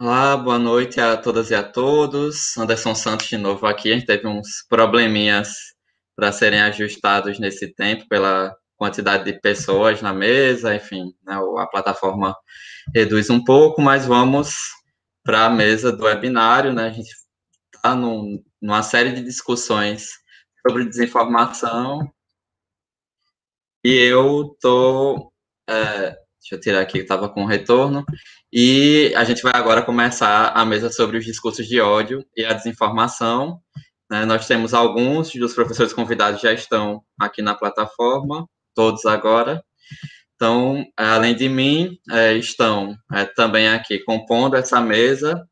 Olá, boa noite a todas e a todos. Anderson Santos de novo aqui. A gente teve uns probleminhas para serem ajustados nesse tempo pela quantidade de pessoas na mesa, enfim, né, a plataforma reduz um pouco, mas vamos para a mesa do webinário, né? A gente está numa série de discussões sobre desinformação e eu tô é, deixa eu tirar aqui estava com retorno e a gente vai agora começar a mesa sobre os discursos de ódio e a desinformação. Né? Nós temos alguns dos professores convidados já estão aqui na plataforma, todos agora. Então, além de mim, é, estão é, também aqui compondo essa mesa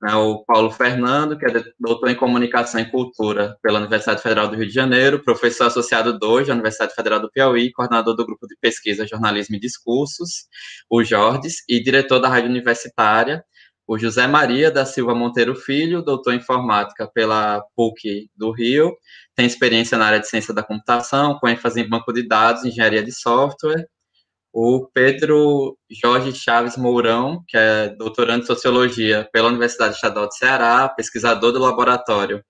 né, o Paulo Fernando, que é doutor em Comunicação e Cultura pela Universidade Federal do Rio de Janeiro, professor associado 2 da Universidade Federal do Piauí, coordenador do Grupo de Pesquisa Jornalismo e Discursos, o Jordes, e diretor da Rádio Universitária, o José Maria da Silva Monteiro Filho, doutor em Informática pela PUC do Rio, tem experiência na área de Ciência da Computação, com ênfase em Banco de Dados, Engenharia de Software, o Pedro Jorge Chaves Mourão, que é doutorando em Sociologia pela Universidade Estadual de Ceará, pesquisador do laboratório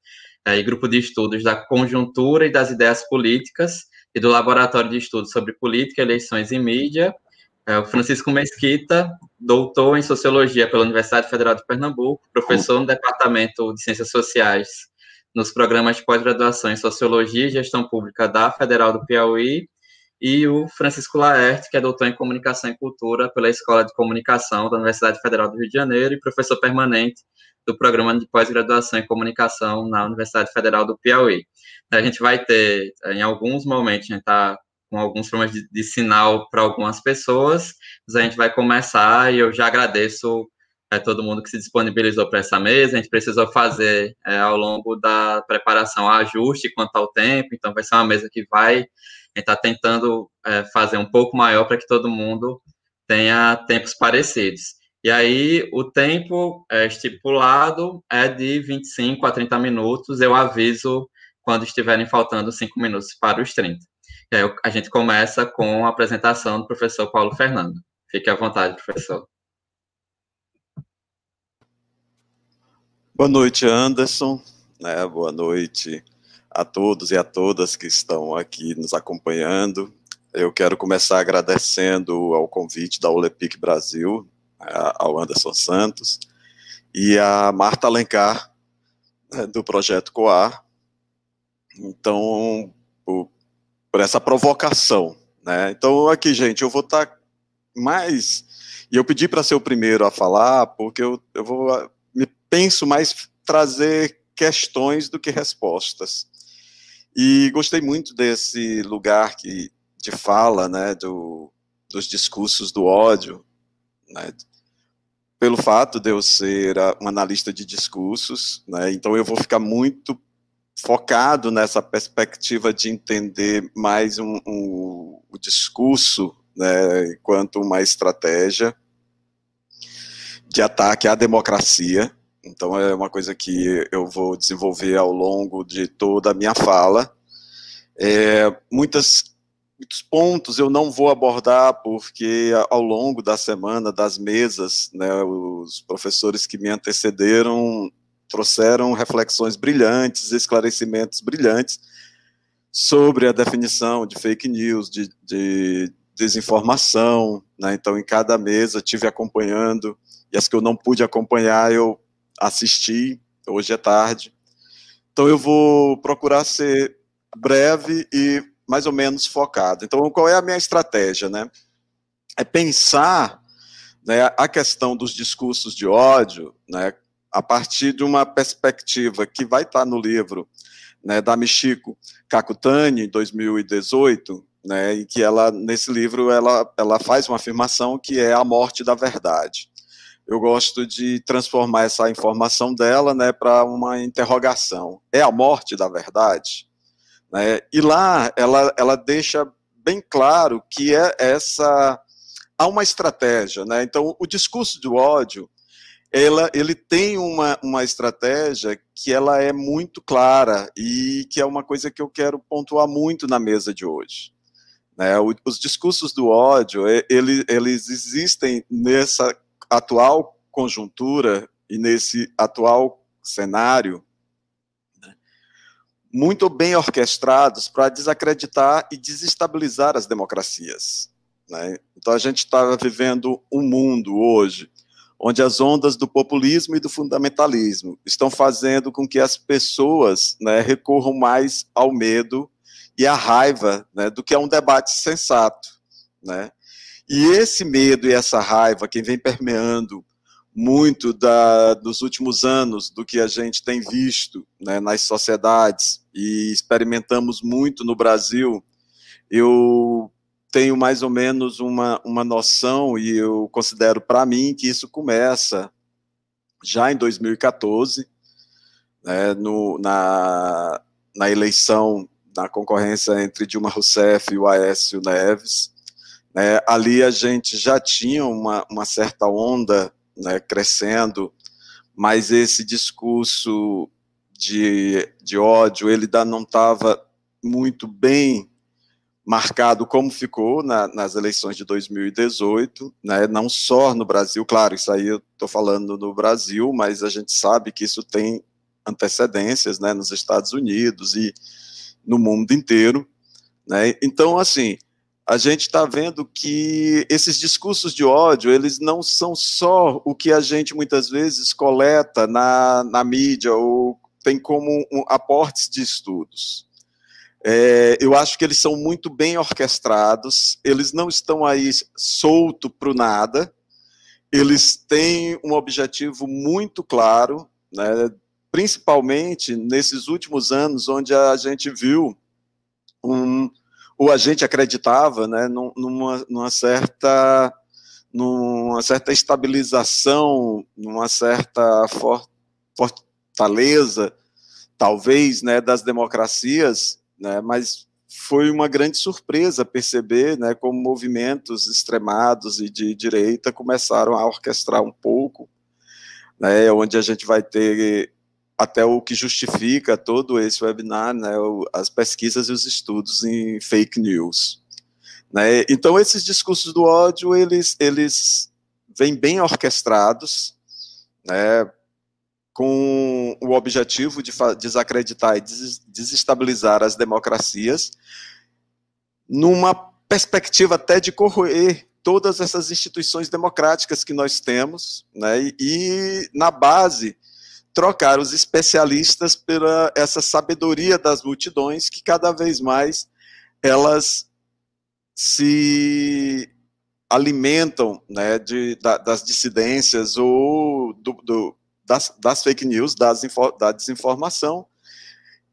é, e grupo de estudos da conjuntura e das ideias políticas e do Laboratório de Estudos sobre Política, Eleições e Mídia. É, o Francisco Mesquita, doutor em Sociologia pela Universidade Federal de Pernambuco, professor no Departamento de Ciências Sociais nos programas de pós-graduação em Sociologia e Gestão Pública da Federal do Piauí e o Francisco Laerte, que é doutor em Comunicação e Cultura pela Escola de Comunicação da Universidade Federal do Rio de Janeiro e professor permanente do Programa de Pós-Graduação em Comunicação na Universidade Federal do Piauí. A gente vai ter, em alguns momentos, a gente está com alguns problemas de, de sinal para algumas pessoas, mas a gente vai começar e eu já agradeço é, todo mundo que se disponibilizou para essa mesa. A gente precisou fazer é, ao longo da preparação ajuste quanto ao tempo, então vai ser uma mesa que vai gente está tentando é, fazer um pouco maior para que todo mundo tenha tempos parecidos. E aí, o tempo é, estipulado é de 25 a 30 minutos. Eu aviso quando estiverem faltando 5 minutos para os 30. E aí, a gente começa com a apresentação do professor Paulo Fernando. Fique à vontade, professor. Boa noite, Anderson. Né? Boa noite, a todos e a todas que estão aqui nos acompanhando. Eu quero começar agradecendo ao convite da Olepic Brasil, ao Anderson Santos, e a Marta Alencar, né, do Projeto Coar. Então, por, essa provocação. Né? Então, aqui, gente, eu vou estar tá mais. E eu pedi para ser o primeiro a falar, porque eu, eu vou. Me penso mais trazer questões do que respostas. E gostei muito desse lugar que, de fala, né, do, dos discursos do ódio, né, pelo fato de eu ser um analista de discursos, né, então eu vou ficar muito focado nessa perspectiva de entender mais um, um, o discurso né, enquanto uma estratégia de ataque à democracia, então é uma coisa que eu vou desenvolver ao longo de toda a minha fala. É, muitas, muitos pontos eu não vou abordar porque ao longo da semana das mesas, né, os professores que me antecederam trouxeram reflexões brilhantes, esclarecimentos brilhantes sobre a definição de fake news, de, de desinformação. Né, então, em cada mesa tive acompanhando e as que eu não pude acompanhar eu assisti, hoje é tarde. Então eu vou procurar ser breve e mais ou menos focado. Então, qual é a minha estratégia, né? É pensar né, a questão dos discursos de ódio, né, a partir de uma perspectiva que vai estar no livro né, da Michiko Kakutani, 2018, né, em que ela, nesse livro, ela, ela faz uma afirmação que é a morte da verdade eu gosto de transformar essa informação dela né, para uma interrogação. É a morte da verdade? Né? E lá ela, ela deixa bem claro que é essa há uma estratégia. Né? Então, o discurso do ódio ela, ele tem uma, uma estratégia que ela é muito clara e que é uma coisa que eu quero pontuar muito na mesa de hoje. Né? Os discursos do ódio, ele, eles existem nessa atual conjuntura e nesse atual cenário, né, muito bem orquestrados para desacreditar e desestabilizar as democracias. Né? Então, a gente está vivendo um mundo hoje onde as ondas do populismo e do fundamentalismo estão fazendo com que as pessoas né, recorram mais ao medo e à raiva né, do que a um debate sensato. Né? E esse medo e essa raiva, quem vem permeando muito da, dos últimos anos do que a gente tem visto né, nas sociedades e experimentamos muito no Brasil, eu tenho mais ou menos uma, uma noção, e eu considero para mim que isso começa já em 2014, né, no, na, na eleição, na concorrência entre Dilma Rousseff e o Aécio Neves. Né, ali a gente já tinha uma, uma certa onda né, crescendo, mas esse discurso de, de ódio, ele não estava muito bem marcado como ficou na, nas eleições de 2018, né, não só no Brasil, claro, isso aí eu estou falando no Brasil, mas a gente sabe que isso tem antecedências né, nos Estados Unidos e no mundo inteiro. Né, então, assim, a gente está vendo que esses discursos de ódio, eles não são só o que a gente muitas vezes coleta na, na mídia ou tem como um, aportes de estudos. É, eu acho que eles são muito bem orquestrados, eles não estão aí solto para nada, eles têm um objetivo muito claro, né, principalmente nesses últimos anos, onde a gente viu um, ou a gente acreditava né, numa, numa certa numa certa estabilização, numa certa for, fortaleza, talvez, né, das democracias né, mas foi uma grande surpresa perceber né, como movimentos extremados e de direita começaram a orquestrar um pouco, né, onde a gente vai ter até o que justifica todo esse webinar, né, as pesquisas e os estudos em fake news. Né? Então, esses discursos do ódio, eles, eles vêm bem orquestrados, né, com o objetivo de desacreditar e desestabilizar as democracias, numa perspectiva até de corroer todas essas instituições democráticas que nós temos, né, e, e na base trocar os especialistas pela essa sabedoria das multidões que cada vez mais elas se alimentam né, de, da, das dissidências ou do, do, das, das fake news, das, da desinformação,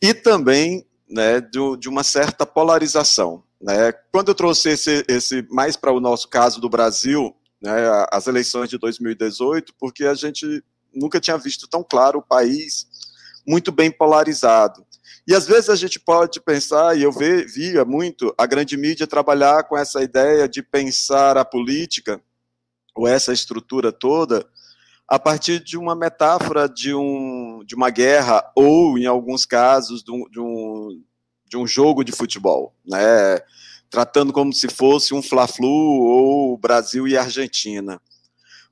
e também né, de, de uma certa polarização. Né? Quando eu trouxe esse, esse mais para o nosso caso do Brasil, né, as eleições de 2018, porque a gente nunca tinha visto tão claro o país muito bem polarizado. E às vezes a gente pode pensar, e eu via muito a grande mídia trabalhar com essa ideia de pensar a política, ou essa estrutura toda, a partir de uma metáfora de, um, de uma guerra, ou, em alguns casos, de um, de um, de um jogo de futebol, né? tratando como se fosse um Fla-Flu ou Brasil e Argentina.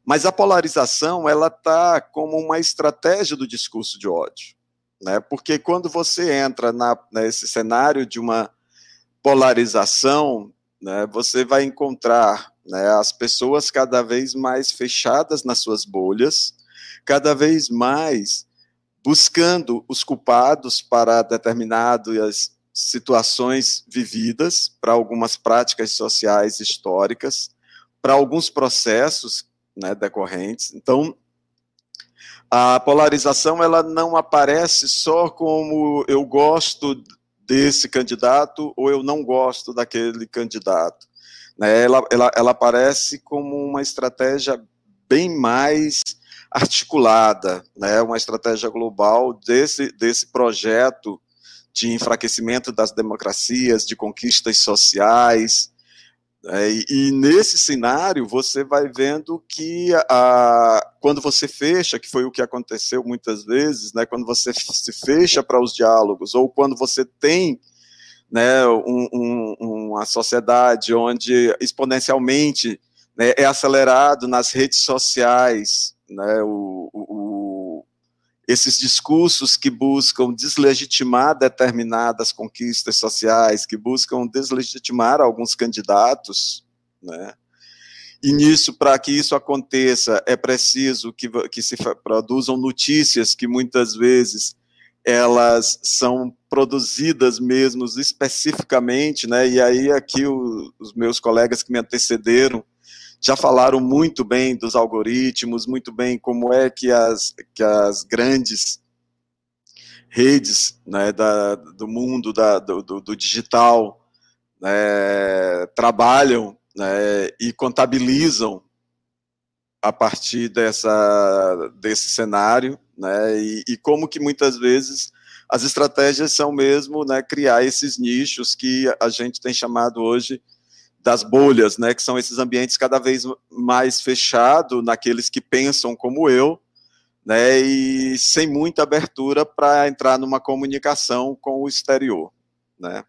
Mas a polarização ela está como uma estratégia do discurso de ódio, né? Porque quando você entra na, nesse cenário de uma polarização, né, você vai encontrar né, as pessoas cada vez mais fechadas nas suas bolhas, cada vez mais buscando os culpados para determinadas situações vividas, para algumas práticas sociais históricas, para alguns processos né, decorrentes. Então, a polarização ela não aparece só como eu gosto desse candidato ou eu não gosto daquele candidato né, ela, ela, ela aparece como uma estratégia bem mais articulada, né, uma estratégia global desse, desse projeto de enfraquecimento das democracias, de conquistas sociais. E, e, nesse cenário, você vai vendo que a, quando você fecha, que foi o que aconteceu muitas vezes, né, quando você se fecha para os diálogos, ou quando você tem né, um, um, uma sociedade onde exponencialmente né, é acelerado nas redes sociais né, o, o, esses discursos que buscam deslegitimar determinadas conquistas sociais, que buscam deslegitimar alguns candidatos, né? E nisso, para que isso aconteça, é preciso que, que se produzam notícias que muitas vezes elas são produzidas mesmo especificamente, né? E aí aqui o, os meus colegas que me antecederam já falaram muito bem dos algoritmos, muito bem como é que as, que as grandes redes né, da, do mundo da, do, do, digital né, trabalham né, e contabilizam a partir dessa, desse cenário, né, e, e, como que muitas vezes as estratégias são mesmo né, criar esses nichos que a gente tem chamado hoje das bolhas, né, que são esses ambientes cada vez mais fechados naqueles que pensam como eu, né, e sem muita abertura para entrar numa comunicação com o exterior, né.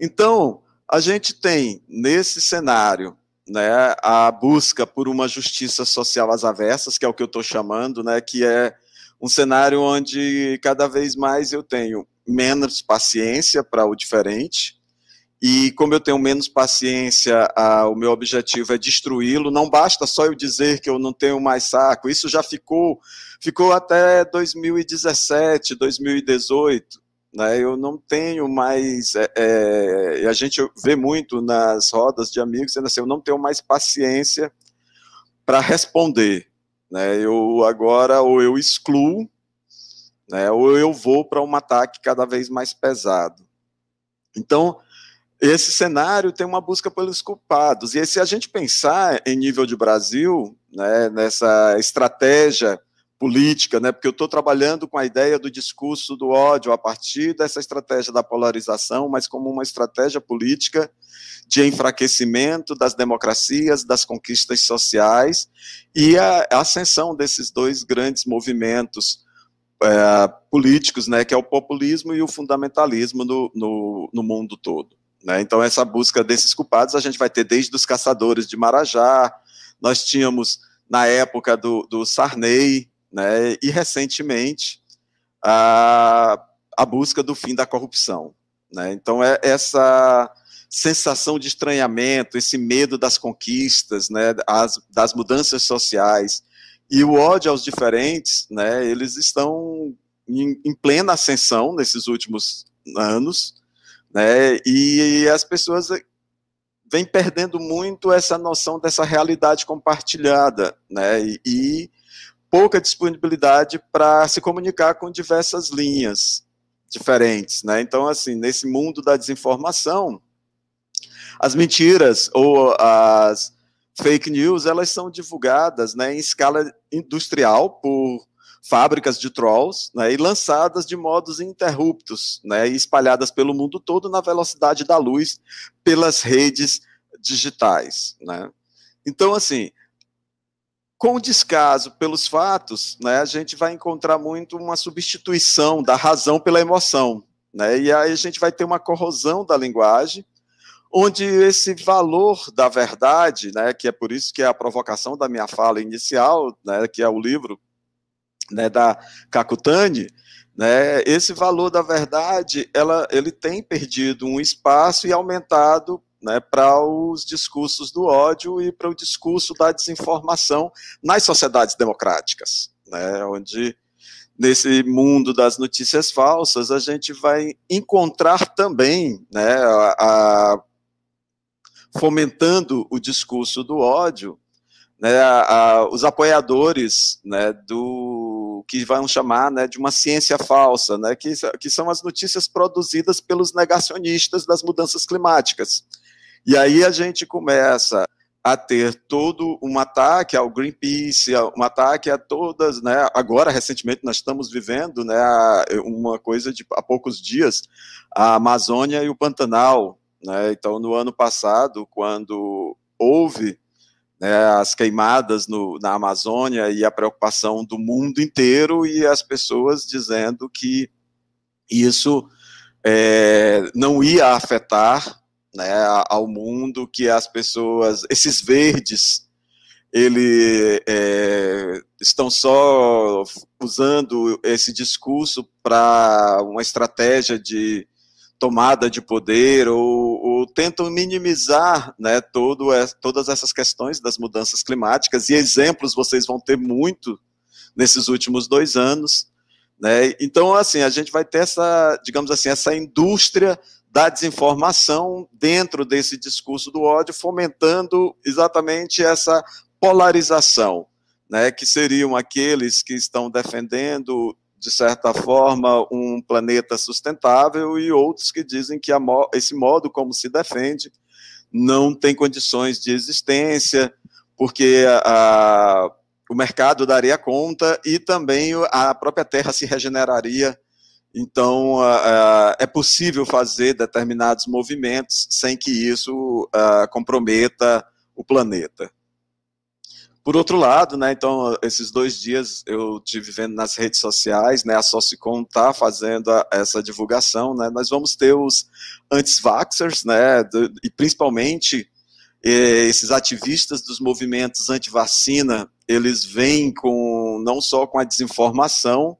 Então, a gente tem, nesse cenário, né, a busca por uma justiça social às avessas, que é o que eu estou chamando, né, que é um cenário onde cada vez mais eu tenho menos paciência para o diferente, e como eu tenho menos paciência, a, o meu objetivo é destruí-lo. Não basta só eu dizer que eu não tenho mais saco. Isso já ficou, ficou até 2017, 2018. Né, eu não tenho mais, é, é, a gente vê muito nas rodas de amigos, assim, eu não tenho mais paciência para responder, né, eu agora ou eu excluo, né, ou eu vou para um ataque cada vez mais pesado. Então, esse cenário tem uma busca pelos culpados, e se a gente pensar em nível de Brasil, né, nessa estratégia política, né? Porque eu estou trabalhando com a ideia do discurso do ódio a partir dessa estratégia da polarização, mas como uma estratégia política de enfraquecimento das democracias, das conquistas sociais e a, a ascensão desses dois grandes movimentos é, políticos, né? Que é o populismo e o fundamentalismo no, no, no mundo todo. Né? Então, essa busca desses culpados a gente vai ter desde os caçadores de Marajá, nós tínhamos na época do, do Sarney, né, e recentemente a, a busca do fim da corrupção. Né? Então, é essa sensação de estranhamento, esse medo das conquistas, né, as, das mudanças sociais e o ódio aos diferentes, né, eles estão em, em plena ascensão nesses últimos anos, né, e as pessoas vêm perdendo muito essa noção dessa realidade compartilhada, né, e, e pouca disponibilidade para se comunicar com diversas linhas diferentes, né? Então, assim, nesse mundo da desinformação, as mentiras ou as fake news, elas são divulgadas, né, em escala industrial por fábricas de trolls, né, e lançadas de modos ininterruptos, né, espalhadas pelo mundo todo na velocidade da luz pelas redes digitais, né? Então, assim, com descaso pelos fatos, né, a gente vai encontrar muito uma substituição da razão pela emoção, né, e aí a gente vai ter uma corrosão da linguagem, onde esse valor da verdade, né, que é por isso que é a provocação da minha fala inicial, né, que é o livro né, da Kakutani, né, esse valor da verdade, ela, ele tem perdido um espaço e aumentado né, para os discursos do ódio e para o discurso da desinformação nas sociedades democráticas, né, onde nesse mundo das notícias falsas a gente vai encontrar também, né, a, a, fomentando o discurso do ódio, né, a, os apoiadores né, do que vão chamar né, de uma ciência falsa, né, que, que são as notícias produzidas pelos negacionistas das mudanças climáticas. E aí a gente começa a ter todo um ataque ao Greenpeace, um ataque a todas, né? Agora, recentemente, nós estamos vivendo, né, uma coisa de há poucos dias, a Amazônia e o Pantanal, né? Então, no ano passado, quando houve né, as queimadas no, na Amazônia e a preocupação do mundo inteiro e as pessoas dizendo que isso é, não ia afetar né, ao mundo, que as pessoas, esses verdes, ele é, estão só usando esse discurso para uma estratégia de tomada de poder ou, ou tentam minimizar né, todo, todas essas questões das mudanças climáticas e exemplos vocês vão ter muito nesses últimos dois anos. Né? Então, assim, a gente vai ter essa, digamos assim, essa indústria da desinformação dentro desse discurso do ódio, fomentando exatamente essa polarização, né, que seriam aqueles que estão defendendo, de certa forma, um planeta sustentável e outros que dizem que mo esse modo como se defende não tem condições de existência, porque a, a, o mercado daria conta e também a própria Terra se regeneraria. Então, é possível fazer determinados movimentos sem que isso comprometa o planeta. Por outro lado, né, então, esses dois dias eu tive vendo nas redes sociais, né, a Socicom está fazendo a, essa divulgação, né, nós vamos ter os anti-vaxxers, né, do, e principalmente eh, esses ativistas dos movimentos anti-vacina, eles vêm com, não só com a desinformação,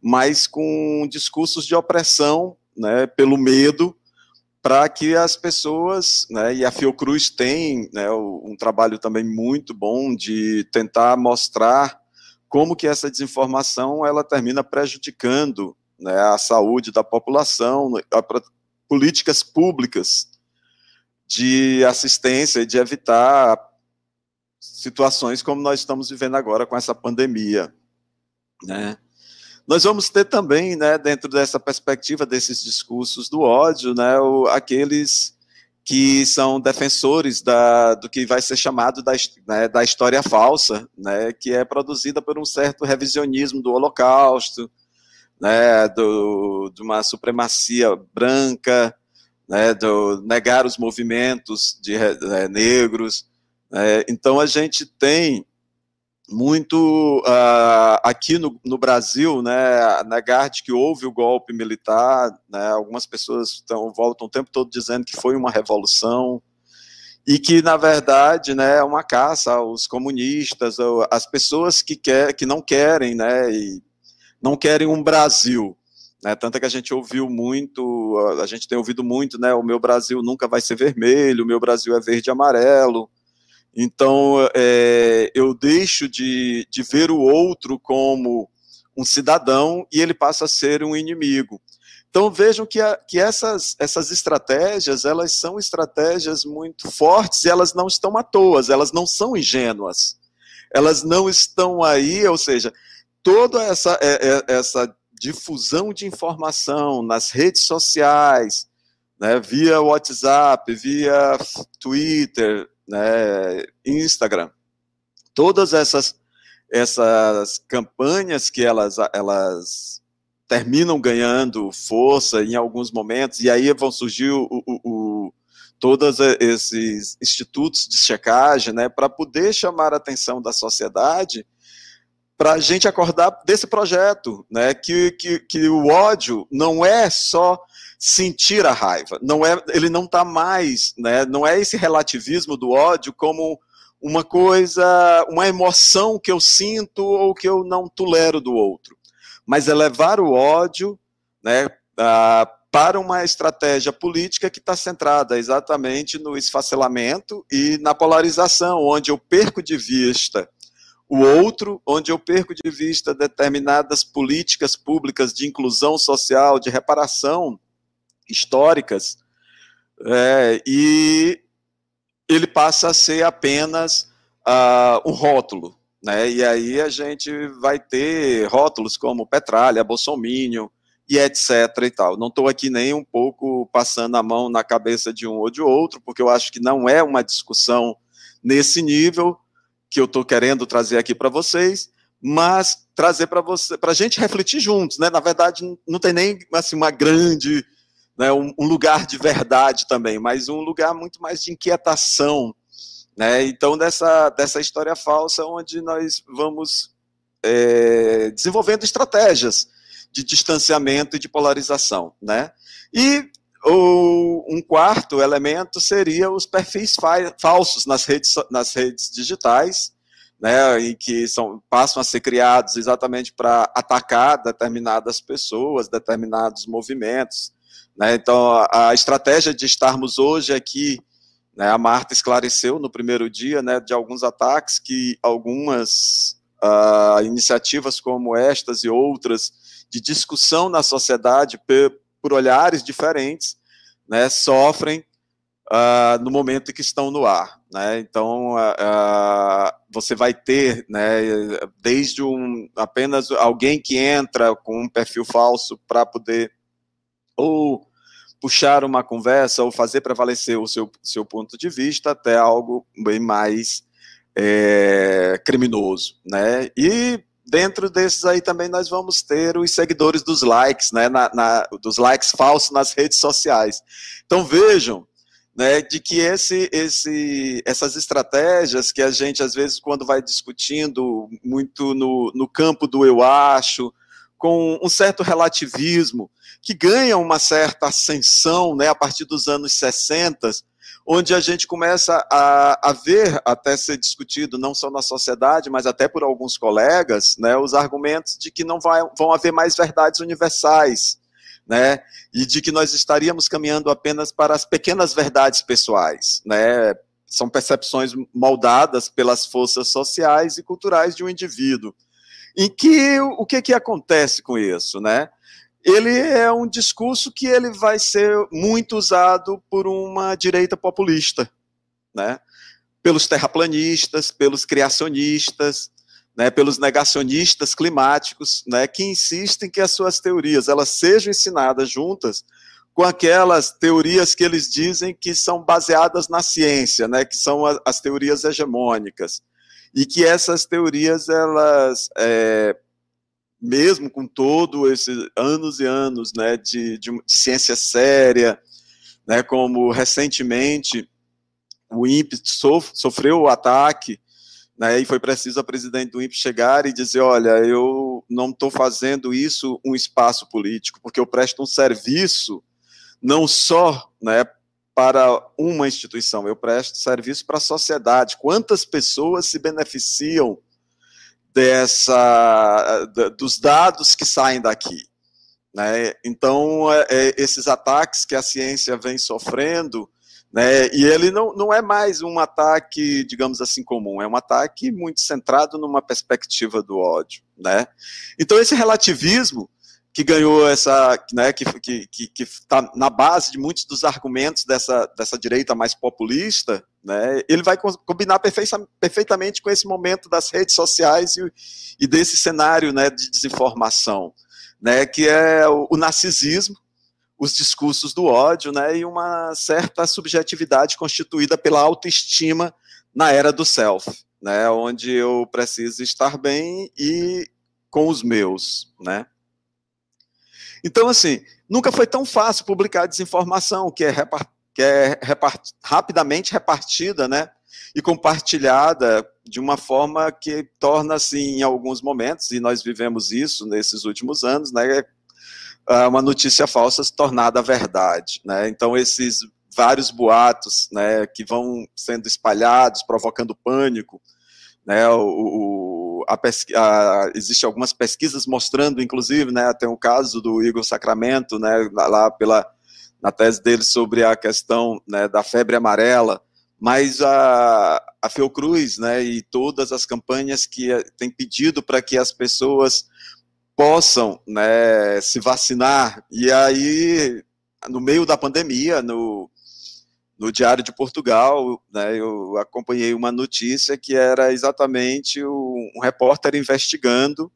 mas com discursos de opressão, né, pelo medo, para que as pessoas, né, e a Fiocruz tem né, um trabalho também muito bom de tentar mostrar como que essa desinformação ela termina prejudicando né, a saúde da população, a, políticas públicas de assistência e de evitar situações como nós estamos vivendo agora com essa pandemia, né? Nós vamos ter também, né, dentro dessa perspectiva desses discursos do ódio, né, o, aqueles que são defensores da, do que vai ser chamado da, né, da história falsa, né, que é produzida por um certo revisionismo do Holocausto, né, do, de uma supremacia branca, né, do negar os movimentos de é, negros. Né, então a gente tem muito uh, aqui no, no, Brasil, né, negar de que houve o golpe militar, né, algumas pessoas tão, voltam o tempo todo dizendo que foi uma revolução, e que, na verdade, né, é uma caça aos comunistas, às pessoas que, quer, que não querem, né, e não querem um Brasil, né, tanto é que a gente ouviu muito, a gente tem ouvido muito, né, o meu Brasil nunca vai ser vermelho, o meu Brasil é verde e amarelo, então, é, eu deixo de, de ver o outro como um cidadão e ele passa a ser um inimigo. Então vejam que, a, que essas, essas estratégias, elas são estratégias muito fortes e elas não estão à toa, elas não são ingênuas. Elas não estão aí, ou seja, toda essa, é, é, essa difusão de informação nas redes sociais, né, via WhatsApp, via Twitter, né, Instagram. Todas essas, essas campanhas que elas, elas terminam ganhando força em alguns momentos, e aí vão surgir o, o, o todos esses institutos de checagem, né, para poder chamar a atenção da sociedade, para a gente acordar desse projeto, né, que, que, que o ódio não é só sentir a raiva. Não é, ele não está mais, né, não é esse relativismo do ódio como uma coisa, uma emoção que eu sinto ou que eu não tolero do outro, mas é levar o ódio, né, a, para uma estratégia política que está centrada exatamente no esfacelamento e na polarização, onde eu perco de vista o outro, onde eu perco de vista determinadas políticas públicas de inclusão social, de reparação históricas, é, e ele passa a ser apenas uh, um rótulo. Né? E aí a gente vai ter rótulos como Petralha, Bolsonaro e etc. e tal. Não estou aqui nem um pouco passando a mão na cabeça de um ou de outro, porque eu acho que não é uma discussão nesse nível que eu estou querendo trazer aqui para vocês, mas trazer para você, para a gente refletir juntos, né? Na verdade, não tem nem assim uma grande né, um, um, lugar de verdade também, mas um lugar muito mais de inquietação. Né? Então, dessa, dessa história falsa, onde nós vamos é, desenvolvendo estratégias de distanciamento e de polarização. Né? E o, um quarto elemento seria os perfis fa falsos nas redes, nas redes digitais, né, em que são, passam a ser criados exatamente para atacar determinadas pessoas, determinados movimentos. Né? Então, a, estratégia de estarmos hoje aqui, né, a Marta esclareceu no primeiro dia né, de alguns ataques que algumas uh, iniciativas como estas e outras de discussão na sociedade por, por olhares diferentes né, sofrem uh, no momento que estão no ar. Né? Então, uh, você vai ter, né, desde um, apenas alguém que entra com um perfil falso para poder ou puxar uma conversa ou fazer prevalecer o seu, seu ponto de vista até algo bem mais é, criminoso, né? E dentro desses aí também nós vamos ter os seguidores dos likes, né? Na, na, dos likes falsos nas redes sociais. Então vejam né, de que esse, esse, essas estratégias que a gente, às vezes, quando vai discutindo muito no, no campo do eu acho, com um certo relativismo, que ganha uma certa ascensão né, a partir dos anos 60, onde a gente começa a, a ver, até ser discutido, não só na sociedade, mas até por alguns colegas, né, os argumentos de que não vai, vão haver mais verdades universais, né? E de que nós estaríamos caminhando apenas para as pequenas verdades pessoais, né? São percepções moldadas pelas forças sociais e culturais de um indivíduo. Em que o que que acontece com isso, né? Ele é um discurso que ele vai ser muito usado por uma direita populista, né? Pelos terraplanistas, pelos criacionistas, né, pelos negacionistas climáticos, né, que insistem que as suas teorias elas sejam ensinadas juntas com aquelas teorias que eles dizem que são baseadas na ciência, né, que são as, as teorias hegemônicas, e que essas teorias elas é, mesmo com todo esses anos e anos né, de, de ciência séria, né, como recentemente o INPE sof, sofreu o ataque né, e foi preciso a presidente do INPE chegar e dizer, olha, eu não estou fazendo isso um espaço político, porque eu presto um serviço não só né, para uma instituição, eu presto serviço para a sociedade. Quantas pessoas se beneficiam dessa, dos dados que saem daqui? Né? Então, é, é, esses ataques que a ciência vem sofrendo, né? E ele não, não é mais um ataque, digamos assim, comum, é um ataque muito centrado numa perspectiva do ódio. Né? Então, esse relativismo que ganhou essa, né, que está que, que, que tá na base de muitos dos argumentos dessa, dessa direita mais populista, né, ele vai combinar perfeitamente com esse momento das redes sociais e, e desse cenário né, de desinformação, né, que é o, o narcisismo, os discursos do ódio, né, e uma certa subjetividade constituída pela autoestima na era do self, né, onde eu preciso estar bem e com os meus, né. Então, assim, nunca foi tão fácil publicar desinformação, que é, repart que é repart rapidamente repartida, né, e compartilhada de uma forma que torna, assim, em alguns momentos, e nós vivemos isso nesses últimos anos, né, uma notícia falsa se tornada verdade. Né? Então, esses vários boatos né, que vão sendo espalhados, provocando pânico, né, o, o a a, existe algumas pesquisas mostrando, inclusive, né, tem o caso do Igor Sacramento, né, lá pela, na tese dele sobre a questão né, da febre amarela, mas a, a Fiocruz né, e todas as campanhas que eh, têm pedido para que as pessoas possam né, se vacinar. E aí, no meio da pandemia, no, no Diário de Portugal, né, eu acompanhei uma notícia que era exatamente um, repórter investigando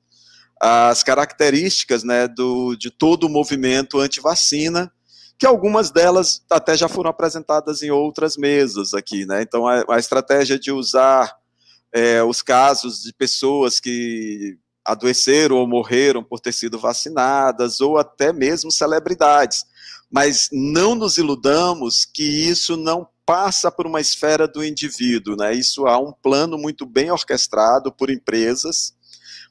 as características né, do, de todo o movimento anti-vacina, que algumas delas até já foram apresentadas em outras mesas aqui. Né? Então, a, a estratégia de usar é, os casos de pessoas que adoeceram ou morreram por ter sido vacinadas, ou até mesmo celebridades. Mas não nos iludamos que isso não passa por uma esfera do indivíduo, né? Isso há um plano muito bem orquestrado por empresas,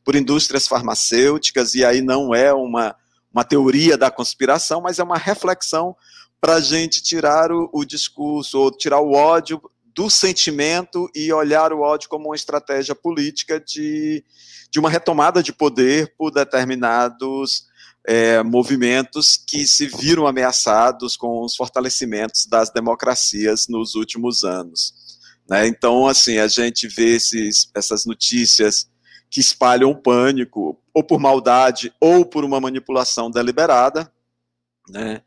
por indústrias farmacêuticas, e aí não é uma, uma teoria da conspiração, mas é uma reflexão para a gente tirar o, o discurso, ou tirar o ódio do sentimento e olhar o ódio como uma estratégia política de, de uma retomada de poder por determinados é, movimentos que se viram ameaçados com os fortalecimentos das democracias nos últimos anos. Né? Então, assim, a gente vê esses, essas notícias que espalham o pânico, ou por maldade, ou por uma manipulação deliberada, né?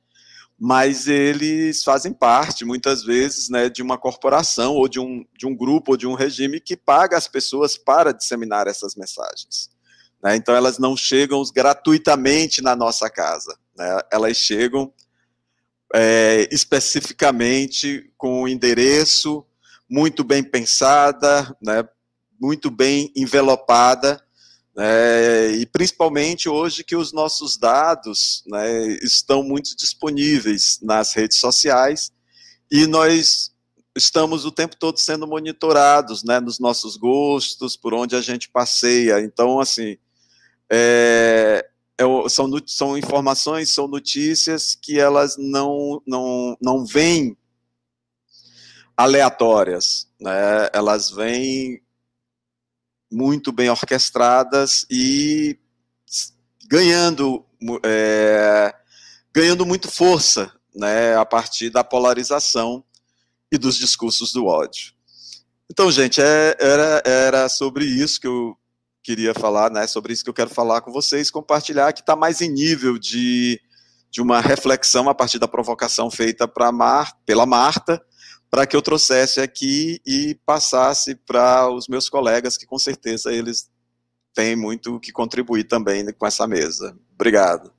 mas eles fazem parte, muitas vezes, né, de uma corporação, ou de um, de um grupo, ou de um regime que paga as pessoas para disseminar essas mensagens. Né? Então, elas não chegam gratuitamente na nossa casa, né? elas chegam é, especificamente com o endereço muito bem pensada, né? muito bem envelopada, né? e principalmente hoje que os nossos dados né, estão muito disponíveis nas redes sociais e nós estamos o tempo todo sendo monitorados, né, nos nossos gostos, por onde a gente passeia. Então, assim, é, é, são, são informações, são notícias que elas não, não, não vêm aleatórias, né? elas vêm muito bem orquestradas e ganhando, é, ganhando muito força né, a partir da polarização e dos discursos do ódio. Então, gente, é, era, era sobre isso que eu queria falar, né, sobre isso que eu quero falar com vocês, compartilhar que está mais em nível de, de uma reflexão a partir da provocação feita Mar, pela Marta, para que eu trouxesse aqui e passasse para os meus colegas, que com certeza eles têm muito que contribuir também com essa mesa. Obrigado.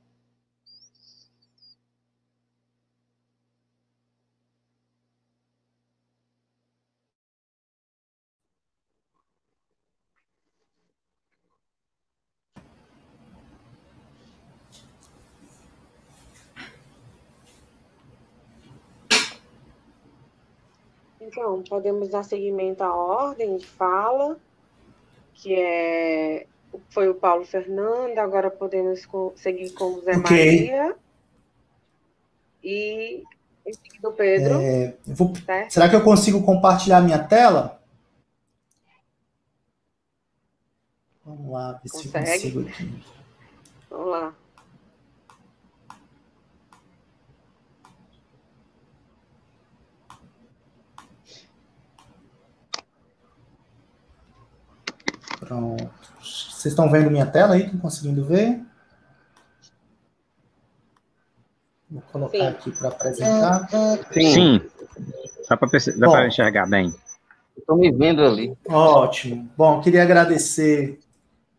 Então, podemos dar seguimento à ordem de fala, que é foi o Paulo Fernando, agora podemos seguir com o Zé okay. Maria. E em seguida o Pedro. É, vou, será que eu consigo compartilhar minha tela? Vamos lá, ver Consegue? se eu consigo aqui. Vamos lá. Pronto. Vocês estão vendo minha tela aí? Estão conseguindo ver? Vou colocar Sim. aqui para apresentar. Sim. Sim. Dá para enxergar bem. Estou me vendo ali. Ótimo. Bom, queria agradecer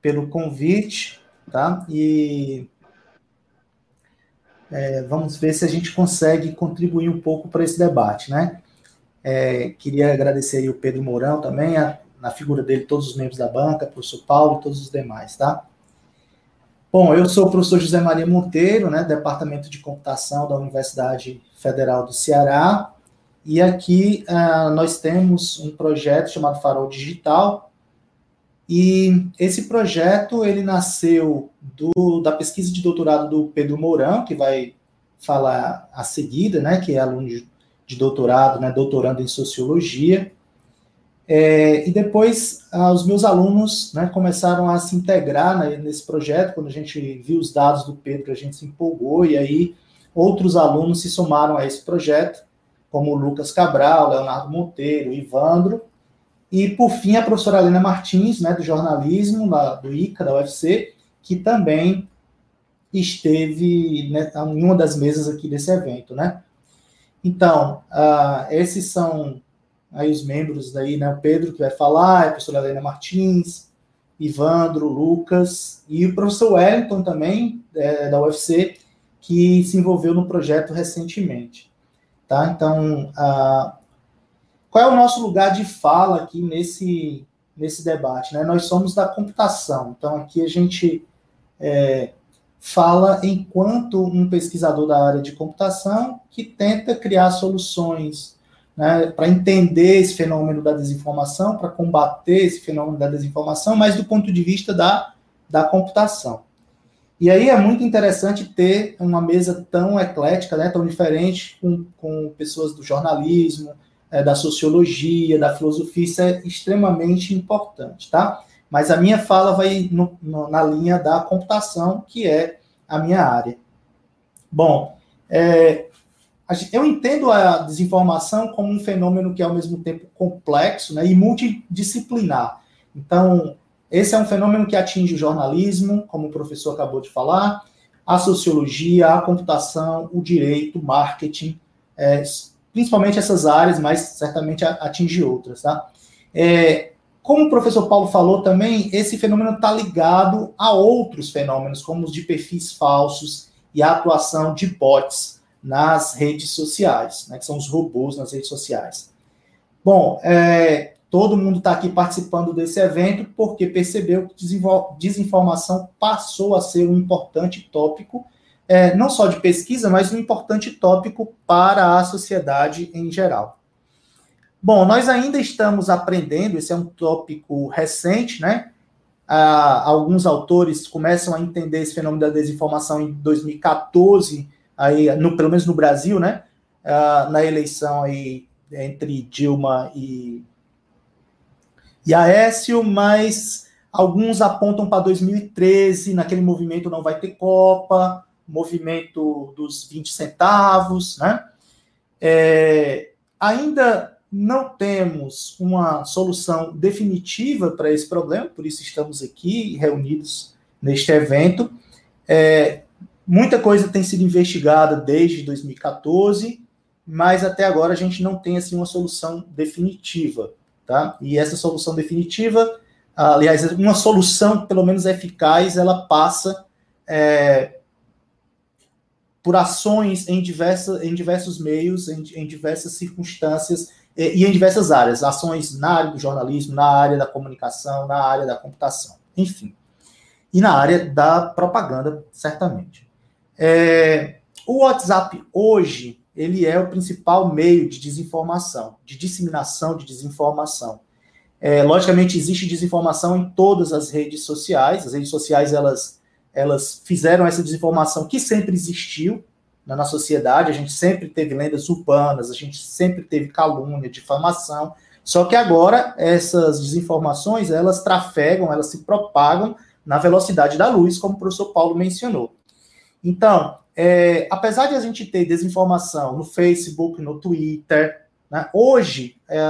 pelo convite, tá? E é, vamos ver se a gente consegue contribuir um pouco para esse debate, né? É, queria agradecer aí o Pedro Mourão também, a na figura dele todos os membros da banca, professor Paulo e todos os demais, tá? Bom, eu sou o professor José Maria Monteiro, né, Departamento de Computação da Universidade Federal do Ceará, e aqui uh, nós temos um projeto chamado Farol Digital, e esse projeto ele nasceu do, da pesquisa de doutorado do Pedro Mourão, que vai falar a seguida, né, que é aluno de, doutorado, né, doutorando em Sociologia, é, e depois ah, os meus alunos né, começaram a se integrar né, nesse projeto. Quando a gente viu os dados do Pedro, a gente se empolgou e aí outros alunos se somaram a esse projeto, como o Lucas Cabral, Leonardo Monteiro, Ivandro, e por fim a professora Helena Martins, né, do jornalismo lá, do ICA, da UFC, que também esteve né, em uma das mesas aqui desse evento, né? Então, uh, esses são aí os membros daí, né, o Pedro que vai falar, a professora Helena Martins, Ivandro, Lucas e o professor Wellington também, é, da UFC, que se envolveu no projeto recentemente. Tá? Então, a, qual é o nosso lugar de fala aqui nesse, nesse debate? Né? Nós somos da computação, então aqui a gente é, fala enquanto um pesquisador da área de computação que tenta criar soluções né, para entender esse fenômeno da desinformação, para combater esse fenômeno da desinformação, mas do ponto de vista da, da computação. E aí é muito interessante ter uma mesa tão eclética, né, tão diferente, com, com pessoas do jornalismo, é, da sociologia, da filosofia, isso é extremamente importante, tá? Mas a minha fala vai no, no, na linha da computação, que é a minha área. Bom, é, eu entendo a desinformação como um fenômeno que é ao mesmo tempo complexo né, e multidisciplinar. Então, esse é um fenômeno que atinge o jornalismo, como o professor acabou de falar, a sociologia, a computação, o direito, o marketing, é, principalmente essas áreas, mas certamente atinge outras, tá? É, como o professor Paulo falou também, esse fenômeno está ligado a outros fenômenos, como os de perfis falsos e a atuação de bots nas redes sociais, né, que são os robôs nas redes sociais. Bom, é, todo mundo está aqui participando desse evento porque percebeu que desinformação passou a ser um importante tópico, é, não só de pesquisa, mas um importante tópico para a sociedade em geral. Bom, nós ainda estamos aprendendo, esse é um tópico recente, né? Ah, alguns autores começam a entender esse fenômeno da desinformação em 2014, aí, no, pelo menos no Brasil, né? Ah, na eleição aí entre Dilma e, e Aécio, mas alguns apontam para 2013, naquele movimento não vai ter Copa, movimento dos 20 centavos, né? É, ainda não temos uma solução definitiva para esse problema, por isso estamos aqui reunidos neste evento. É, muita coisa tem sido investigada desde 2014, mas até agora a gente não tem assim uma solução definitiva, tá? E essa solução definitiva, aliás, uma solução pelo menos eficaz, ela passa é, por ações em, diversa, em diversos meios, em, em diversas circunstâncias e em diversas áreas, ações na área do jornalismo, na área da comunicação, na área da computação, enfim. E na área da propaganda, certamente. É, o WhatsApp hoje, ele é o principal meio de desinformação, de disseminação de desinformação. É, logicamente, existe desinformação em todas as redes sociais, as redes sociais, elas, elas fizeram essa desinformação que sempre existiu, na sociedade, a gente sempre teve lendas urbanas, a gente sempre teve calúnia, difamação, só que agora essas desinformações, elas trafegam, elas se propagam na velocidade da luz, como o professor Paulo mencionou. Então, é, apesar de a gente ter desinformação no Facebook, no Twitter, né, hoje é,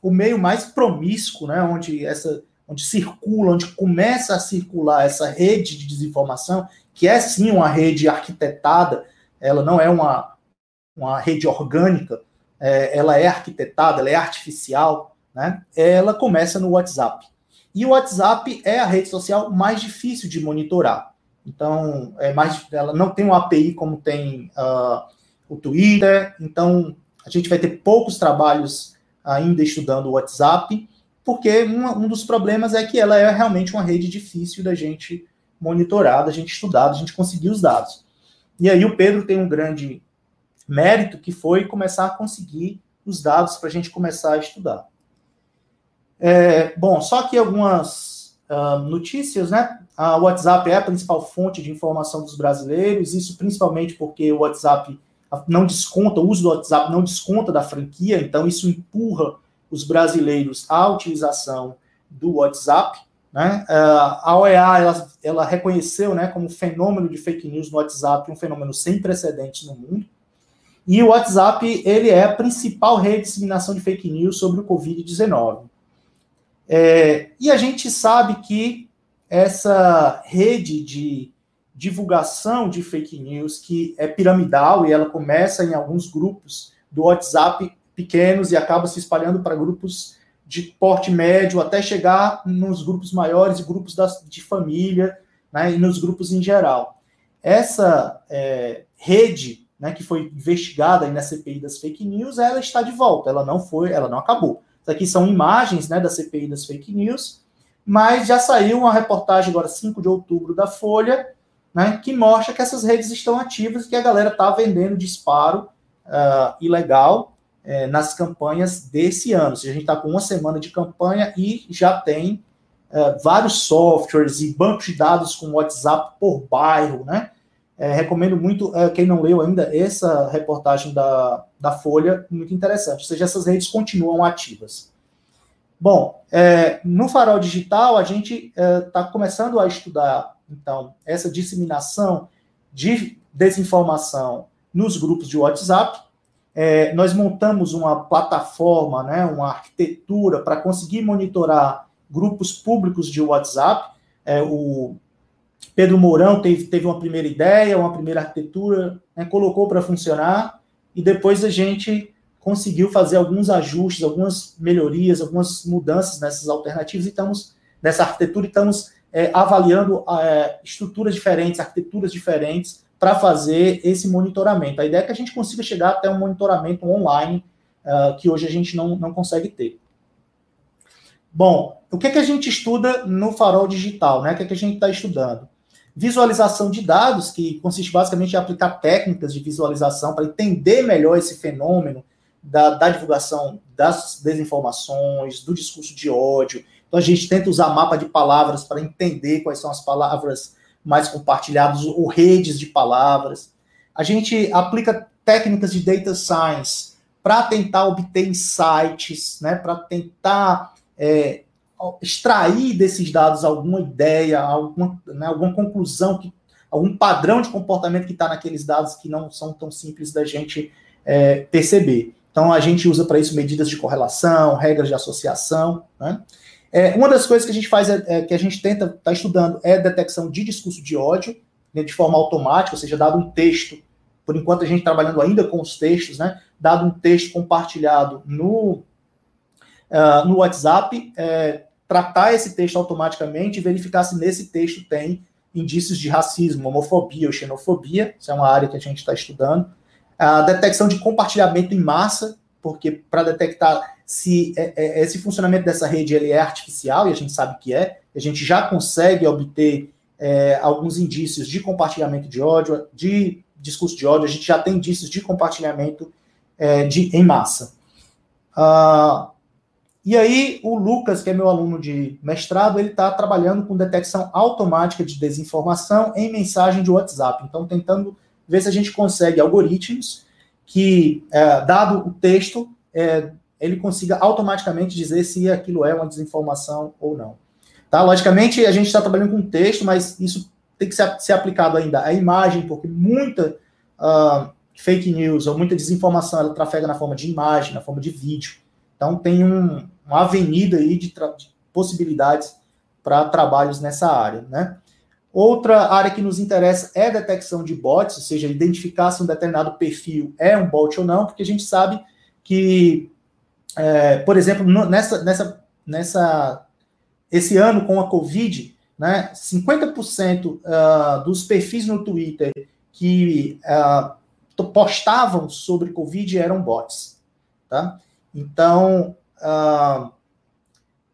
o meio mais promíscuo, né, onde essa onde circula, onde começa a circular essa rede de desinformação, que é sim uma rede arquitetada ela não é uma, uma rede orgânica, é, ela é arquitetada, ela é artificial, né? Ela começa no WhatsApp. E o WhatsApp é a rede social mais difícil de monitorar. Então, é mais, ela não tem uma API como tem uh, o Twitter. Então, a gente vai ter poucos trabalhos ainda estudando o WhatsApp, porque um, dos problemas é que ela é realmente uma rede difícil da gente monitorar, da gente estudar, da gente conseguir os dados. E aí o Pedro tem um grande mérito que foi começar a conseguir os dados para a gente começar a estudar. É, bom, só aqui algumas notícias, né? A WhatsApp é a principal fonte de informação dos brasileiros, isso principalmente porque o WhatsApp não desconta, o uso do WhatsApp não desconta da franquia, então isso empurra os brasileiros à utilização do WhatsApp. Né? A OEA ela, ela reconheceu né, como fenômeno de fake news no WhatsApp um fenômeno sem precedentes no mundo. E o WhatsApp ele é a principal rede de disseminação de fake news sobre o Covid-19. É, e a gente sabe que essa rede de divulgação de fake news, que é piramidal e ela começa em alguns grupos do WhatsApp pequenos e acaba se espalhando para grupos de porte médio até chegar nos grupos maiores e grupos das, de família, né, e nos grupos em geral. Essa é, rede, né, que foi investigada na CPI das fake news, ela está de volta, ela não foi, ela não acabou. Aqui são imagens, né, da CPI das fake news, mas já saiu uma reportagem agora 5 de outubro da Folha, né, que mostra que essas redes estão ativas e que a galera está vendendo disparo uh, ilegal é, nas campanhas desse ano. Seja, a gente está com uma semana de campanha e já tem é, vários softwares e bancos de dados com WhatsApp por bairro, né? É, recomendo muito, é, quem não leu ainda, essa reportagem da, da Folha, muito interessante. Ou seja, essas redes continuam ativas. Bom, é, no Farol Digital, a gente está é, começando a estudar, então, essa disseminação de desinformação nos grupos de WhatsApp. É, nós montamos uma plataforma, né, uma arquitetura para conseguir monitorar grupos públicos de WhatsApp. É, o Pedro Mourão teve, teve uma primeira ideia, uma primeira arquitetura, né, colocou para funcionar, e depois a gente conseguiu fazer alguns ajustes, algumas melhorias, algumas mudanças nessas alternativas, e estamos, nessa arquitetura, estamos é, avaliando é, estruturas diferentes, arquiteturas diferentes, para fazer esse monitoramento. A ideia é que a gente consiga chegar até um monitoramento online, uh, que hoje a gente não, não consegue ter. Bom, o que, é que a gente estuda no farol digital? Né? O que, é que a gente está estudando? Visualização de dados, que consiste basicamente em aplicar técnicas de visualização para entender melhor esse fenômeno da, da, divulgação das desinformações, do discurso de ódio. Então a gente tenta usar mapa de palavras para entender quais são as palavras mais compartilhadas ou redes de palavras. A gente aplica técnicas de data science para tentar obter insights, né, para tentar é, extrair desses dados alguma ideia, alguma, né, alguma conclusão, que, algum padrão de comportamento que está naqueles dados que não são tão simples da gente é, perceber. Então, a gente usa para isso medidas de correlação, regras de associação. Né? É, uma das coisas que a gente faz, é, é que a gente tenta estar tá estudando, é detecção de discurso de ódio, né, de forma automática, ou seja, dado um texto, por enquanto a gente trabalhando ainda com os textos, né, dado um texto compartilhado no, uh, no WhatsApp, é, tratar esse texto automaticamente e verificar se nesse texto tem indícios de racismo, homofobia ou xenofobia, isso é uma área que a gente está estudando a detecção de compartilhamento em massa, porque para detectar se é, é, esse funcionamento dessa rede ele é artificial, e a gente sabe que é, a gente já consegue obter é, alguns indícios de compartilhamento de ódio, de discurso de ódio, a gente já tem indícios de compartilhamento é, de, em massa. Uh, e aí, o Lucas, que é meu aluno de mestrado, ele está trabalhando com detecção automática de desinformação em mensagem de WhatsApp. Então, tentando ver se a gente consegue algoritmos que, é, dado o texto, é, ele consiga automaticamente dizer se aquilo é uma desinformação ou não. Tá? Logicamente, a gente está trabalhando com texto, mas isso tem que ser, ser aplicado ainda à imagem, porque muita uh, fake news ou muita desinformação ela trafega na forma de imagem, na forma de vídeo. Então, tem um, uma avenida aí de, de possibilidades para trabalhos nessa área, né? Outra área que nos interessa é a detecção de bots, ou seja, identificar se um determinado perfil é um bot ou não, porque a gente sabe que, é, por exemplo, nessa, nessa, nessa, esse ano com a Covid, né, 50% uh, ah, dos perfis no Twitter que uh, postavam sobre Covid eram bots. Tá? Então, uh,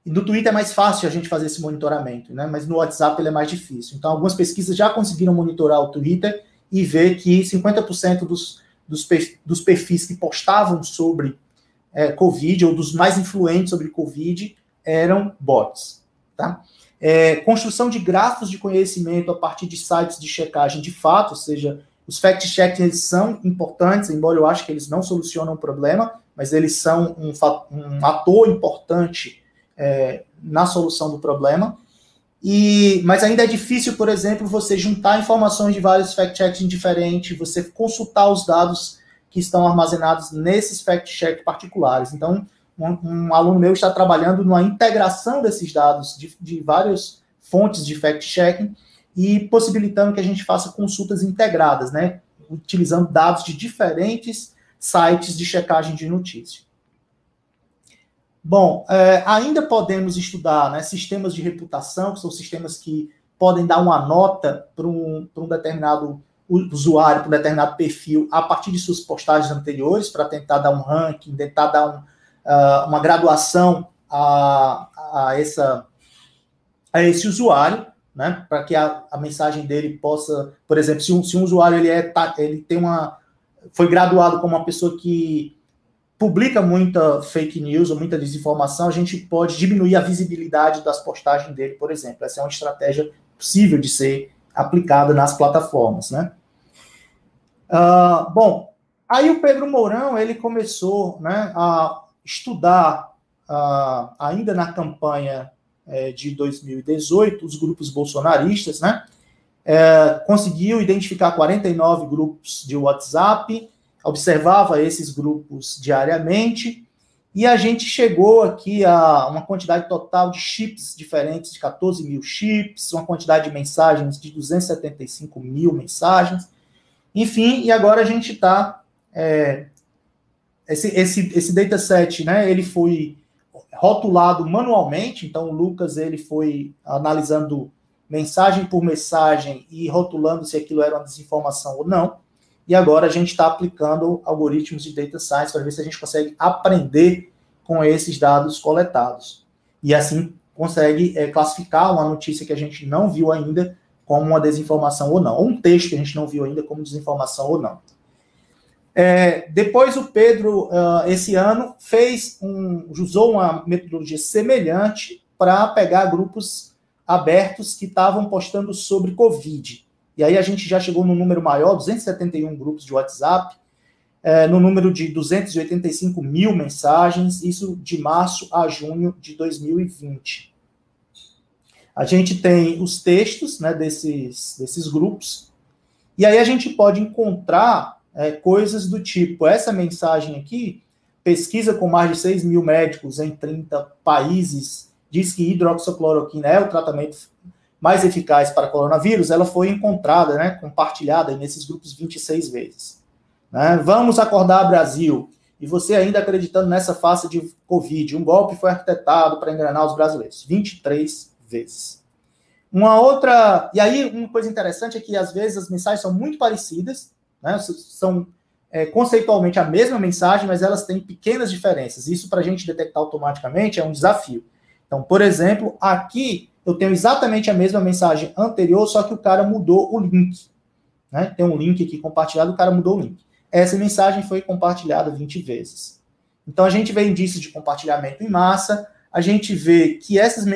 no Twitter é mais fácil a gente fazer esse monitoramento, né? mas no WhatsApp ele é mais difícil. Então, algumas pesquisas já conseguiram monitorar o Twitter e ver que 50% dos, dos, perfis que postavam sobre é, Covid, ou dos mais influentes sobre Covid, eram bots. Tá? É, construção de grafos de conhecimento a partir de sites de checagem de fato, ou seja, os fact-checks são importantes, embora eu acho que eles não solucionam o problema, mas eles são um, um ator importante é, na solução do problema. E, mas ainda é difícil, por exemplo, você juntar informações de vários fact-checks diferentes, você consultar os dados que estão armazenados nesses fact-checks particulares. Então, um, um, aluno meu está trabalhando numa integração desses dados de, de várias fontes de fact-checking e possibilitando que a gente faça consultas integradas, né? Utilizando dados de diferentes sites de checagem de notícias. Bom, é, ainda podemos estudar né, sistemas de reputação, que são sistemas que podem dar uma nota para um, um determinado usuário, para um determinado perfil, a partir de suas postagens anteriores, para tentar dar um ranking, tentar dar um, uh, uma graduação a, a, essa, a esse usuário, né, para que a, a, mensagem dele possa, por exemplo, se um, se um usuário ele, é, ele tem uma, foi graduado como uma pessoa que publica muita fake news ou muita desinformação, a gente pode diminuir a visibilidade das postagens dele, por exemplo. Essa é uma estratégia possível de ser aplicada nas plataformas, né? Uh, bom, aí o Pedro Mourão ele começou né, a estudar uh, ainda na campanha é, de 2018 os grupos bolsonaristas, né? É, conseguiu identificar 49 grupos de WhatsApp, observava esses grupos diariamente e a gente chegou aqui a uma quantidade total de chips diferentes, de 14 mil chips, uma quantidade de mensagens de 275 mil mensagens. Enfim, e agora a gente está. É, esse, esse, esse dataset, né, ele foi rotulado manualmente, então o Lucas ele foi analisando mensagem por mensagem e rotulando se aquilo era uma desinformação ou não. E agora a gente está aplicando algoritmos de data science para ver se a gente consegue aprender com esses dados coletados. E assim consegue é, classificar uma notícia que a gente não viu ainda como uma desinformação ou não, ou um texto que a gente não viu ainda como desinformação ou não. É, depois o Pedro, uh, esse ano, fez um, usou uma metodologia semelhante para pegar grupos abertos que estavam postando sobre Covid. E aí a gente já chegou no número maior, 271 grupos de WhatsApp, é, no número de 285 mil mensagens, isso de março a junho de 2020. A gente tem os textos né, desses, desses grupos, e aí a gente pode encontrar é, coisas do tipo: essa mensagem aqui, pesquisa com mais de 6 mil médicos em 30 países, diz que hidroxicloroquina é o tratamento mais eficaz para coronavírus, ela foi encontrada, né, compartilhada nesses grupos 26 vezes. Né? Vamos acordar Brasil. E você ainda acreditando nessa face de Covid, um golpe foi arquitetado para enganar os brasileiros. 23 vezes. Uma outra. E aí, uma coisa interessante é que às vezes as mensagens são muito parecidas, né? São é, conceitualmente a mesma mensagem, mas elas têm pequenas diferenças. Isso para a gente detectar automaticamente é um desafio. Então, por exemplo, aqui eu tenho exatamente a mesma mensagem anterior, só que o cara mudou o link. Né? Tem um link aqui compartilhado, o cara mudou o link. Essa mensagem foi compartilhada 20 vezes. Então a gente vê indícios de compartilhamento em massa, a gente vê que essas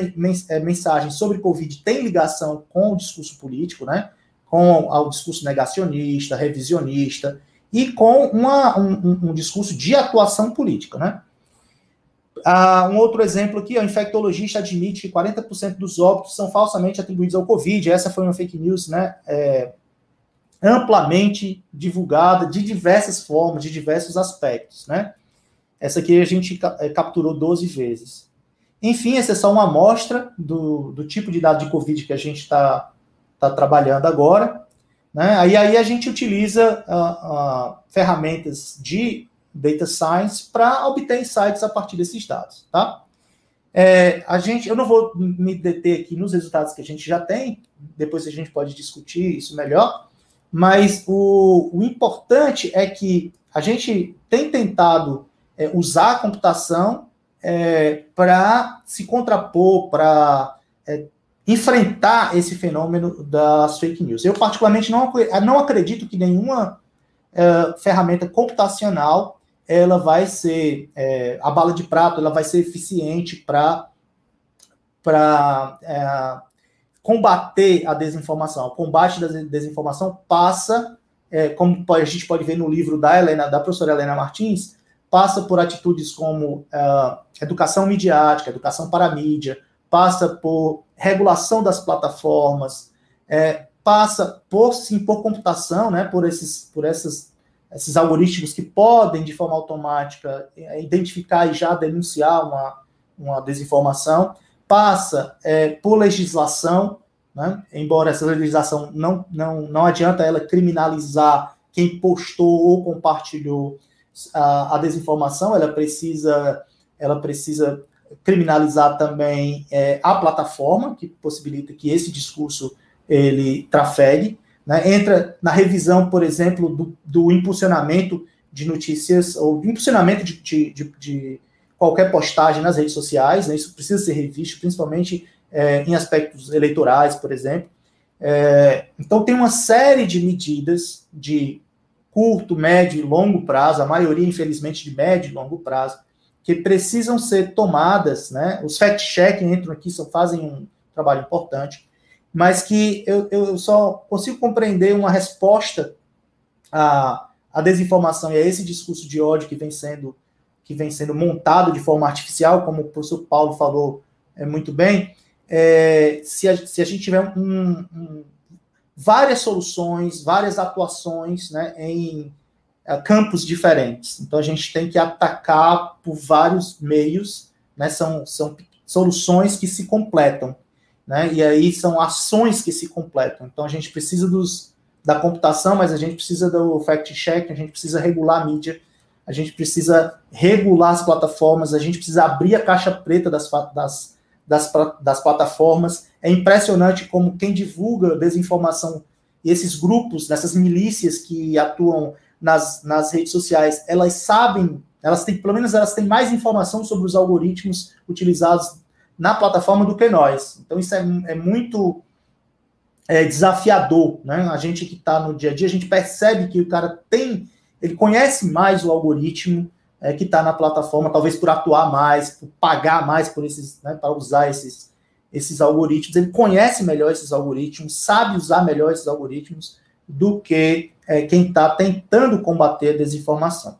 é, mensagens sobre Covid têm ligação com o discurso político, né? com o discurso negacionista, revisionista, e com uma, um, um, discurso de atuação política. Né? Ah, um outro exemplo aqui, o infectologista admite que 40% dos óbitos são falsamente atribuídos ao Covid. Essa foi uma fake news né, é, amplamente divulgada de diversas formas, de diversos aspectos. Né? Essa aqui a gente é, capturou 12 vezes. Enfim, essa é só uma amostra do, do tipo de dado de Covid que a gente está está trabalhando agora. Né? Aí, aí a gente utiliza uh, uh, ferramentas de data science para obter insights a partir desses dados. Tá? É, a gente, eu não vou me deter aqui nos resultados que a gente já tem, depois a gente pode discutir isso melhor, mas o, o importante é que a gente tem tentado é, usar a computação é, para se contrapor, para é, enfrentar esse fenômeno das fake news. Eu, particularmente, não, não acredito que nenhuma é, ferramenta computacional ela vai ser é, a bala de prato, ela vai ser eficiente para para é, combater a desinformação. O combate da desinformação passa, é, como a gente pode ver no livro da Helena, da professora Helena Martins, passa por atitudes como é, educação midiática, educação para mídia, passa por regulação das plataformas, é, passa por sim por computação, né, por esses por essas, esses algoritmos que podem de forma automática é, identificar e já denunciar uma, uma desinformação, passa é, por legislação, né, embora essa legislação não, não, não adianta ela criminalizar quem postou ou compartilhou a, a desinformação, ela precisa ela precisa criminalizar também é, a plataforma, que possibilita que esse discurso ele trafegue, né? entra na revisão, por exemplo, do, do impulsionamento de notícias, ou impulsionamento de, de, de, de, qualquer postagem nas redes sociais, né? isso precisa ser revisto, principalmente é, em aspectos eleitorais, por exemplo. É, então, tem uma série de medidas de curto, médio e longo prazo, a maioria, infelizmente, de médio e longo prazo, que precisam ser tomadas, né? Os fact-checking entram aqui, só fazem um trabalho importante, mas que eu, eu só consigo compreender uma resposta a, a desinformação e a esse discurso de ódio que vem sendo que vem sendo montado de forma artificial, como o professor Paulo falou é, muito bem, é, se, a, se a gente tiver um, um, várias soluções, várias atuações né, em é, campos diferentes. Então a gente tem que atacar por vários meios, né, são, são soluções que se completam. Né, e aí são ações que se completam. Então a gente precisa dos, da computação, mas a gente precisa do fact-check, a gente precisa regular a mídia, a gente precisa regular as plataformas, a gente precisa abrir a caixa preta das, das, das, das plataformas. É impressionante como quem divulga desinformação e esses grupos, nessas milícias que atuam nas, nas redes sociais, elas sabem, elas têm, pelo menos elas têm mais informação sobre os algoritmos utilizados na plataforma do que nós. Então isso é, é muito é, desafiador, né? A gente que está no dia a dia, a gente percebe que o cara tem ele conhece mais o algoritmo é, que está na plataforma, talvez por atuar mais, por pagar mais por esses, né, para usar esses, esses algoritmos. Ele conhece melhor esses algoritmos, sabe usar melhor esses algoritmos do que é, quem está tentando combater a desinformação.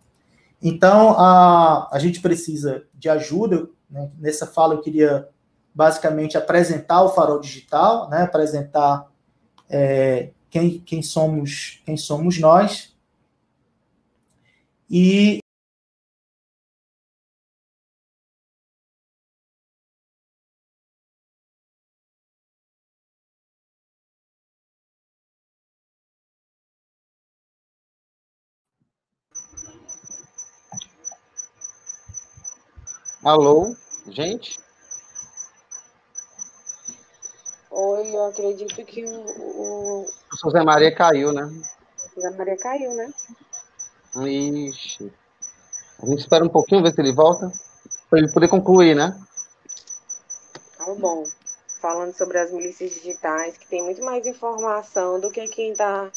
Então, a, a gente precisa de ajuda. Né? Nessa fala, eu queria basicamente apresentar o farol digital, né? apresentar é, quem, quem, somos, quem somos nós, e Alô, gente? Oi, eu acredito que o. O, o José Maria caiu, né? O José Maria caiu, né? Ixi. A gente espera um pouquinho, ver se ele volta, para ele poder concluir, né? Tá bom. Falando sobre as milícias digitais, que tem muito mais informação do que quem está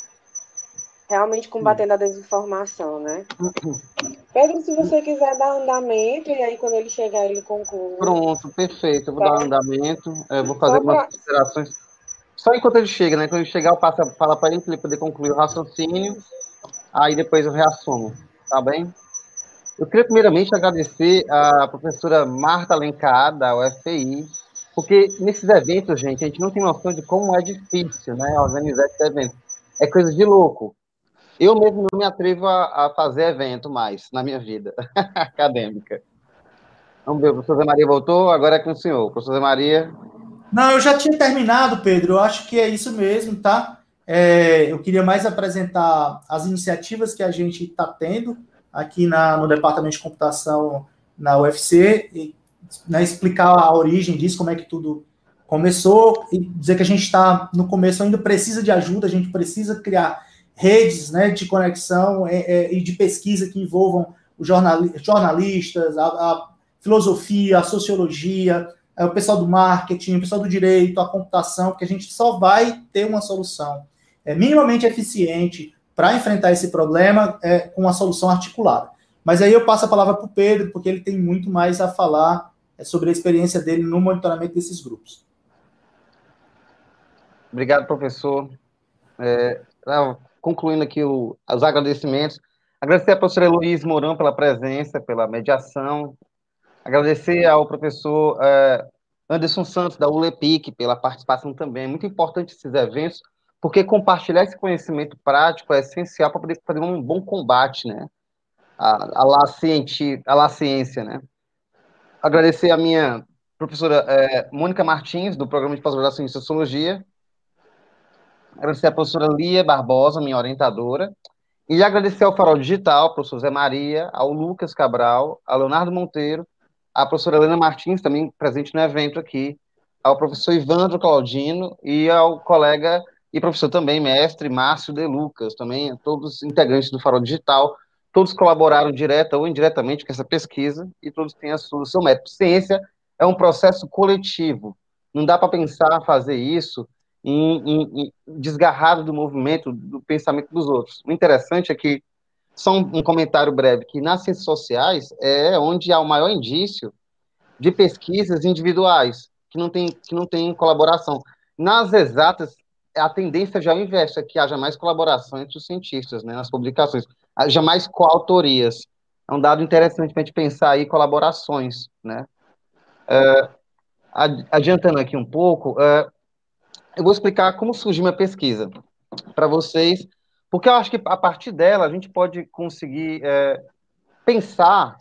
realmente combatendo a desinformação, né? Pedro, se você quiser dar andamento, e aí quando ele chegar, ele conclui. Pronto, perfeito. Eu vou tá. dar andamento, eu vou fazer algumas pra... considerações. Só enquanto ele chega, né? Quando ele chegar, eu passo, falo para ele, para ele poder concluir o raciocínio aí depois eu reassumo, tá bem? Eu queria primeiramente agradecer a professora Marta Alencar, da UFI, porque nesses eventos, gente, a gente não tem noção de como é difícil, né, organizar esses eventos. É coisa de louco. Eu mesmo não me atrevo a, a fazer evento mais na minha vida acadêmica. Vamos ver, o professor Zé Maria voltou, agora é com o senhor. Professor Zé Maria. Não, eu já tinha terminado, Pedro. Eu acho que é isso mesmo, tá? É, eu queria mais apresentar as iniciativas que a gente está tendo aqui na, no Departamento de Computação na UFC, e né, explicar a origem disso, como é que tudo começou, e dizer que a gente está no começo ainda precisa de ajuda, a gente precisa criar redes né, de conexão é, é, e de pesquisa que envolvam os jornalistas, a, a filosofia, a sociologia, é, o pessoal do marketing, o pessoal do direito, a computação, porque a gente só vai ter uma solução é, minimamente eficiente para enfrentar esse problema é, com uma solução articulada. Mas aí eu passo a palavra para o Pedro, porque ele tem muito mais a falar é, sobre a experiência dele no monitoramento desses grupos. Obrigado, professor. É, concluindo aqui o, os agradecimentos, agradecer à professora Luiz Mourão pela presença, pela mediação, agradecer ao professor é, Anderson Santos, da ULEPIC, pela participação também. É muito importante esses eventos, porque compartilhar esse conhecimento prático é essencial para poder fazer um bom combate, né? A, a, a lá ciência, né? Agradecer a minha professora é, Mônica Martins, do Programa de Pós-Graduação em Sociologia. Agradecer a professora Lia Barbosa, minha orientadora. E agradecer ao Farol Digital, ao professor Zé Maria, ao Lucas Cabral, ao Leonardo Monteiro, à professora Helena Martins, também presente no evento aqui, ao professor Ivandro Claudino e ao colega e professor também, mestre Márcio De Lucas, também todos os integrantes do Farol Digital, todos colaboraram direta ou indiretamente com essa pesquisa e todos têm a sua, o seu método. Ciência é um processo coletivo, não dá para pensar fazer isso em, em, desgarrado do movimento, do pensamento dos outros. O interessante é que, só um, um comentário breve, que nas ciências sociais é onde há o maior indício de pesquisas individuais, que não tem, que não tem colaboração. Nas exatas, a tendência já é inversa, que haja mais colaboração entre os cientistas, né, nas publicações, haja mais coautorias. É um dado interessante para a gente pensar aí colaborações, né. É, adiantando aqui um pouco, é, eu vou explicar como surgiu minha pesquisa para vocês, porque eu acho que a partir dela a gente pode conseguir é, pensar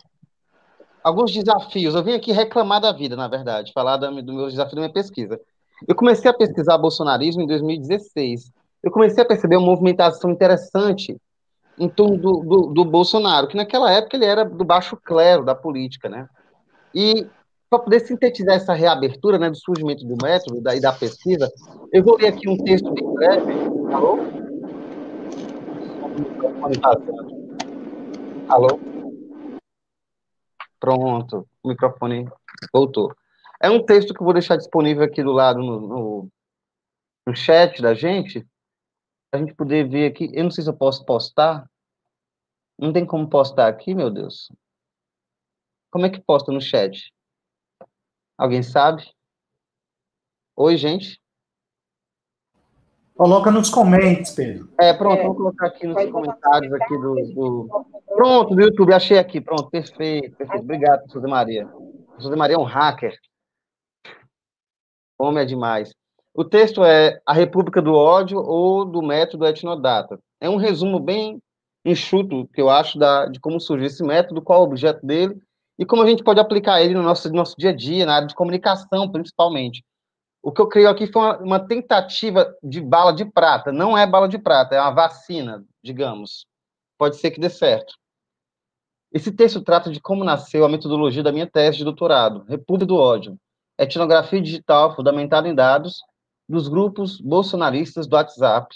alguns desafios. Eu vim aqui reclamar da vida, na verdade, falar do, do meu desafio da minha pesquisa. Eu comecei a pesquisar bolsonarismo em 2016. Eu comecei a perceber uma movimentação interessante em torno do, do, do Bolsonaro, que naquela época ele era do baixo clero da política, né? E para poder sintetizar essa reabertura né, do surgimento do método da, e da pesquisa, eu vou ler aqui um texto bem breve. Alô? Alô? Pronto, o microfone voltou. É um texto que eu vou deixar disponível aqui do lado no, no, no chat da gente, a gente poder ver aqui. Eu não sei se eu posso postar. Não tem como postar aqui, meu Deus. Como é que posta no chat? Alguém sabe? Oi, gente. Coloca nos comentários, Pedro. É, pronto, é. vou colocar aqui nos comentários aqui do, do, Pronto, do YouTube, achei aqui, pronto, perfeito, perfeito. Obrigado, José Maria. José Maria é um hacker. Homem é demais. O texto é A República do Ódio ou do Método Etnodata. É um resumo bem enxuto, que eu acho, da, de como surgiu esse método, qual o objeto dele e como a gente pode aplicar ele no nosso, no nosso dia a dia, na área de comunicação, principalmente. O que eu creio aqui foi uma, uma, tentativa de bala de prata. Não é bala de prata, é uma vacina, digamos. Pode ser que dê certo. Esse texto trata de como nasceu a metodologia da minha tese de doutorado, República do Ódio, etnografia digital fundamentada em dados dos grupos bolsonaristas do WhatsApp,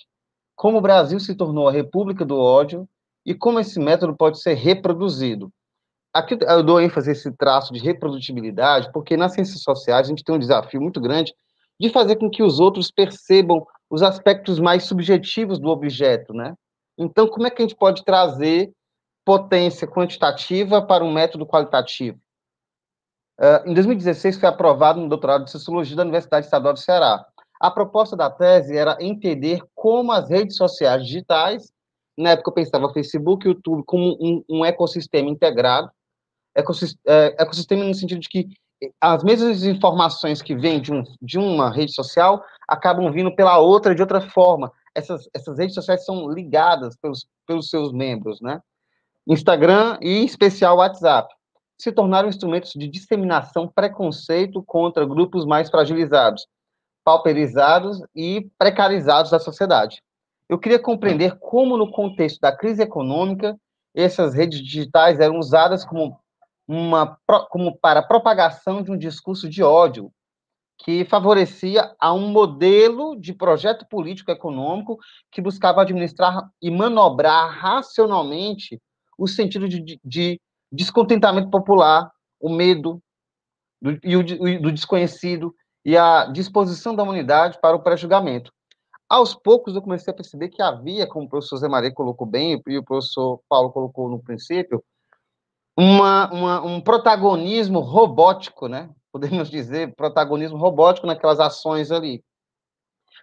como o Brasil se tornou a República do Ódio e como esse método pode ser reproduzido. Aqui eu dou ênfase a esse traço de reprodutibilidade, porque nas ciências sociais a gente tem um desafio muito grande de fazer com que os outros percebam os aspectos mais subjetivos do objeto, né? Então, como é que a gente pode trazer potência quantitativa para um método qualitativo? Uh, em 2016, foi aprovado no doutorado de Sociologia da Universidade Estadual do Ceará. A proposta da tese era entender como as redes sociais digitais, na época eu pensava Facebook e YouTube como um, um ecossistema integrado, é, ecossistema no sentido de que as mesmas informações que vêm de, um, de uma rede social acabam vindo pela outra de outra forma. Essas, essas redes sociais são ligadas pelos, pelos seus membros, né? Instagram e, em especial, WhatsApp se tornaram instrumentos de disseminação preconceito contra grupos mais fragilizados, pauperizados e precarizados da sociedade. Eu queria compreender como, no contexto da crise econômica, essas redes digitais eram usadas como, uma, como para a propagação de um discurso de ódio que favorecia a um modelo de projeto político econômico que buscava administrar e manobrar racionalmente o sentido de, de descontentamento popular, o medo do, e o, do desconhecido e a disposição da humanidade para o pré-julgamento. Aos poucos eu comecei a perceber que havia, como o professor Zé Maria colocou bem e o professor Paulo colocou no princípio, uma, uma, um protagonismo robótico, né? Podemos dizer protagonismo robótico naquelas ações ali.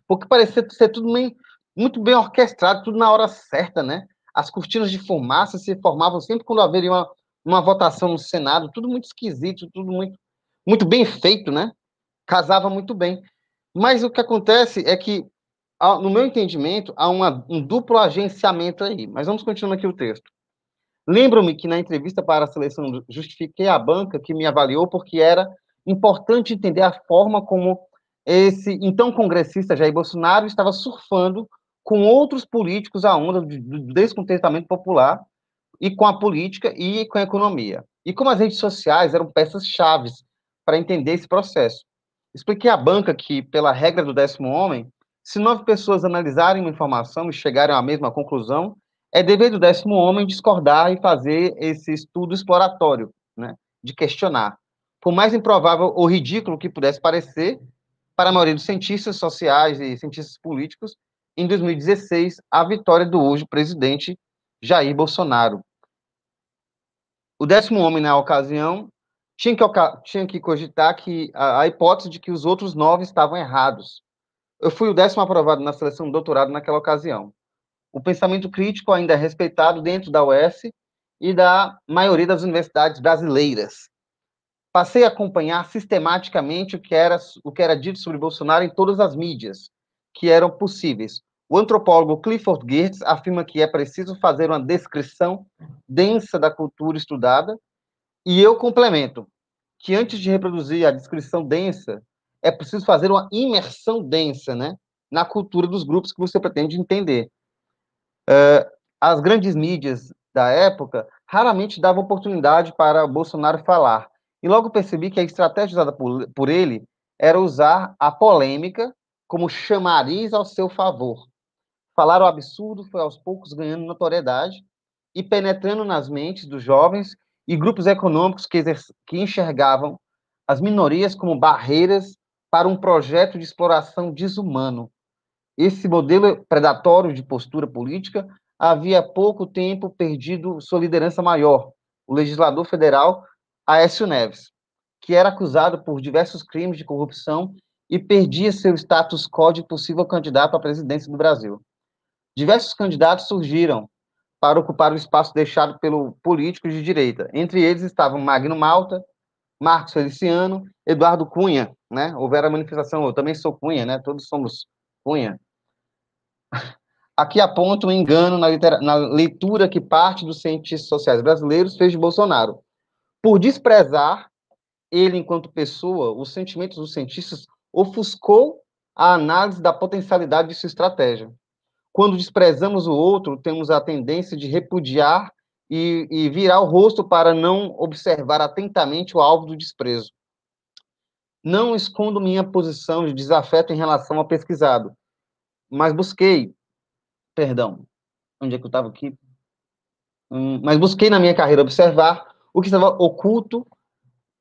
Porque parecia ser tudo meio, muito bem orquestrado, tudo na hora certa, né? As cortinas de fumaça se formavam sempre quando haveria uma, uma votação no Senado, tudo muito esquisito, tudo muito, muito bem feito, né? Casava muito bem. Mas o que acontece é que, no meu entendimento, há uma, um duplo agenciamento aí. Mas vamos continuar aqui o texto. Lembro-me que na entrevista para a seleção justifiquei a banca que me avaliou porque era importante entender a forma como esse então congressista Jair Bolsonaro estava surfando com outros políticos a onda do descontentamento popular e com a política e com a economia. E como as redes sociais eram peças chaves para entender esse processo. Expliquei à banca que, pela regra do décimo homem, se nove pessoas analisarem uma informação e chegarem à mesma conclusão, é dever do décimo homem discordar e fazer esse estudo exploratório, né, de questionar. Por mais improvável ou ridículo que pudesse parecer, para a maioria dos cientistas sociais e cientistas políticos, em 2016, a vitória do hoje presidente Jair Bolsonaro. O décimo homem, na ocasião, tinha que, tinha que cogitar que a, a hipótese de que os outros nove estavam errados. eu fui o décimo aprovado na seleção de doutorado naquela ocasião. O pensamento crítico ainda é respeitado dentro da UES e da maioria das universidades brasileiras. Passei a acompanhar sistematicamente o que era, o que era dito sobre Bolsonaro em todas as mídias que eram possíveis. O antropólogo Clifford Geertz afirma que é preciso fazer uma descrição densa da cultura estudada, e eu complemento que antes de reproduzir a descrição densa, é preciso fazer uma imersão densa, né, na cultura dos grupos que você pretende entender. Uh, as grandes mídias da época raramente davam oportunidade para Bolsonaro falar, e logo percebi que a estratégia usada por, por ele era usar a polêmica como chamariz ao seu favor. Falar o absurdo foi aos poucos ganhando notoriedade e penetrando nas mentes dos jovens e grupos econômicos que, que enxergavam as minorias como barreiras para um projeto de exploração desumano. Esse modelo predatório de postura política havia pouco tempo perdido sua liderança maior, o legislador federal Aécio Neves, que era acusado por diversos crimes de corrupção e perdia seu status quo de possível candidato à presidência do Brasil. Diversos candidatos surgiram para ocupar o espaço deixado pelo político de direita. Entre eles estavam Magno Malta, Marcos Feliciano, Eduardo Cunha, né? Houveram a manifestação, eu também sou Cunha, né? Todos somos Cunha. Aqui aponta um engano na, na leitura que parte dos cientistas sociais brasileiros fez de Bolsonaro. Por desprezar ele enquanto pessoa, os sentimentos dos cientistas ofuscou a análise da potencialidade de sua estratégia. Quando desprezamos o outro, temos a tendência de repudiar e, e virar o rosto para não observar atentamente o alvo do desprezo. Não escondo minha posição de desafeto em relação ao pesquisado, mas busquei, perdão, onde é que eu estava aqui? Hum, mas busquei na minha carreira observar o que estava oculto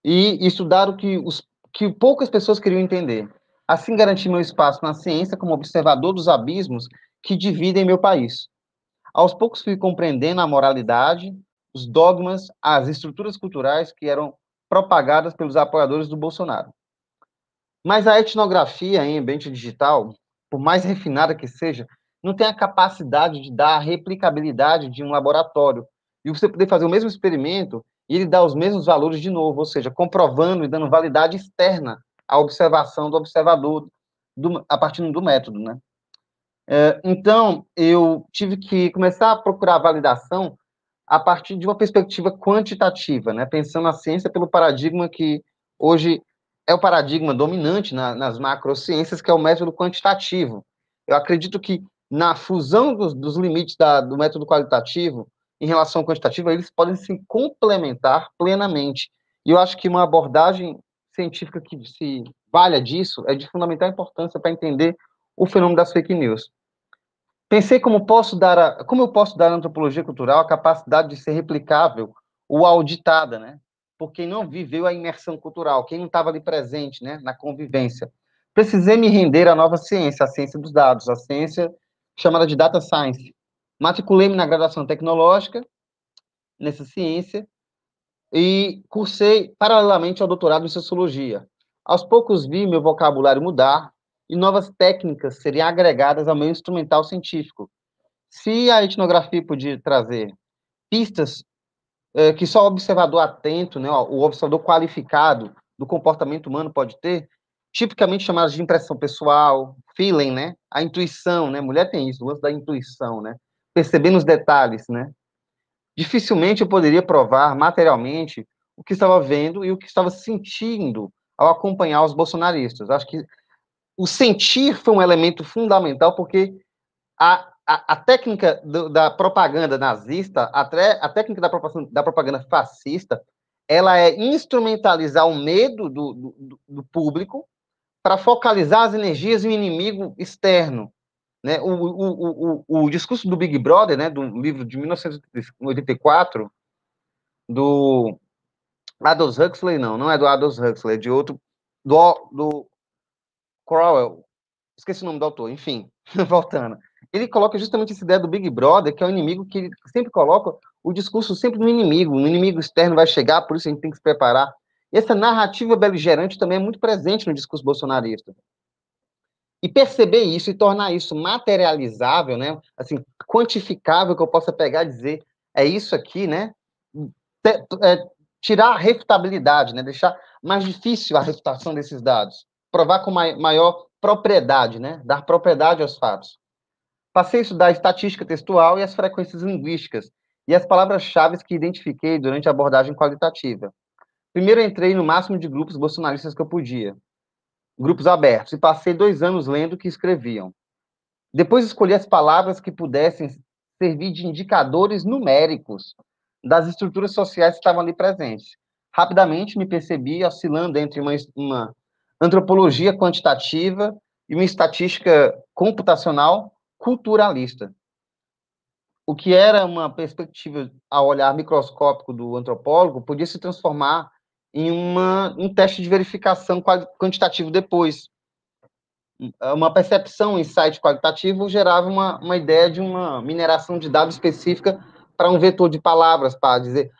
e estudar o que os que poucas pessoas queriam entender. Assim, garanti meu espaço na ciência como observador dos abismos que dividem meu país. Aos poucos fui compreendendo a moralidade, os dogmas, as estruturas culturais que eram propagadas pelos apoiadores do Bolsonaro. Mas a etnografia em ambiente digital, por mais refinada que seja, não tem a capacidade de dar a replicabilidade de um laboratório. E você poder fazer o mesmo experimento e ele dá os mesmos valores de novo, ou seja, comprovando e dando validade externa à observação do observador do, a partir do método, né? É, então, eu tive que começar a procurar validação a partir de uma perspectiva quantitativa, né? Pensando a ciência pelo paradigma que hoje é o paradigma dominante na, nas macrociências, que é o método quantitativo. Eu acredito que na fusão dos, dos limites da, do método qualitativo em relação ao quantitativo, eles podem se complementar plenamente. E eu acho que uma abordagem científica que se valha disso é de fundamental importância para entender o fenômeno das fake news. Pensei como posso dar a, como eu posso dar à antropologia cultural a capacidade de ser replicável ou auditada, né? Por quem não viveu a imersão cultural, quem não estava ali presente, né, na convivência. Precisei me render à nova ciência, a ciência dos dados, a ciência chamada de data science, Matriculei-me na graduação tecnológica, nessa ciência, e cursei paralelamente ao doutorado em sociologia. Aos poucos vi meu vocabulário mudar e novas técnicas seriam agregadas ao meu instrumental científico. Se a etnografia podia trazer pistas é, que só o observador atento, né, o observador qualificado do comportamento humano pode ter, tipicamente chamadas de impressão pessoal, feeling, né, a intuição, né, mulher tem isso, o lance da intuição, né, percebendo os detalhes, né? Dificilmente eu poderia provar materialmente o que estava vendo e o que estava sentindo ao acompanhar os bolsonaristas. Acho que o sentir foi um elemento fundamental, porque a, a, técnica do, da propaganda nazista, a, a técnica da propaganda, da propaganda, fascista, ela é instrumentalizar o medo do, do, do público para focalizar as energias em um inimigo externo, né? O, o, o, o discurso do Big Brother, né, do livro de 1984, do Aldous Huxley, não, não é do Aldous Huxley, é de outro, do, do Crowell, esqueci o nome do autor, enfim, voltando. Ele coloca justamente essa ideia do Big Brother, que é o inimigo que ele sempre coloca o discurso sempre no inimigo, o inimigo externo vai chegar, por isso a gente tem que se preparar. E essa narrativa beligerante também é muito presente no discurso bolsonarista. E perceber isso e tornar isso materializável, né? Assim, quantificável, que eu possa pegar e dizer, é isso aqui, né? É, tirar a refutabilidade, né? Deixar mais difícil a refutação desses dados. Provar com maior propriedade, né? Dar propriedade aos fatos. Passei a estudar estatística textual e as frequências linguísticas e as palavras-chave que identifiquei durante a abordagem qualitativa. Primeiro entrei no máximo de grupos bolsonaristas que eu podia, grupos abertos, e passei dois anos lendo o que escreviam. Depois escolhi as palavras que pudessem servir de indicadores numéricos das estruturas sociais que estavam ali presentes. Rapidamente me percebi oscilando entre uma, uma antropologia quantitativa e uma estatística computacional culturalista. O que era uma perspectiva ao olhar microscópico do antropólogo podia se transformar em uma, um teste de verificação quantitativo depois. Uma percepção, um insight qualitativo gerava uma, uma ideia de uma mineração de dados específica para um vetor de palavras, para dizer,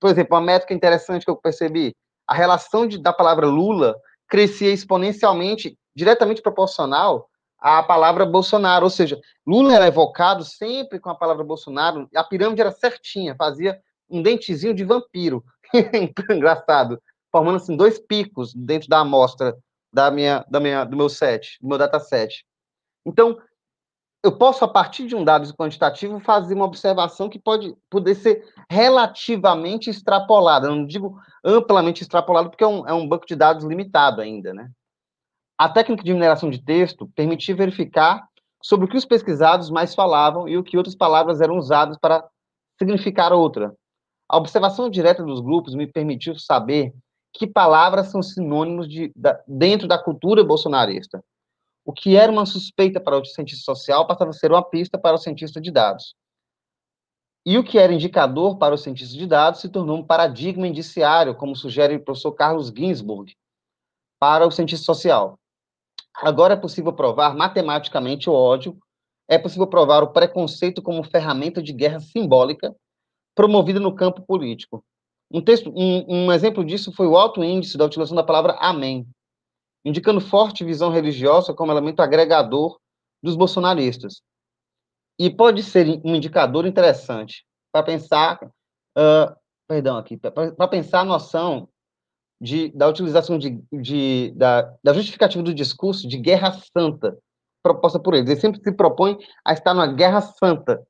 por exemplo, uma métrica interessante que eu percebi, a relação de, da palavra Lula crescia exponencialmente, diretamente proporcional à palavra Bolsonaro, ou seja, Lula era evocado sempre com a palavra Bolsonaro, a pirâmide era certinha, fazia um dentezinho de vampiro. Engraçado. Formando assim dois picos dentro da amostra da minha, da minha, do meu set, do meu dataset. Então, eu posso, a partir de um dado quantitativo, fazer uma observação que pode poder ser relativamente extrapolada. Eu não digo amplamente extrapolado, porque é um, é um banco de dados limitado ainda, né? A técnica de mineração de texto permitia verificar sobre o que os pesquisados mais falavam e o que outras palavras eram usadas para significar outra. A observação direta dos grupos me permitiu saber que palavras são sinônimos de, da, dentro da cultura bolsonarista. O que era uma suspeita para o cientista social passava a ser uma pista para o cientista de dados. E o que era indicador para o cientista de dados se tornou um paradigma indiciário, como sugere o professor Carlos Ginsburg, para o cientista social. Agora é possível provar matematicamente o ódio, é possível provar o preconceito como ferramenta de guerra simbólica promovida no campo político. Um, texto, um, um exemplo disso foi o alto índice da utilização da palavra amém, indicando forte visão religiosa como elemento agregador dos bolsonaristas. E pode ser um indicador interessante para pensar, uh, perdão aqui, para pensar a noção de, da utilização de, de da, da, justificativa do discurso de guerra santa proposta por eles. Eles sempre se propõem a estar numa guerra santa,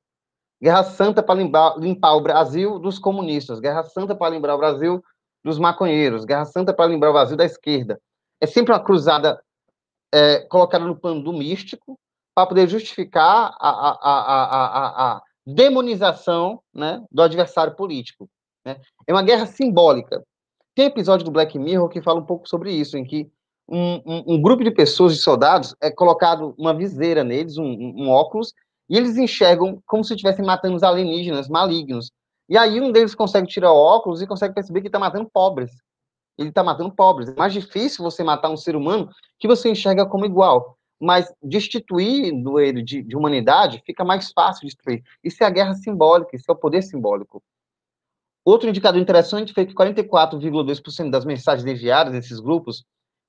Guerra Santa para limpar, limpar o Brasil dos comunistas, Guerra Santa para limpar o Brasil dos maconheiros, Guerra Santa para limpar o Brasil da esquerda. É sempre uma cruzada é, colocada no plano do místico para poder justificar a, a, a, a, demonização né, do adversário político. Né? É uma guerra simbólica. Tem episódio do Black Mirror que fala um pouco sobre isso, em que um, um, um grupo de pessoas, de soldados, é colocado uma viseira neles, um, um óculos, e eles enxergam como se estivessem matando os alienígenas malignos. E aí um deles consegue tirar o óculos e consegue perceber que está matando pobres. Ele está matando pobres. É mais difícil você matar um ser humano que você enxerga como igual. Mas destituindo ele de, de humanidade fica mais fácil de destruir. Isso é a guerra simbólica, isso é o poder simbólico. Outro indicador interessante foi que 44,2% das mensagens enviadas nesses grupos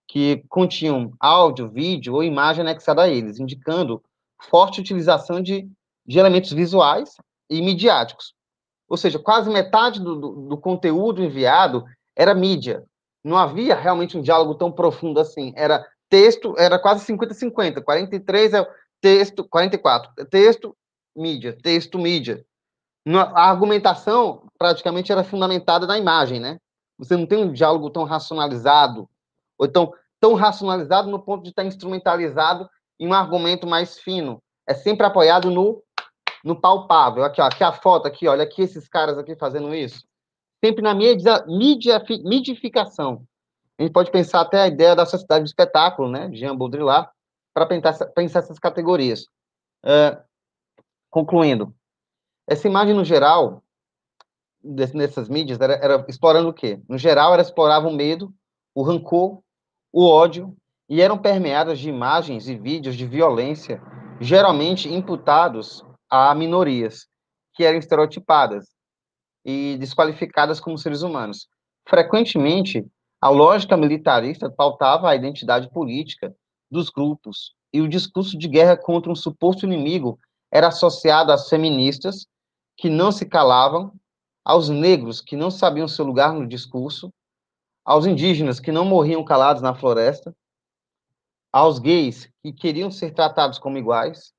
que continham áudio, vídeo ou imagem anexada a eles, indicando forte utilização de, de elementos visuais e midiáticos. Ou seja, quase metade do, do, do conteúdo enviado era mídia. Não havia realmente um diálogo tão profundo assim. Era texto, era quase 50-50. 43 é texto, 44. Texto, mídia, texto, mídia. A argumentação praticamente era fundamentada na imagem, né? Você não tem um diálogo tão racionalizado, ou tão, tão racionalizado no ponto de estar instrumentalizado em um argumento mais fino. É sempre apoiado no, no palpável. Aqui, ó, aqui a foto, aqui, olha aqui esses caras aqui fazendo isso. Sempre na media, media, midificação. A gente pode pensar até a ideia da sociedade do espetáculo, né, de Jean Baudrillard, para pensar, pensar essas categorias. Concluindo, essa imagem, no geral, dessas mídias, era, era explorando o quê? No geral, ela explorava o medo, o rancor, o ódio e eram permeadas de imagens e vídeos de violência, geralmente imputados a minorias, que eram estereotipadas e desqualificadas como seres humanos. Frequentemente, a lógica militarista pautava a identidade política dos grupos e o discurso de guerra contra um suposto inimigo era associado às feministas, que não se calavam, aos negros, que não sabiam seu lugar no discurso, aos indígenas, que não morriam calados na floresta, aos gays, que queriam ser tratados como iguais,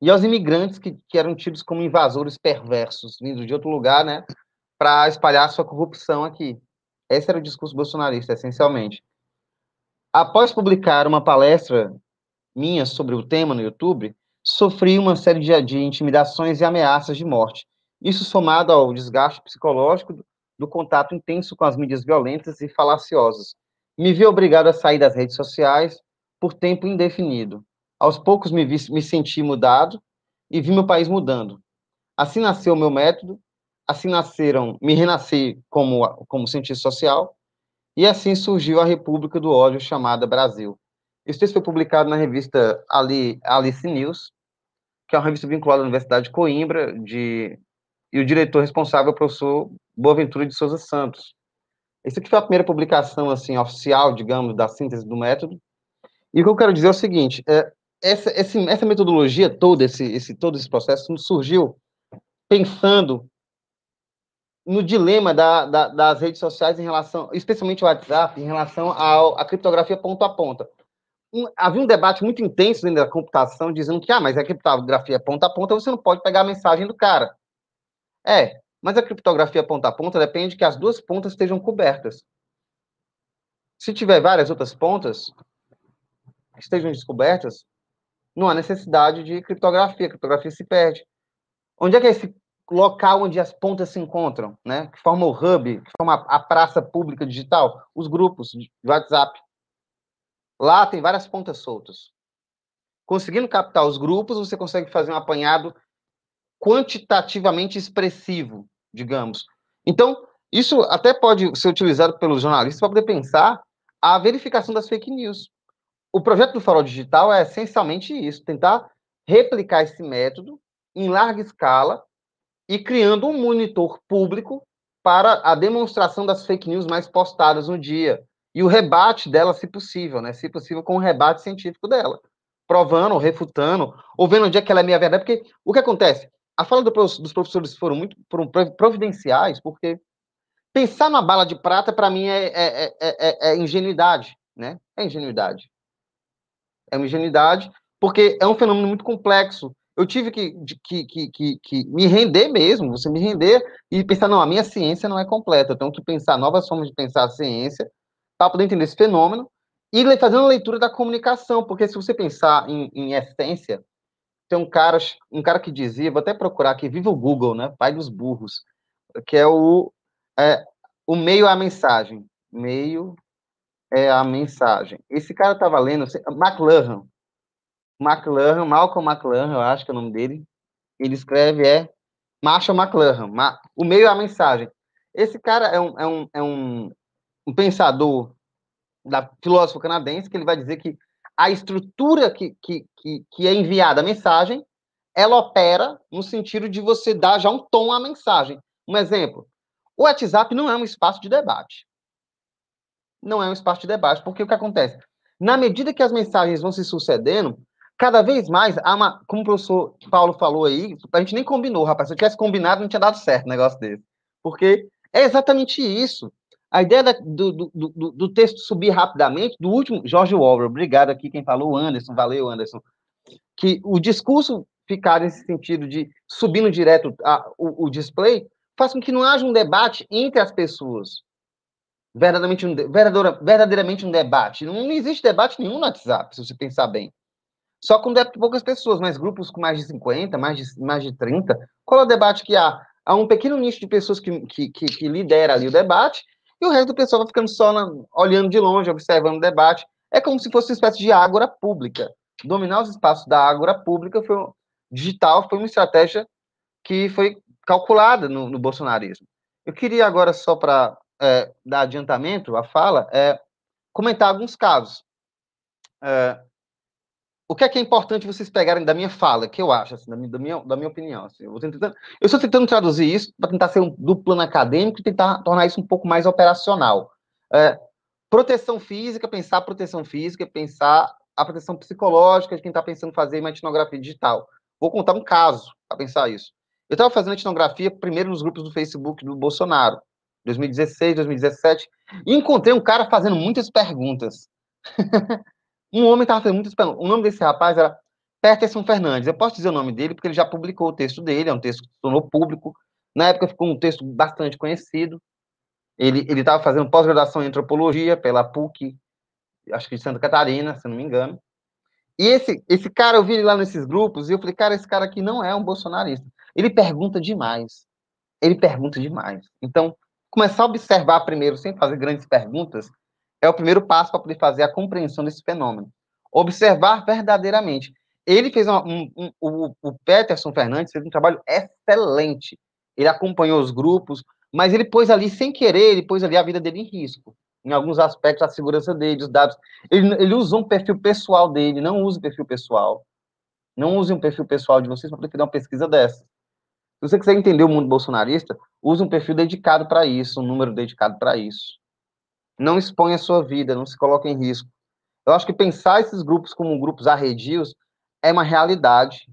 e aos imigrantes, que, que eram tidos como invasores perversos, vindos de outro lugar, né, para espalhar sua corrupção aqui. Esse era o discurso bolsonarista, essencialmente. Após publicar uma palestra minha sobre o tema no YouTube, sofri uma série de, de intimidações e ameaças de morte. Isso somado ao desgaste psicológico do, do contato intenso com as mídias violentas e falaciosas. Me vi obrigado a sair das redes sociais por tempo indefinido. Aos poucos me, vi, me senti mudado e vi meu país mudando. Assim nasceu o meu método, assim nasceram, me renasci como, como cientista social, e assim surgiu a República do Ódio chamada Brasil. Esse texto foi publicado na revista Ali, Alice News, que é uma revista vinculada à Universidade de Coimbra, de, e o diretor responsável é o professor Boaventura de Souza Santos. Essa aqui foi a primeira publicação assim oficial, digamos, da síntese do método. E o que eu quero dizer é o seguinte: é, essa, esse, essa metodologia toda, esse, esse, todo esse processo surgiu pensando no dilema da, da, das redes sociais em relação, especialmente o WhatsApp, em relação à criptografia ponto a ponta. Um, havia um debate muito intenso dentro da computação, dizendo que, ah, mas a criptografia ponta a ponta, você não pode pegar a mensagem do cara. É, mas a criptografia ponta a ponta depende que as duas pontas estejam cobertas. Se tiver várias outras pontas que estejam descobertas, não há necessidade de criptografia, a criptografia se perde. Onde é que é esse local onde as pontas se encontram, né? Que forma o hub, que forma a praça pública digital, os grupos de WhatsApp. Lá tem várias pontas soltas. Conseguindo captar os grupos, você consegue fazer um apanhado quantitativamente expressivo, digamos. Então, isso até pode ser utilizado pelos jornalistas para poder pensar a verificação das fake news. O projeto do Farol Digital é essencialmente isso, tentar replicar esse método em larga escala e criando um monitor público para a demonstração das fake news mais postadas no dia e o rebate dela, se possível, né? Se possível, com o rebate científico dela, provando, refutando, ou vendo onde é que ela é meia verdade, porque o que acontece? A fala do, dos professores foram muito providenciais, porque pensar numa bala de prata, para mim, é, é, é, é, ingenuidade, né? É ingenuidade. É uma ingenuidade, porque é um fenômeno muito complexo, eu tive que, que, que, que, que me render mesmo, você me render e pensar, não, a minha ciência não é completa, eu tenho que pensar novas formas de pensar a ciência para poder entender esse fenômeno e fazendo a leitura da comunicação, porque se você pensar em, em essência, tem um cara, um cara que dizia, vou até procurar aqui, viva o Google, né, pai dos burros, que é o, é, o meio à mensagem, meio é a mensagem. Esse cara estava lendo, McLuhan, McLaren, Malcolm McLaren, eu acho que é o nome dele. Ele escreve é Marshall McLaren. O meio a mensagem. Esse cara é um, é um, é um, um pensador da filósofo canadense que ele vai dizer que a estrutura que, que, que, que, é enviada a mensagem, ela opera no sentido de você dar já um tom à mensagem. Um exemplo, o WhatsApp não é um espaço de debate. Não é um espaço de debate, porque o que acontece? Na medida que as mensagens vão se sucedendo, cada vez mais, há uma, como o professor Paulo falou aí, a gente nem combinou, rapaz. Se eu tivesse combinado, não tinha dado certo um negócio desse. Porque é exatamente isso. A ideia da, do, do, do, do, texto subir rapidamente, do último, George Orwell, obrigado aqui quem falou, Anderson, valeu, Anderson, que o discurso ficar nesse sentido de subindo direto a, o, o, display, faz com que não haja um debate entre as pessoas. Verdadeiramente um, verdadeiramente um debate. Não, não existe debate nenhum no WhatsApp, se você pensar bem. Só com poucas pessoas, mas grupos com mais de 50, mais de, mais de 30. Qual é o debate que há? Há um pequeno nicho de pessoas que, que, que, que lidera ali o debate, e o resto do pessoal vai ficando só na, olhando de longe, observando o debate. É como se fosse uma espécie de ágora pública. Dominar os espaços da ágora pública foi, digital foi uma estratégia que foi calculada no, no bolsonarismo. Eu queria agora, só para é, dar adiantamento à fala, é, comentar alguns casos. É, o que é que é importante vocês pegarem da minha fala, que eu acho, assim, da, minha, da, minha, da minha opinião. Assim, eu, tentando, eu estou tentando traduzir isso para tentar ser um, do plano acadêmico e tentar tornar isso um pouco mais operacional. É, proteção física, pensar proteção física, pensar a proteção psicológica de quem está pensando fazer uma etnografia digital. Vou contar um caso para pensar isso. Eu estava fazendo etnografia primeiro nos grupos do Facebook do Bolsonaro, 2016, 2017, e encontrei um cara fazendo muitas perguntas. um homem estava fazendo muitas perguntas. O nome desse rapaz era Peterson Fernandes. Eu posso dizer o nome dele porque ele já publicou o texto dele, é um texto que se tornou público. Na época ficou um texto bastante conhecido. Ele estava fazendo pós-graduação em antropologia pela PUC, acho que de Santa Catarina, se não me engano. E esse, esse cara, eu vi ele lá nesses grupos, e eu falei, cara, esse cara aqui não é um bolsonarista. Ele pergunta demais. Ele pergunta demais. Então, começar a observar primeiro, sem fazer grandes perguntas, é o primeiro passo para poder fazer a compreensão desse fenômeno. Observar verdadeiramente. Ele fez uma, um, um, o, o Peterson Fernandes fez um trabalho excelente. Ele acompanhou os grupos, mas ele pôs ali, sem querer, ele pôs ali a vida dele em risco. Em alguns aspectos, a segurança dele, os dados. Ele, ele usou um perfil pessoal dele, não use perfil pessoal. Não use um perfil pessoal de vocês para poder fazer uma pesquisa dessa. Se você quiser entender o mundo bolsonarista, use um perfil dedicado para isso, um número dedicado para isso. Não exponha a sua vida, não se coloque em risco. Eu acho que pensar esses grupos como grupos arredios é uma realidade.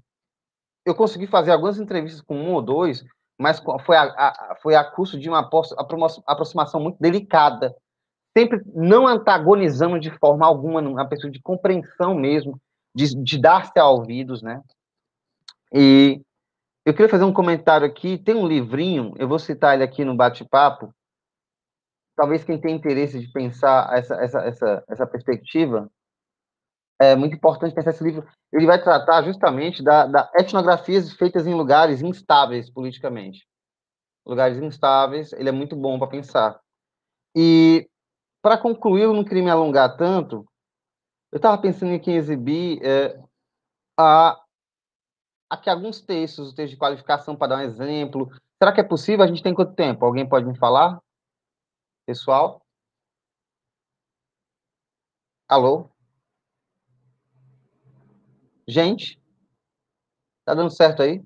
Eu consegui fazer algumas entrevistas com um ou dois mas foi a, a, foi a custo de uma aproximação muito delicada, sempre não antagonizando de forma alguma, uma pessoa de compreensão mesmo, de, de dar-se a ouvidos, né? E eu queria fazer um comentário aqui, tem um livrinho, eu vou citar ele aqui no bate-papo, talvez quem tenha interesse de pensar essa, essa, essa, essa perspectiva, é muito importante pensar esse livro. Ele vai tratar justamente da, da etnografias feitas em lugares instáveis politicamente. Lugares instáveis, ele é muito bom para pensar. E, para concluir, eu não queria me alongar tanto, eu estava pensando aqui em exibir é, a, aqui alguns textos, textos de qualificação, para dar um exemplo. Será que é possível? A gente tem quanto tempo? Alguém pode me falar? Pessoal? Alô? Gente, tá dando certo aí?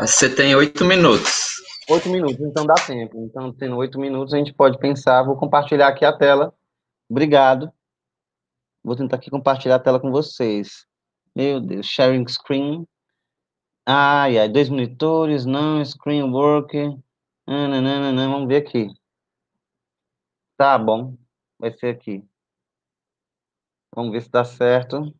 Você tem oito minutos. Oito minutos, então dá tempo. Então, tendo oito minutos, a gente pode pensar. Vou compartilhar aqui a tela. Obrigado. Vou tentar aqui compartilhar a tela com vocês. Meu Deus, sharing screen. Ai, ai, dois monitores, não, screen work. Nananana, vamos ver aqui. Tá bom, vai ser aqui. Vamos ver se dá certo.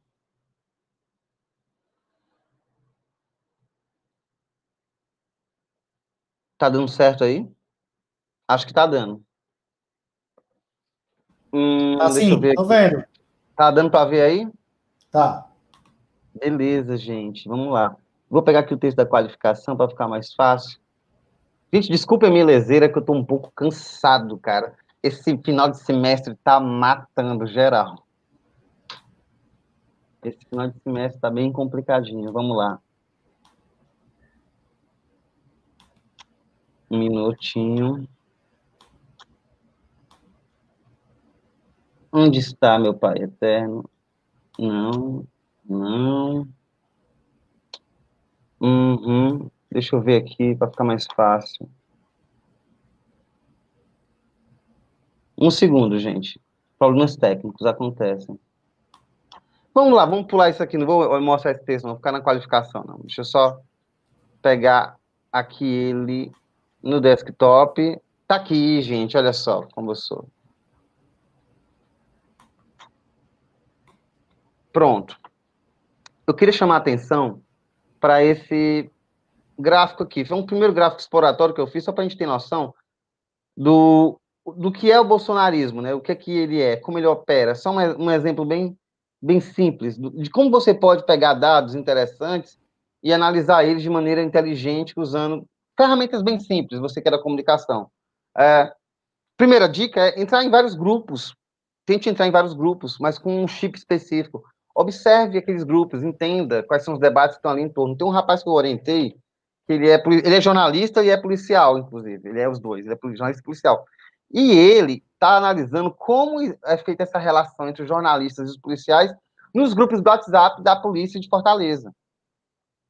Tá dando certo aí? Acho que tá dando. Hum, tá sim, tô vendo. Tá dando para ver aí? Tá. Beleza, gente. Vamos lá. Vou pegar aqui o texto da qualificação para ficar mais fácil. Gente, desculpa a minha leseira, que eu tô um pouco cansado, cara. Esse final de semestre tá matando geral. Esse final de semestre tá bem complicadinho. Vamos lá. Um minutinho. Onde está meu Pai eterno? Não, não. Uhum. Deixa eu ver aqui para ficar mais fácil. Um segundo, gente. Problemas técnicos acontecem. Vamos lá, vamos pular isso aqui. Não vou mostrar esse texto, não vou ficar na qualificação, não. Deixa eu só pegar aqui ele no desktop. Tá aqui, gente, olha só como eu sou. Pronto. Eu queria chamar a atenção para esse gráfico aqui. Foi um primeiro gráfico exploratório que eu fiz, só para a gente ter noção do, do que é o bolsonarismo, né? O que é que ele é, como ele opera. Só um, um exemplo bem, bem simples de como você pode pegar dados interessantes e analisar eles de maneira inteligente usando ferramentas bem simples, você quer a comunicação. É, primeira dica é entrar em vários grupos. Tente entrar em vários grupos, mas com um chip específico. Observe aqueles grupos, entenda quais são os debates que estão ali em torno. Tem um rapaz que eu orientei, que ele é, ele é jornalista e é policial, inclusive. Ele é os dois, ele é jornalista e policial. E ele está analisando como é feita essa relação entre os jornalistas e os policiais nos grupos do WhatsApp da polícia de Fortaleza.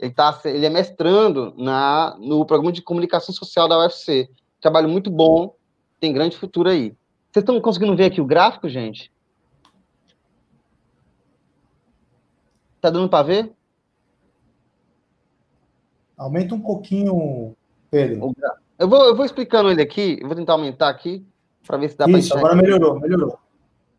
Ele, tá, ele é mestrando na, no programa de comunicação social da UFC. Trabalho muito bom, tem grande futuro aí. Vocês estão conseguindo ver aqui o gráfico, gente? Tá dando para ver? Aumenta um pouquinho, Pedro. Eu vou, eu vou explicando ele aqui, eu vou tentar aumentar aqui, para ver se dá para Isso, agora melhorou, melhorou.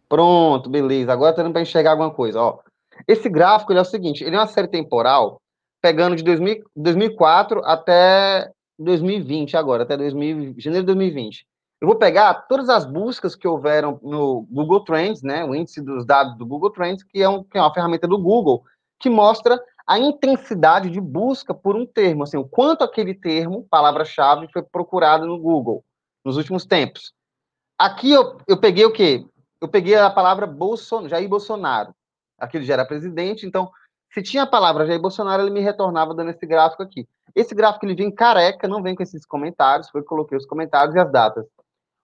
Pronto, beleza. Agora tá dando para enxergar alguma coisa. Ó, esse gráfico é o seguinte: ele é uma série temporal pegando de 2000, 2004 até 2020, agora, até 2000, janeiro de 2020. Eu vou pegar todas as buscas que houveram no Google Trends, né, o índice dos dados do Google Trends, que é, um, que é uma ferramenta do Google, que mostra a intensidade de busca por um termo, assim, o quanto aquele termo, palavra-chave, foi procurado no Google nos últimos tempos. Aqui eu, eu peguei o quê? Eu peguei a palavra Bolson, Jair Bolsonaro. Aqui ele já era presidente, então, se tinha a palavra Jair Bolsonaro, ele me retornava dando esse gráfico aqui. Esse gráfico ele vem careca, não vem com esses comentários, foi que coloquei os comentários e as datas.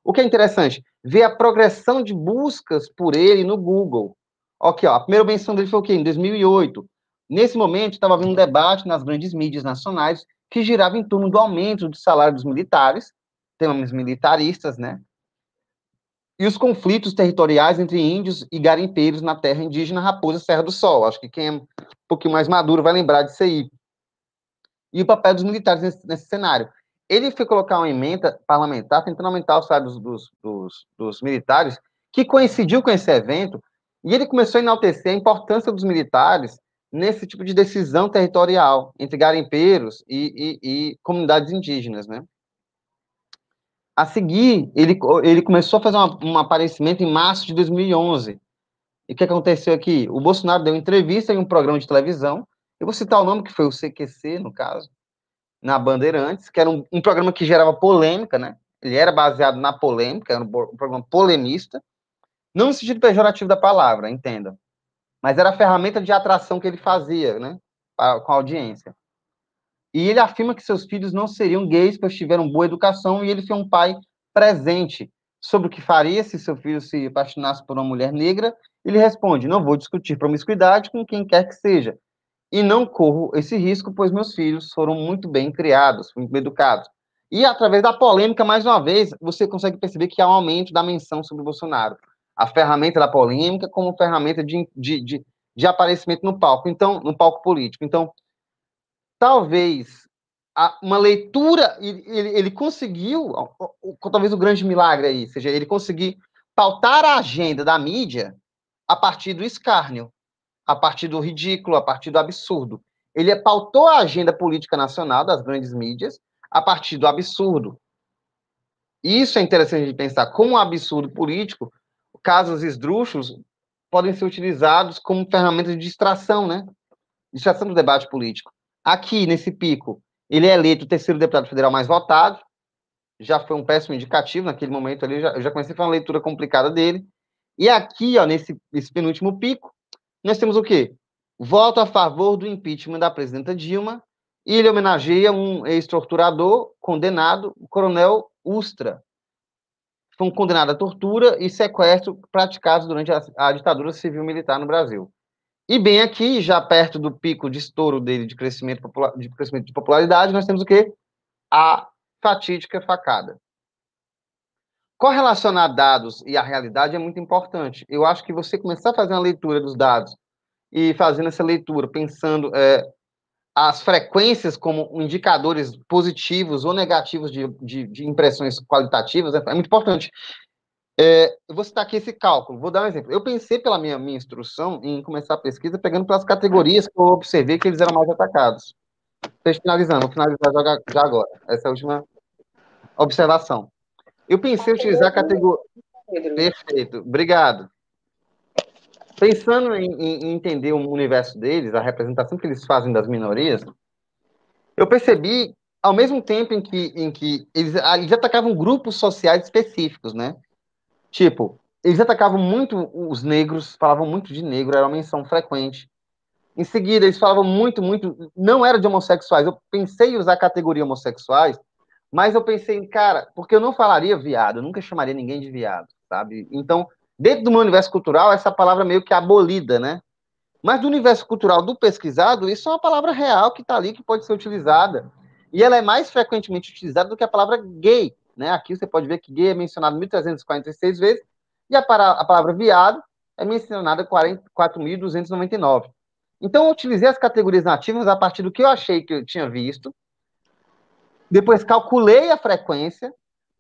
O que é interessante, ver a progressão de buscas por ele no Google. Aqui, ó, a primeira menção dele foi o quê? Em 2008. Nesse momento, estava havendo um debate nas grandes mídias nacionais que girava em torno do aumento do salário dos militares, temas militaristas, né? E os conflitos territoriais entre índios e garimpeiros na terra indígena Raposa Serra do Sol. Acho que quem é um pouquinho mais maduro vai lembrar disso aí. E o papel dos militares nesse, nesse cenário ele foi colocar uma emenda parlamentar tentando aumentar o salário dos, dos, dos, dos, militares, que coincidiu com esse evento, e ele começou a enaltecer a importância dos militares nesse tipo de decisão territorial entre garimpeiros e, e, e comunidades indígenas, né? A seguir, ele, ele começou a fazer uma, um aparecimento em março de 2011. E o que aconteceu aqui? O Bolsonaro deu entrevista em um programa de televisão, eu vou citar o nome, que foi o CQC, no caso, na Bandeirantes, que era um, um, programa que gerava polêmica, né? Ele era baseado na polêmica, era um, um programa polemista, não no sentido pejorativo da palavra, entenda, mas era a ferramenta de atração que ele fazia, né? Com a audiência. E ele afirma que seus filhos não seriam gays, pois tiveram boa educação, e ele foi um pai presente sobre o que faria se seu filho se apaixonasse por uma mulher negra. Ele responde: Não vou discutir promiscuidade com quem quer que seja, e não corro esse risco, pois meus filhos foram muito bem criados, muito bem educados. E através da polêmica, mais uma vez, você consegue perceber que há um aumento da menção sobre Bolsonaro. A ferramenta da polêmica como ferramenta de, de, de, de aparecimento no palco, então, no palco político. Então, talvez uma leitura, ele, ele conseguiu, talvez o grande milagre aí, seja, ele conseguir pautar a agenda da mídia a partir do escárnio, a partir do ridículo, a partir do absurdo. Ele pautou a agenda política nacional das grandes mídias a partir do absurdo. Isso é interessante de pensar. Como um absurdo político, casos esdrúxulos podem ser utilizados como ferramenta de distração, né? Distração do debate político. Aqui, nesse pico, ele é eleito o terceiro deputado federal mais votado, já foi um péssimo indicativo naquele momento ali, eu já, eu já comecei a fazer uma leitura complicada dele. E aqui, ó, nesse, nesse penúltimo pico, nós temos o quê? Voto a favor do impeachment da presidenta Dilma e ele homenageia um ex-torturador condenado, o coronel Ustra. Foi um condenado à tortura e sequestro praticados durante a, a ditadura civil-militar no Brasil. E bem aqui, já perto do pico de estouro dele de crescimento, de crescimento de popularidade, nós temos o quê? A fatídica facada. Correlacionar dados e a realidade é muito importante. Eu acho que você começar a fazer uma leitura dos dados e fazendo essa leitura, pensando é, as frequências como indicadores positivos ou negativos de, de, de impressões qualitativas, é, é muito importante. É, eu vou citar aqui esse cálculo, vou dar um exemplo. Eu pensei pela minha, minha instrução em começar a pesquisa pegando pelas categorias que eu observei que eles eram mais atacados. Finalizando, vou finalizar já agora, essa é a última observação. Eu pensei em utilizar a categoria. Perfeito, obrigado. Pensando em, em, entender o universo deles, a representação que eles fazem das minorias, eu percebi, ao mesmo tempo em que, em que eles, ah, eles atacavam grupos sociais específicos, né? Tipo, eles atacavam muito os negros, falavam muito de negro, era uma menção frequente. Em seguida, eles falavam muito, muito, não era de homossexuais. Eu pensei em usar a categoria homossexuais mas eu pensei, cara, porque eu não falaria viado, eu nunca chamaria ninguém de viado, sabe? Então, dentro do meu universo cultural, essa palavra meio que abolida, né? Mas do universo cultural do pesquisado, isso é uma palavra real que está ali, que pode ser utilizada. E ela é mais frequentemente utilizada do que a palavra gay, né? Aqui você pode ver que gay é mencionado 1.346 vezes, e a, para, a palavra viado é mencionada 44.299. Então, eu utilizei as categorias nativas a partir do que eu achei que eu tinha visto, depois calculei a frequência,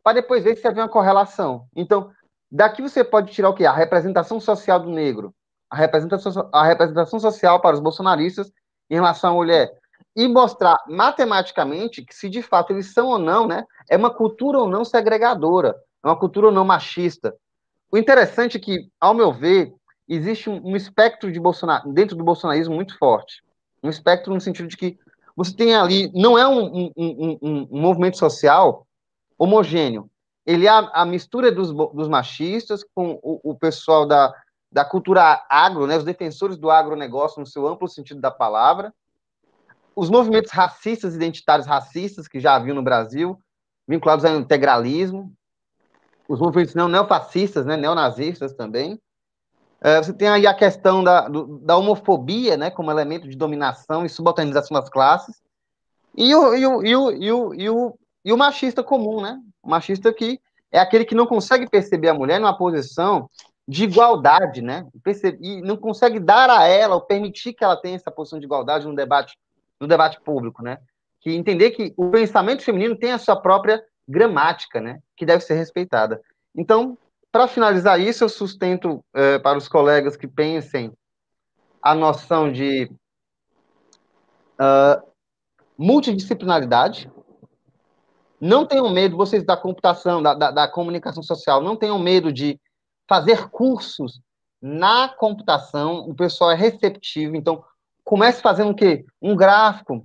para depois ver se havia uma correlação. Então, daqui você pode tirar o quê? A representação social do negro, a representação, a representação social para os bolsonaristas em relação à mulher, e mostrar matematicamente que se de fato eles são ou não, né, é uma cultura ou não segregadora, é uma cultura ou não machista. O interessante é que, ao meu ver, existe um, espectro de Bolsonaro, dentro do bolsonarismo muito forte. Um espectro no sentido de que você tem ali, não é um, um, um, um movimento social homogêneo. Ele é a, a mistura dos, dos, machistas com o, o, pessoal da, da cultura agro, né, os defensores do agronegócio no seu amplo sentido da palavra, os movimentos racistas, identitários racistas que já haviam no Brasil, vinculados ao integralismo, os movimentos neofascistas, né, neonazistas também, é, você tem aí a questão da, da homofobia, né, como elemento de dominação e subalternização das classes, e o, e o, e o, e o, e o machista comum, né? O machista que é aquele que não consegue perceber a mulher numa posição de igualdade, né? E não consegue dar a ela ou permitir que ela tenha essa posição de igualdade no debate, no debate público, né? Que entender que o pensamento feminino tem a sua própria gramática, né? Que deve ser respeitada. Então, para finalizar isso, eu sustento é, para os colegas que pensem a noção de uh, multidisciplinaridade. Não tenham medo, vocês da computação, da, da, da comunicação social, não tenham medo de fazer cursos na computação. O pessoal é receptivo, então comece fazendo o quê? Um gráfico,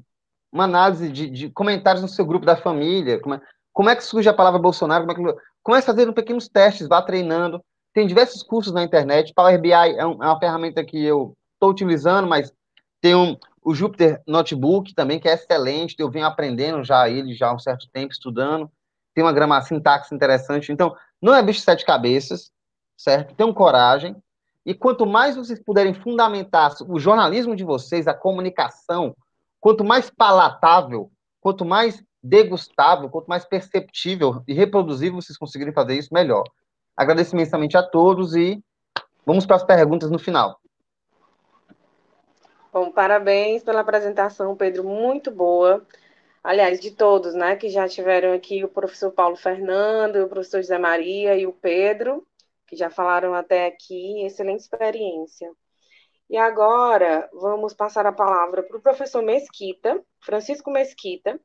uma análise de, de comentários no seu grupo da família. Como é, como é que surge a palavra Bolsonaro? Como é que, Comece fazendo pequenos testes, vá treinando. Tem diversos cursos na internet. Power BI é, um, é uma ferramenta que eu estou utilizando, mas tem um, o Jupyter Notebook também, que é excelente. Eu venho aprendendo já ele já há um certo tempo, estudando. Tem uma grama sintaxe interessante. Então, não é bicho de sete cabeças, certo? Tenham coragem. E quanto mais vocês puderem fundamentar o jornalismo de vocês, a comunicação, quanto mais palatável, quanto mais degustável, quanto mais perceptível e reproduzível vocês conseguirem fazer isso, melhor. Agradeço imensamente a todos e vamos para as perguntas no final. Bom, parabéns pela apresentação, Pedro, muito boa. Aliás, de todos, né, que já tiveram aqui, o professor Paulo Fernando, o professor José Maria e o Pedro, que já falaram até aqui, excelente experiência. E agora, vamos passar a palavra para o professor Mesquita, Francisco Mesquita,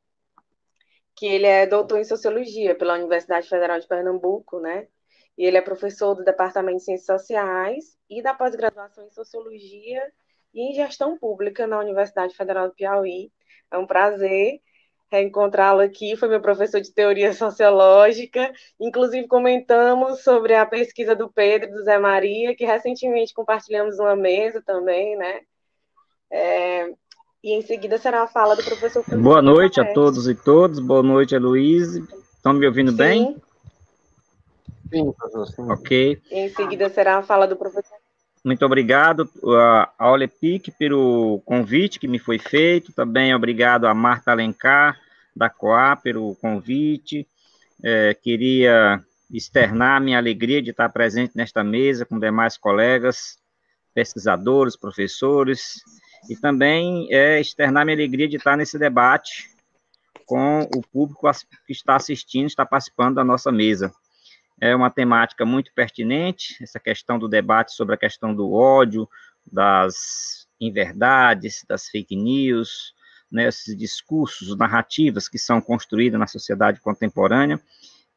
que ele é doutor em Sociologia pela Universidade Federal de Pernambuco, né? E ele é professor do Departamento de Ciências Sociais e da pós-graduação em Sociologia e em Gestão Pública na Universidade Federal do Piauí. É um prazer reencontrá-lo aqui, foi meu professor de teoria sociológica, inclusive comentamos sobre a pesquisa do Pedro e do Zé Maria, que recentemente compartilhamos uma mesa também, né? É, e em seguida será a fala do professor. Francisco Boa noite a todos e todas. Boa noite, Luiz. Estão me ouvindo sim. bem? Sim, professor. Ok. E em seguida será a fala do professor. Muito obrigado a Olepic pelo convite que me foi feito. Também obrigado a Marta Alencar, da COA, pelo convite. É, queria externar minha alegria de estar presente nesta mesa com demais colegas, pesquisadores, professores e também é, externar minha alegria de estar nesse debate com o público que está assistindo, está participando da nossa mesa. É uma temática muito pertinente, essa questão do debate sobre a questão do ódio, das inverdades, das fake news, né, esses discursos, narrativas que são construídas na sociedade contemporânea,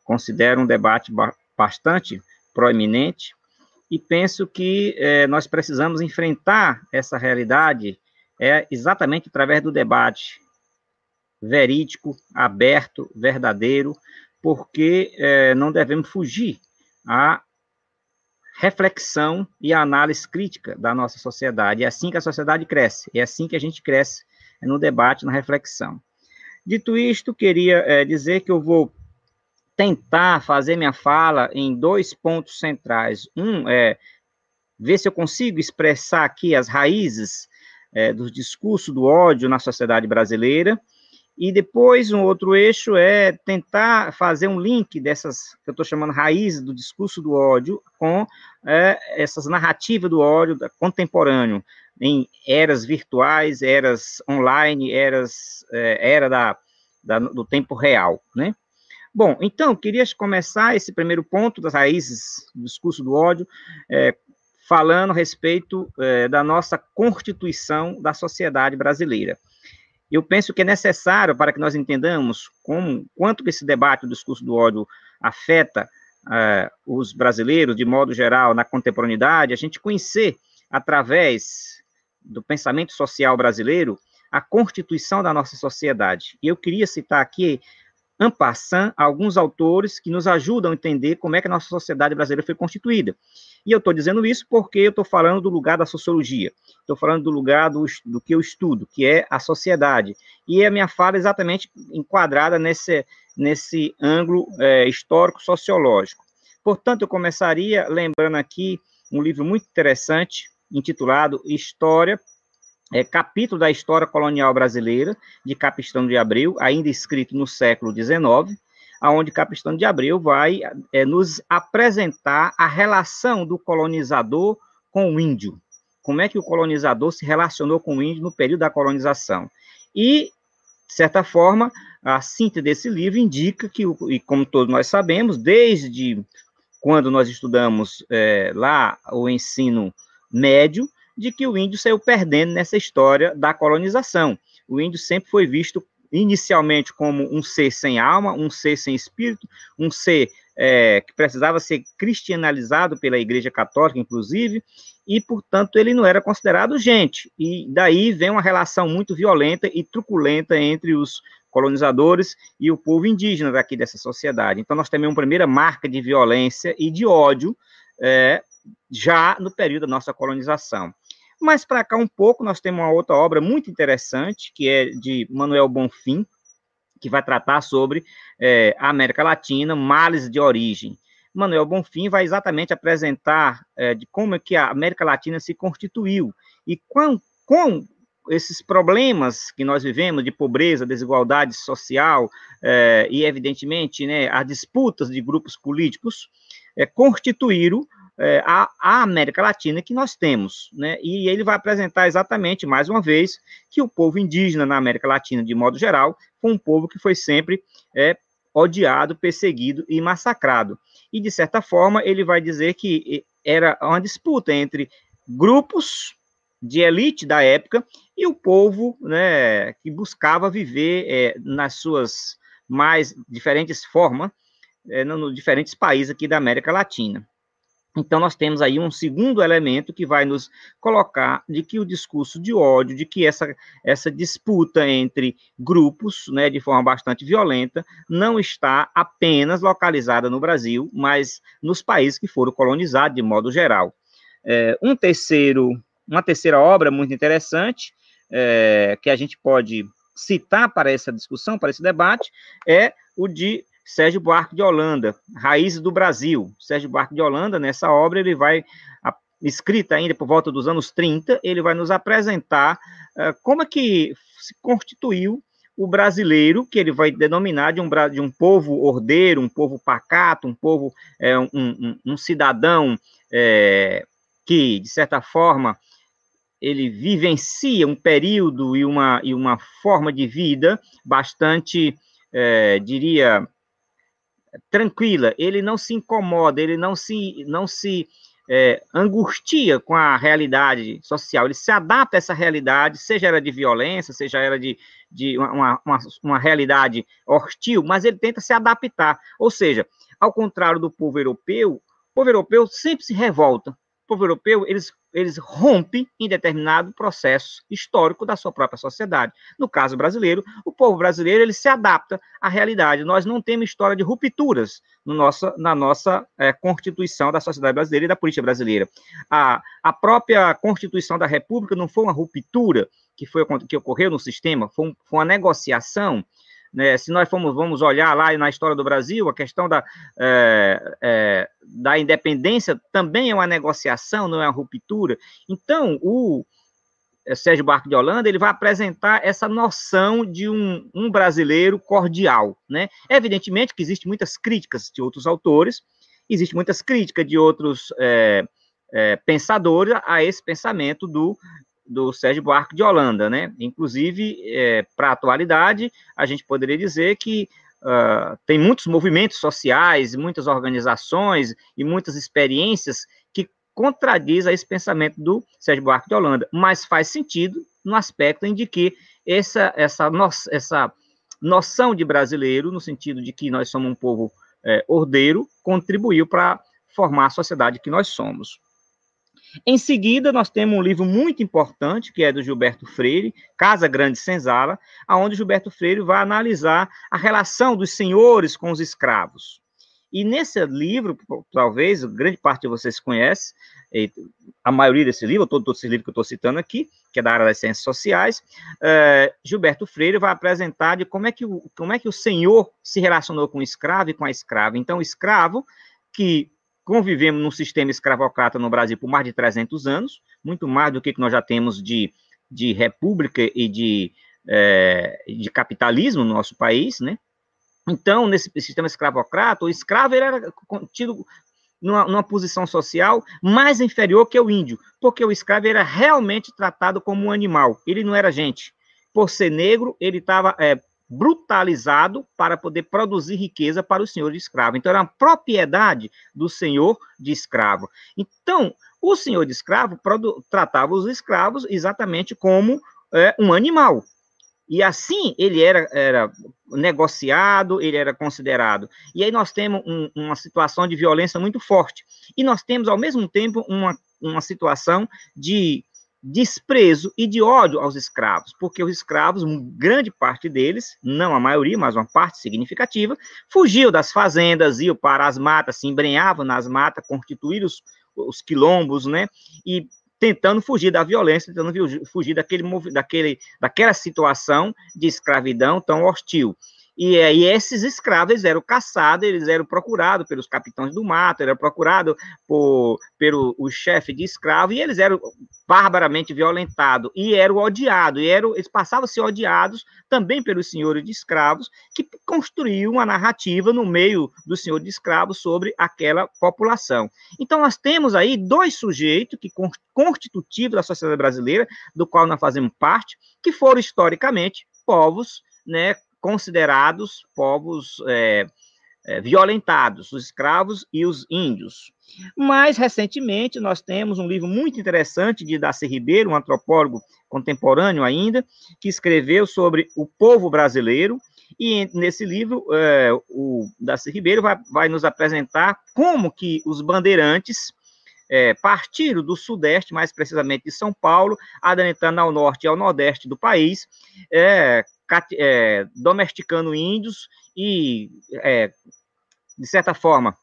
considero um debate bastante proeminente, e penso que é, nós precisamos enfrentar essa realidade é exatamente através do debate verídico, aberto, verdadeiro, porque é, não devemos fugir à reflexão e à análise crítica da nossa sociedade. É assim que a sociedade cresce, é assim que a gente cresce, é no debate, na reflexão. Dito isto, queria é, dizer que eu vou tentar fazer minha fala em dois pontos centrais. Um é ver se eu consigo expressar aqui as raízes é, do discurso do ódio na sociedade brasileira, e depois um outro eixo é tentar fazer um link dessas, que eu estou chamando raízes do discurso do ódio, com é, essas narrativas do ódio contemporâneo, em eras virtuais, eras online, eras, é, era da, da, do tempo real, né? Bom, então, queria começar esse primeiro ponto das raízes do discurso do ódio, é, falando a respeito é, da nossa constituição da sociedade brasileira. Eu penso que é necessário, para que nós entendamos como, quanto que esse debate do discurso do ódio afeta é, os brasileiros, de modo geral, na contemporaneidade, a gente conhecer, através do pensamento social brasileiro, a constituição da nossa sociedade. E eu queria citar aqui en passant, alguns autores que nos ajudam a entender como é que a nossa sociedade brasileira foi constituída. E eu estou dizendo isso porque eu estou falando do lugar da sociologia, estou falando do lugar do, do que eu estudo, que é a sociedade. E a minha fala é exatamente enquadrada nesse, nesse ângulo é, histórico-sociológico. Portanto, eu começaria lembrando aqui um livro muito interessante, intitulado História é, capítulo da história colonial brasileira, de Capistão de Abreu, ainda escrito no século XIX, aonde Capistão de Abreu vai é, nos apresentar a relação do colonizador com o índio. Como é que o colonizador se relacionou com o índio no período da colonização. E, de certa forma, a síntese desse livro indica que, e como todos nós sabemos, desde quando nós estudamos é, lá o ensino médio, de que o índio saiu perdendo nessa história da colonização. O índio sempre foi visto inicialmente como um ser sem alma, um ser sem espírito, um ser é, que precisava ser cristianizado pela Igreja Católica, inclusive, e, portanto, ele não era considerado gente. E daí vem uma relação muito violenta e truculenta entre os colonizadores e o povo indígena daqui dessa sociedade. Então, nós temos uma primeira marca de violência e de ódio é, já no período da nossa colonização. Mais para cá um pouco, nós temos uma outra obra muito interessante, que é de Manuel Bonfim, que vai tratar sobre é, a América Latina, males de origem. Manuel Bonfim vai exatamente apresentar é, de como é que a América Latina se constituiu e com, com esses problemas que nós vivemos de pobreza, desigualdade social é, e, evidentemente, né, as disputas de grupos políticos é, constituíram é, a, a, América Latina que nós temos, né? E ele vai apresentar exatamente, mais uma vez, que o povo indígena na América Latina, de modo geral, foi um povo que foi sempre é, odiado, perseguido e massacrado. E, de certa forma, ele vai dizer que era uma disputa entre grupos de elite da época e o povo né, que buscava viver é, nas suas mais diferentes formas, é, nos diferentes países aqui da América Latina. Então, nós temos aí um segundo elemento que vai nos colocar de que o discurso de ódio, de que essa, essa disputa entre grupos, né, de forma bastante violenta, não está apenas localizada no Brasil, mas nos países que foram colonizados de modo geral. É, um terceiro, uma terceira obra muito interessante, é, que a gente pode citar para essa discussão, para esse debate, é o de Sérgio Buarque de Holanda, Raízes do Brasil. Sérgio Buarque de Holanda, nessa obra, ele vai, escrita ainda por volta dos anos 30, ele vai nos apresentar uh, como é que se constituiu o brasileiro, que ele vai denominar de um, de um povo ordeiro, um povo pacato, um povo, é, um, um, um, cidadão é, que, de certa forma, ele vivencia um período e uma, e uma forma de vida bastante, é, diria, tranquila, ele não se incomoda, ele não se, não se é, angustia com a realidade social, ele se adapta a essa realidade, seja ela de violência, seja ela de, de uma, uma, uma realidade hostil, mas ele tenta se adaptar. Ou seja, ao contrário do povo europeu, o povo europeu sempre se revolta, povo europeu, eles, eles rompem em determinado processo histórico da sua própria sociedade. No caso brasileiro, o povo brasileiro ele se adapta à realidade. Nós não temos história de rupturas no na nossa é, Constituição da sociedade brasileira e da política brasileira. A, a própria Constituição da República não foi uma ruptura que, foi, que ocorreu no sistema, foi, um, foi uma negociação né, se nós formos, vamos olhar lá na história do Brasil, a questão da, é, é, da independência também é uma negociação, não é uma ruptura. Então, o é, Sérgio Barco de Holanda, ele vai apresentar essa noção de um, um brasileiro cordial. Né? Evidentemente que existem muitas críticas de outros autores, existem muitas críticas de outros é, é, pensadores a esse pensamento do do Sérgio Buarque de Holanda, né? Inclusive, é, para a atualidade, a gente poderia dizer que uh, tem muitos movimentos sociais, muitas organizações e muitas experiências que contradizem esse pensamento do Sérgio Buarque de Holanda, mas faz sentido no aspecto em de que essa, essa, no, essa noção de brasileiro, no sentido de que nós somos um povo é, ordeiro, contribuiu para formar a sociedade que nós somos. Em seguida, nós temos um livro muito importante, que é do Gilberto Freire, Casa Grande Senzala, aonde Gilberto Freire vai analisar a relação dos senhores com os escravos. E nesse livro, talvez, grande parte de vocês conhece, a maioria desse livro, todo, todo esse livro que eu estou citando aqui, que é da área das ciências sociais, é, Gilberto Freire vai apresentar de como é, que o, como é que o senhor se relacionou com o escravo e com a escrava. Então, o escravo, que convivemos num sistema escravocrata no Brasil por mais de 300 anos, muito mais do que nós já temos de, de república e de, é, de capitalismo no nosso país, né? Então, nesse sistema escravocrata, o escravo era tido numa, numa, posição social mais inferior que o índio, porque o escravo era realmente tratado como um animal, ele não era gente. Por ser negro, ele estava é, brutalizado para poder produzir riqueza para o senhor de escravo. Então, era uma propriedade do senhor de escravo. Então, o senhor de escravo tratava os escravos exatamente como é, um animal. E assim ele era, era negociado, ele era considerado. E aí nós temos um, uma situação de violência muito forte. E nós temos, ao mesmo tempo, uma, uma situação de desprezo e de ódio aos escravos, porque os escravos, grande parte deles, não a maioria, mas uma parte significativa, fugiu das fazendas, iam para as matas, se embrenhavam nas matas, constituíram os, os quilombos, né, e tentando fugir da violência, tentando fugir daquele, daquele, daquela situação de escravidão tão hostil. E aí esses escravos eram caçados, eles eram procurados pelos capitães do mato, eram procurados por, pelo o chefe de escravo, e eles eram barbaramente violentados, e eram odiados, e eram, eles passavam a ser odiados também pelos senhores de escravos, que construíam uma narrativa no meio do senhor de escravos sobre aquela população. Então nós temos aí dois sujeitos que constitutivos da sociedade brasileira, do qual nós fazemos parte, que foram historicamente povos né, considerados povos é, é, violentados, os escravos e os índios. Mais recentemente, nós temos um livro muito interessante de Darcy Ribeiro, um antropólogo contemporâneo ainda, que escreveu sobre o povo brasileiro, e nesse livro, é, o Darcy Ribeiro vai, vai, nos apresentar como que os bandeirantes é, partiram do sudeste, mais precisamente de São Paulo, adentrando ao norte e ao nordeste do país, é, é, domesticando índios e, é, de certa forma,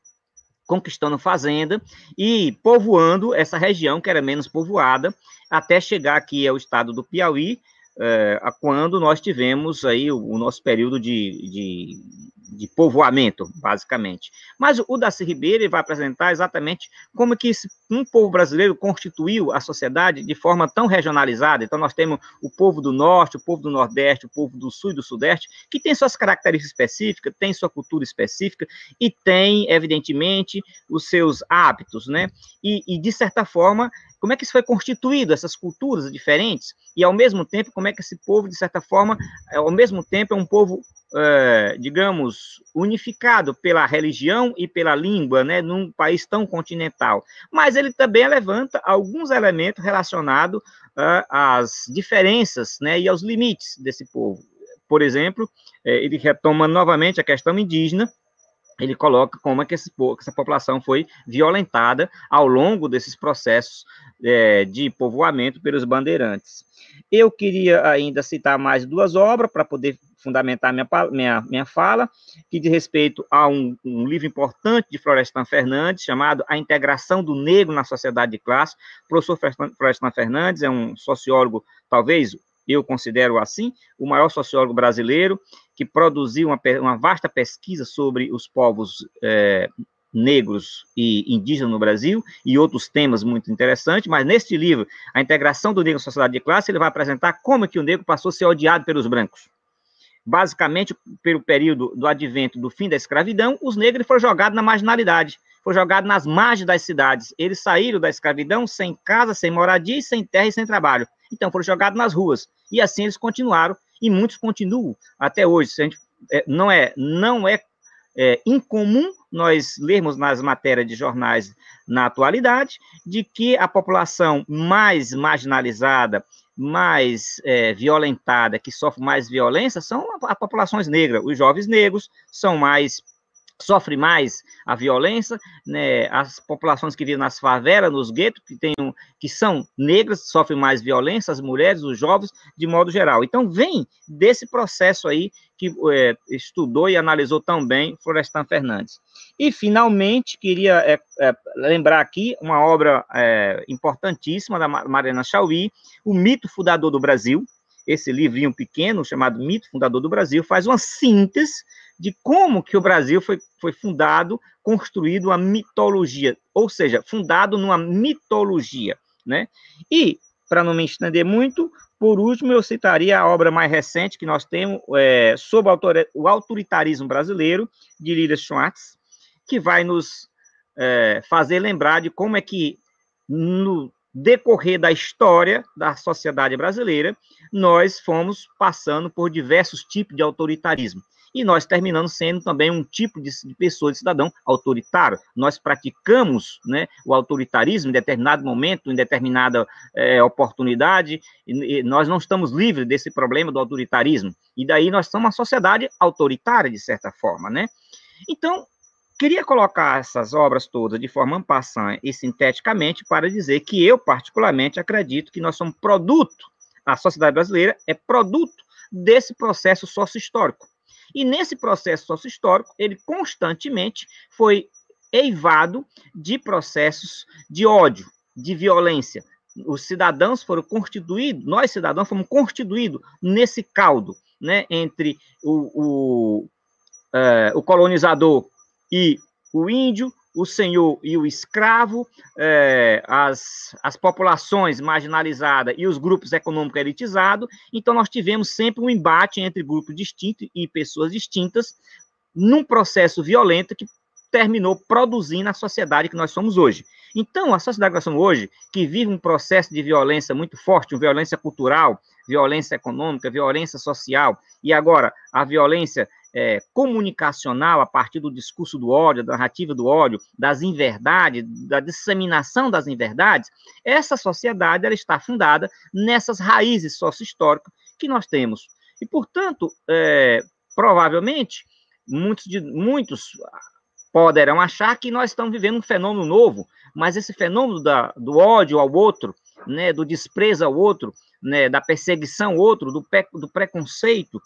conquistando fazenda e povoando essa região que era menos povoada, até chegar aqui ao estado do Piauí, é, quando nós tivemos aí o, o nosso período de, de, de, povoamento, basicamente. Mas o Daci Ribeiro vai apresentar exatamente como que esse, um povo brasileiro constituiu a sociedade de forma tão regionalizada. Então, nós temos o povo do Norte, o povo do Nordeste, o povo do Sul e do Sudeste, que tem suas características específicas, tem sua cultura específica e tem, evidentemente, os seus hábitos, né? E, e de certa forma, como é que isso foi constituído, essas culturas diferentes, e ao mesmo tempo, como é que esse povo, de certa forma, é, ao mesmo tempo é um povo, é, digamos, unificado pela religião e pela língua, né, num país tão continental. Mas ele também levanta alguns elementos relacionados uh, às diferenças, né, e aos limites desse povo. Por exemplo, é, ele retoma novamente a questão indígena, ele coloca como é que, esse, que essa população foi violentada ao longo desses processos é, de povoamento pelos bandeirantes. Eu queria ainda citar mais duas obras para poder fundamentar minha, minha, minha fala, que diz respeito a um, um, livro importante de Florestan Fernandes, chamado A Integração do Negro na Sociedade de Classe. O professor Florestan Fernandes é um sociólogo, talvez eu considero assim, o maior sociólogo brasileiro, que produziu uma, uma vasta pesquisa sobre os povos é, negros e indígenas no Brasil e outros temas muito interessantes, mas neste livro, A Integração do Negro na Sociedade de Classe, ele vai apresentar como que o negro passou a ser odiado pelos brancos. Basicamente, pelo período do advento do fim da escravidão, os negros foram jogados na marginalidade, foram jogados nas margens das cidades. Eles saíram da escravidão sem casa, sem moradia, sem terra e sem trabalho Então foram jogados nas ruas. E assim eles continuaram, e muitos continuam até hoje. Gente, é, não é, não é, é incomum nós lermos nas matérias de jornais na atualidade de que a população mais marginalizada, mais é, violentada, que sofre mais violência, são as populações negras. Os jovens negros são mais sofre mais a violência, né? As populações que vivem nas favelas, nos guetos, que tem que são negras, sofrem mais violência, as mulheres, os jovens, de modo geral. Então vem desse processo aí que é, estudou e analisou tão bem Florestan Fernandes. E finalmente queria é, é, lembrar aqui uma obra é, importantíssima da Mariana Chauí, o mito fundador do Brasil. Esse livrinho pequeno chamado Mito Fundador do Brasil faz uma síntese de como que o Brasil foi, foi fundado, construído uma mitologia, ou seja, fundado numa mitologia, né? E, para não me estender muito, por último, eu citaria a obra mais recente que nós temos é, sobre o autoritarismo brasileiro, de Lila Schwartz, que vai nos é, fazer lembrar de como é que, no decorrer da história da sociedade brasileira, nós fomos passando por diversos tipos de autoritarismo e nós terminamos sendo também um tipo de, pessoa, de cidadão autoritário. Nós praticamos né, o autoritarismo em determinado momento, em determinada é, oportunidade, e, e nós não estamos livres desse problema do autoritarismo. E daí nós somos uma sociedade autoritária, de certa forma, né? Então, queria colocar essas obras todas de forma ampassã e sinteticamente para dizer que eu, particularmente, acredito que nós somos produto, a sociedade brasileira é produto desse processo sócio-histórico. E nesse processo sócio-histórico, ele constantemente foi eivado de processos de ódio, de violência. Os cidadãos foram constituídos, nós cidadãos fomos constituídos nesse caldo, né, entre o, o, é, o colonizador e o índio, o senhor e o escravo, é, as, as populações marginalizadas e os grupos econômicos elitizados. Então, nós tivemos sempre um embate entre grupos distintos e pessoas distintas, num processo violento que terminou produzindo a sociedade que nós somos hoje. Então, a sociedade que nós somos hoje, que vive um processo de violência muito forte, violência cultural, violência econômica, violência social, e agora a violência é, comunicacional a partir do discurso do ódio, da narrativa do ódio, das inverdades, da disseminação das inverdades, essa sociedade ela está fundada nessas raízes sócio-históricas que nós temos. E, portanto, é, provavelmente, muitos, de, muitos poderão achar que nós estamos vivendo um fenômeno novo, mas esse fenômeno da, do ódio ao outro, né, do desprezo ao outro, né, da perseguição ao outro, do, do preconceito,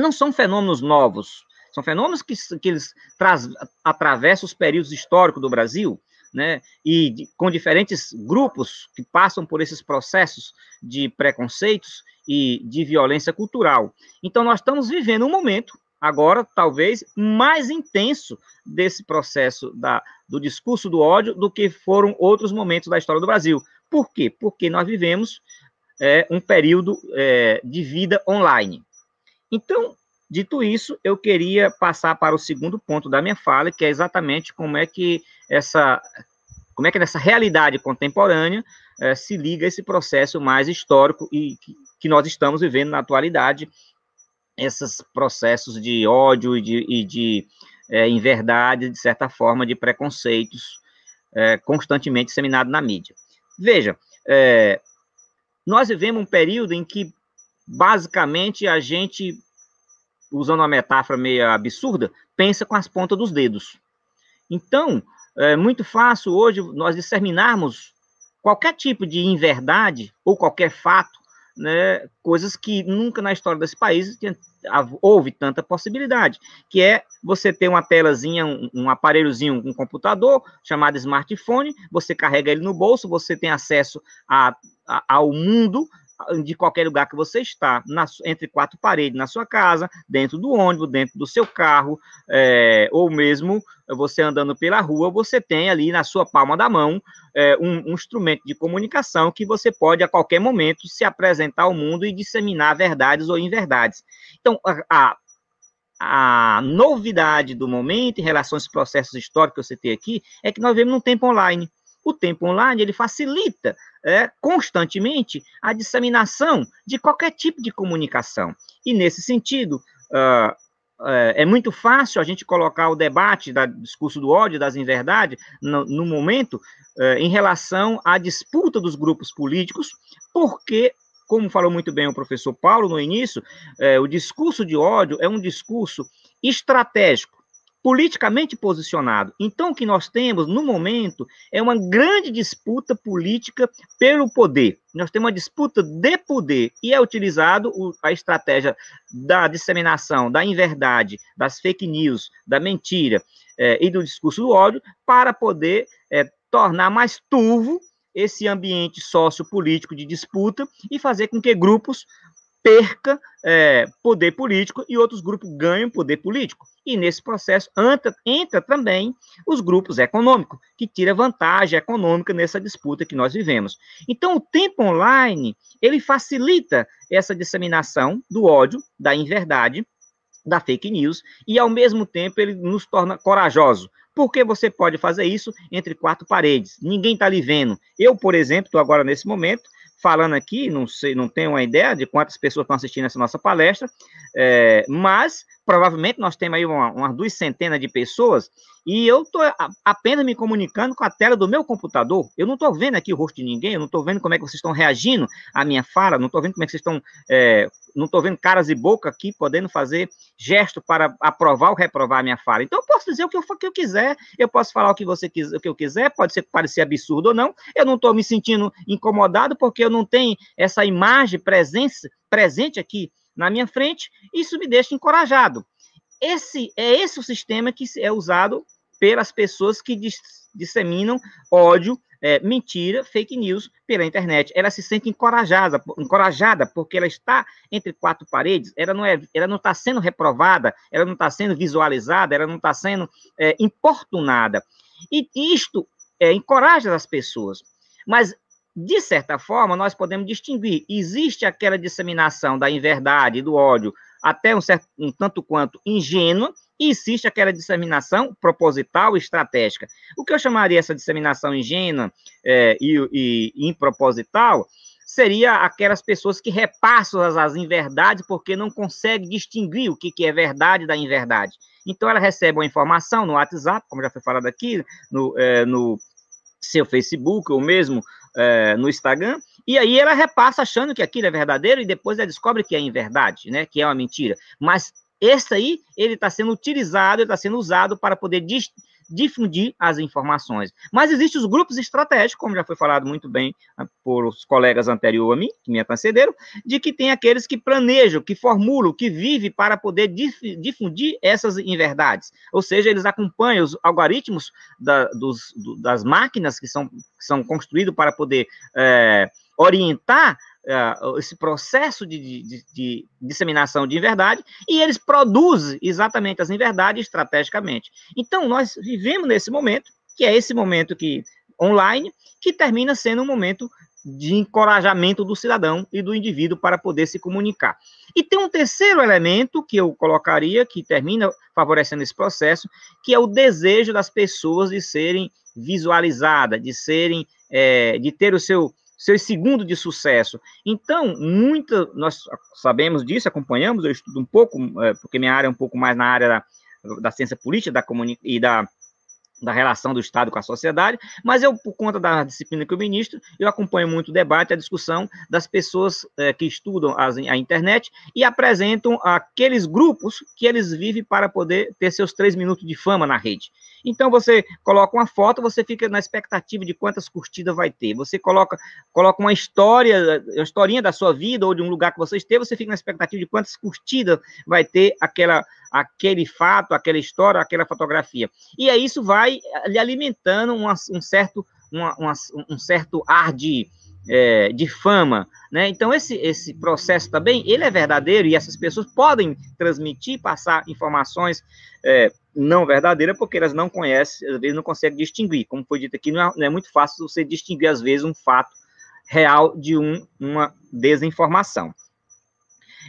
não são fenômenos novos, são fenômenos que, que eles traz, atravessam os períodos históricos do Brasil, né, e de, com diferentes grupos que passam por esses processos de preconceitos e de violência cultural. Então, nós estamos vivendo um momento, agora, talvez, mais intenso desse processo da, do discurso do ódio do que foram outros momentos da história do Brasil. Por quê? Porque nós vivemos é, um período é, de vida online. Então, dito isso, eu queria passar para o segundo ponto da minha fala, que é exatamente como é que essa, como é que nessa realidade contemporânea é, se liga esse processo mais histórico e que, que, nós estamos vivendo na atualidade, esses processos de ódio e de, e de é, inverdade, de certa forma, de preconceitos é, constantemente disseminados na mídia. Veja, nós vivemos um período em que basicamente a gente, usando uma metáfora meio absurda, pensa com as pontas dos dedos. Então, é muito fácil hoje nós disseminarmos qualquer tipo de inverdade ou qualquer fato, né, coisas que nunca na história desse país houve tanta possibilidade, que é você ter uma telazinha, um, um aparelhozinho, um computador chamado smartphone, você carrega ele no bolso, você tem acesso a, a, ao mundo de qualquer lugar que você está, na, entre quatro paredes, na sua casa, dentro do ônibus, dentro do seu carro, é, ou mesmo você andando pela rua, você tem ali na sua palma da mão é, um, um, instrumento de comunicação que você pode, a qualquer momento, se apresentar ao mundo e disseminar verdades ou inverdades. Então, a, a novidade do momento em relação aos processos históricos que você tem aqui é que nós vivemos num tempo online. O tempo online ele facilita é, constantemente a disseminação de qualquer tipo de comunicação. E nesse sentido, uh, é, muito fácil a gente colocar o debate do discurso do ódio, das inverdades, no, no momento, é, em relação à disputa dos grupos políticos, porque como falou muito bem o professor Paulo no início, é, o discurso de ódio é um discurso estratégico politicamente posicionado. Então, o que nós temos no momento é uma grande disputa política pelo poder. Nós temos uma disputa de poder e é utilizado a estratégia da disseminação da inverdade, das fake news, da mentira é, e do discurso do ódio para poder é, tornar mais turvo esse ambiente sociopolítico de disputa e fazer com que grupos perca é, poder político e outros grupos ganhem poder político. E nesse processo entra, entra também os grupos econômicos, que tira vantagem econômica nessa disputa que nós vivemos. Então, o tempo online, ele facilita essa disseminação do ódio, da inverdade, da fake news, e ao mesmo tempo ele nos torna corajosos, porque você pode fazer isso entre quatro paredes. Ninguém está lhe vendo. Eu, por exemplo, estou agora nesse momento falando aqui, não sei, não tenho uma ideia de quantas pessoas estão assistindo essa nossa palestra, é, mas provavelmente nós temos aí uma, umas duas centenas de pessoas e eu estou apenas me comunicando com a tela do meu computador. Eu não estou vendo aqui o rosto de ninguém, eu não estou vendo como é que vocês estão reagindo à minha fala, não estou vendo como é que vocês estão, é, não estou vendo caras e boca aqui podendo fazer gesto para aprovar ou reprovar a minha fala. Então eu posso dizer o que eu, o que eu quiser, eu posso falar o que você quiser, o que eu quiser, pode ser parecer absurdo ou não. Eu não estou me sentindo incomodado porque eu não tenho essa imagem presente, presente aqui na minha frente. Isso me deixa encorajado. Esse é esse o sistema que é usado pelas pessoas que dis, disseminam ódio, é, mentira, fake news pela internet. Ela se sente encorajada, encorajada porque ela está entre quatro paredes. Ela não é, ela não está sendo reprovada, ela não está sendo visualizada, ela não está sendo é, importunada. E isto é, encoraja as pessoas. Mas de certa forma, nós podemos distinguir. Existe aquela disseminação da inverdade, do ódio, até um, certo, um tanto quanto ingênua, e existe aquela disseminação proposital e estratégica. O que eu chamaria essa disseminação ingênua é, e, e improposital seria aquelas pessoas que repassam as, as inverdades porque não conseguem distinguir o que, que é verdade da inverdade. Então, ela recebe uma informação no WhatsApp, como já foi falado aqui, no, é, no seu Facebook ou mesmo é, no Instagram, e aí ela repassa achando que aquilo é verdadeiro e depois ela descobre que é inverdade, né, que é uma mentira. Mas esse aí, ele está sendo utilizado, ele está sendo usado para poder difundir as informações. Mas existem os grupos estratégicos, como já foi falado muito bem ah, por os colegas anteriores a mim, que me antecederam, de que tem aqueles que planejam, que formulam, que vivem para poder difundir essas inverdades. Ou seja, eles acompanham os algoritmos da, dos, do, das máquinas que são, que são construídos para poder é, orientar uh, esse processo de, de, de, disseminação de inverdade e eles produzem exatamente as inverdades estrategicamente. Então, nós vivemos nesse momento, que é esse momento que online, que termina sendo um momento de encorajamento do cidadão e do indivíduo para poder se comunicar. E tem um terceiro elemento que eu colocaria, que termina favorecendo esse processo, que é o desejo das pessoas de serem visualizadas, de serem, é, de ter o seu seus segundos de sucesso. Então, muita, nós sabemos disso, acompanhamos, eu estudo um pouco, é, porque minha área é um pouco mais na área da, da ciência política da e da da relação do Estado com a sociedade, mas eu, por conta da disciplina que eu ministro, eu acompanho muito o debate, a discussão das pessoas é, que estudam as, a internet e apresentam aqueles grupos que eles vivem para poder ter seus três minutos de fama na rede. Então, você coloca uma foto, você fica na expectativa de quantas curtidas vai ter. Você coloca, coloca uma história, uma historinha da sua vida ou de um lugar que você esteve, você fica na expectativa de quantas curtidas vai ter aquela aquele fato, aquela história, aquela fotografia. E aí isso vai lhe alimentando uma, um, certo, uma, uma, um certo ar de, é, de fama, né? Então esse, esse processo também, ele é verdadeiro e essas pessoas podem transmitir, passar informações é, não verdadeiras porque elas não conhecem, às vezes não conseguem distinguir. Como foi dito aqui, não é, não é muito fácil você distinguir às vezes um fato real de um, uma desinformação.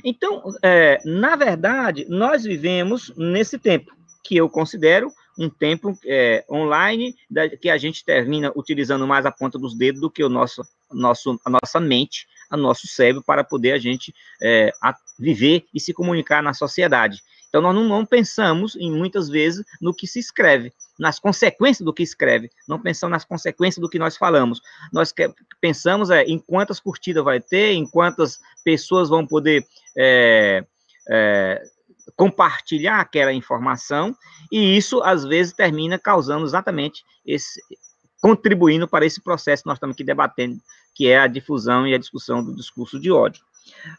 Então, é, na verdade, nós vivemos nesse tempo, que eu considero um tempo é, online da, que a gente termina utilizando mais a ponta dos dedos do que o nosso, nosso, a nossa mente, a nosso cérebro para poder a gente é, a viver e se comunicar na sociedade. Então, nós não, não, pensamos, em muitas vezes, no que se escreve, nas consequências do que escreve, não pensamos nas consequências do que nós falamos. Nós que, pensamos é, em quantas curtidas vai ter, em quantas pessoas vão poder é, é, compartilhar aquela informação, e isso, às vezes, termina causando exatamente esse, contribuindo para esse processo que nós estamos aqui debatendo, que é a difusão e a discussão do discurso de ódio.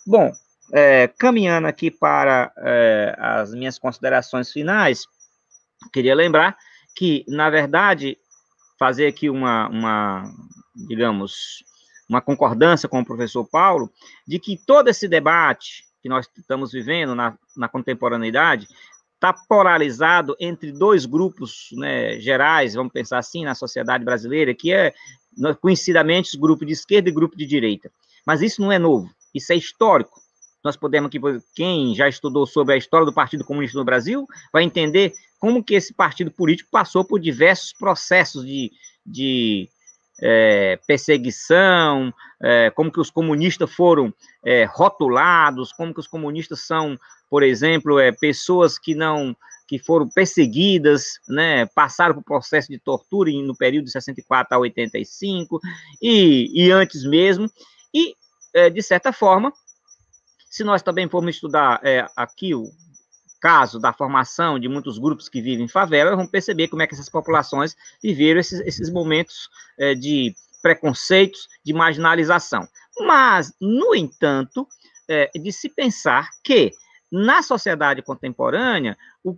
Bom, é, caminhando aqui para é, as minhas considerações finais, queria lembrar que, na verdade, fazer aqui uma, uma digamos, uma concordância com o professor Paulo, de que todo esse debate que nós estamos vivendo na, na contemporaneidade está polarizado entre dois grupos né, gerais, vamos pensar assim, na sociedade brasileira, que é conhecidamente grupo de esquerda e grupo de direita. Mas isso não é novo, isso é histórico. Nós podemos aqui, quem já estudou sobre a história do Partido Comunista no Brasil, vai entender como que esse partido político passou por diversos processos de, de é, perseguição, é, como que os comunistas foram é, rotulados, como que os comunistas são, por exemplo, é, pessoas que não que foram perseguidas, né, passaram por processo de tortura no período de 64 a 85 e, e antes mesmo, e é, de certa forma, se nós também formos estudar é, aqui o caso da formação de muitos grupos que vivem em favela, vamos perceber como é que essas populações viveram esses, esses momentos é, de preconceitos, de marginalização. Mas, no entanto, é, de se pensar que na sociedade contemporânea, o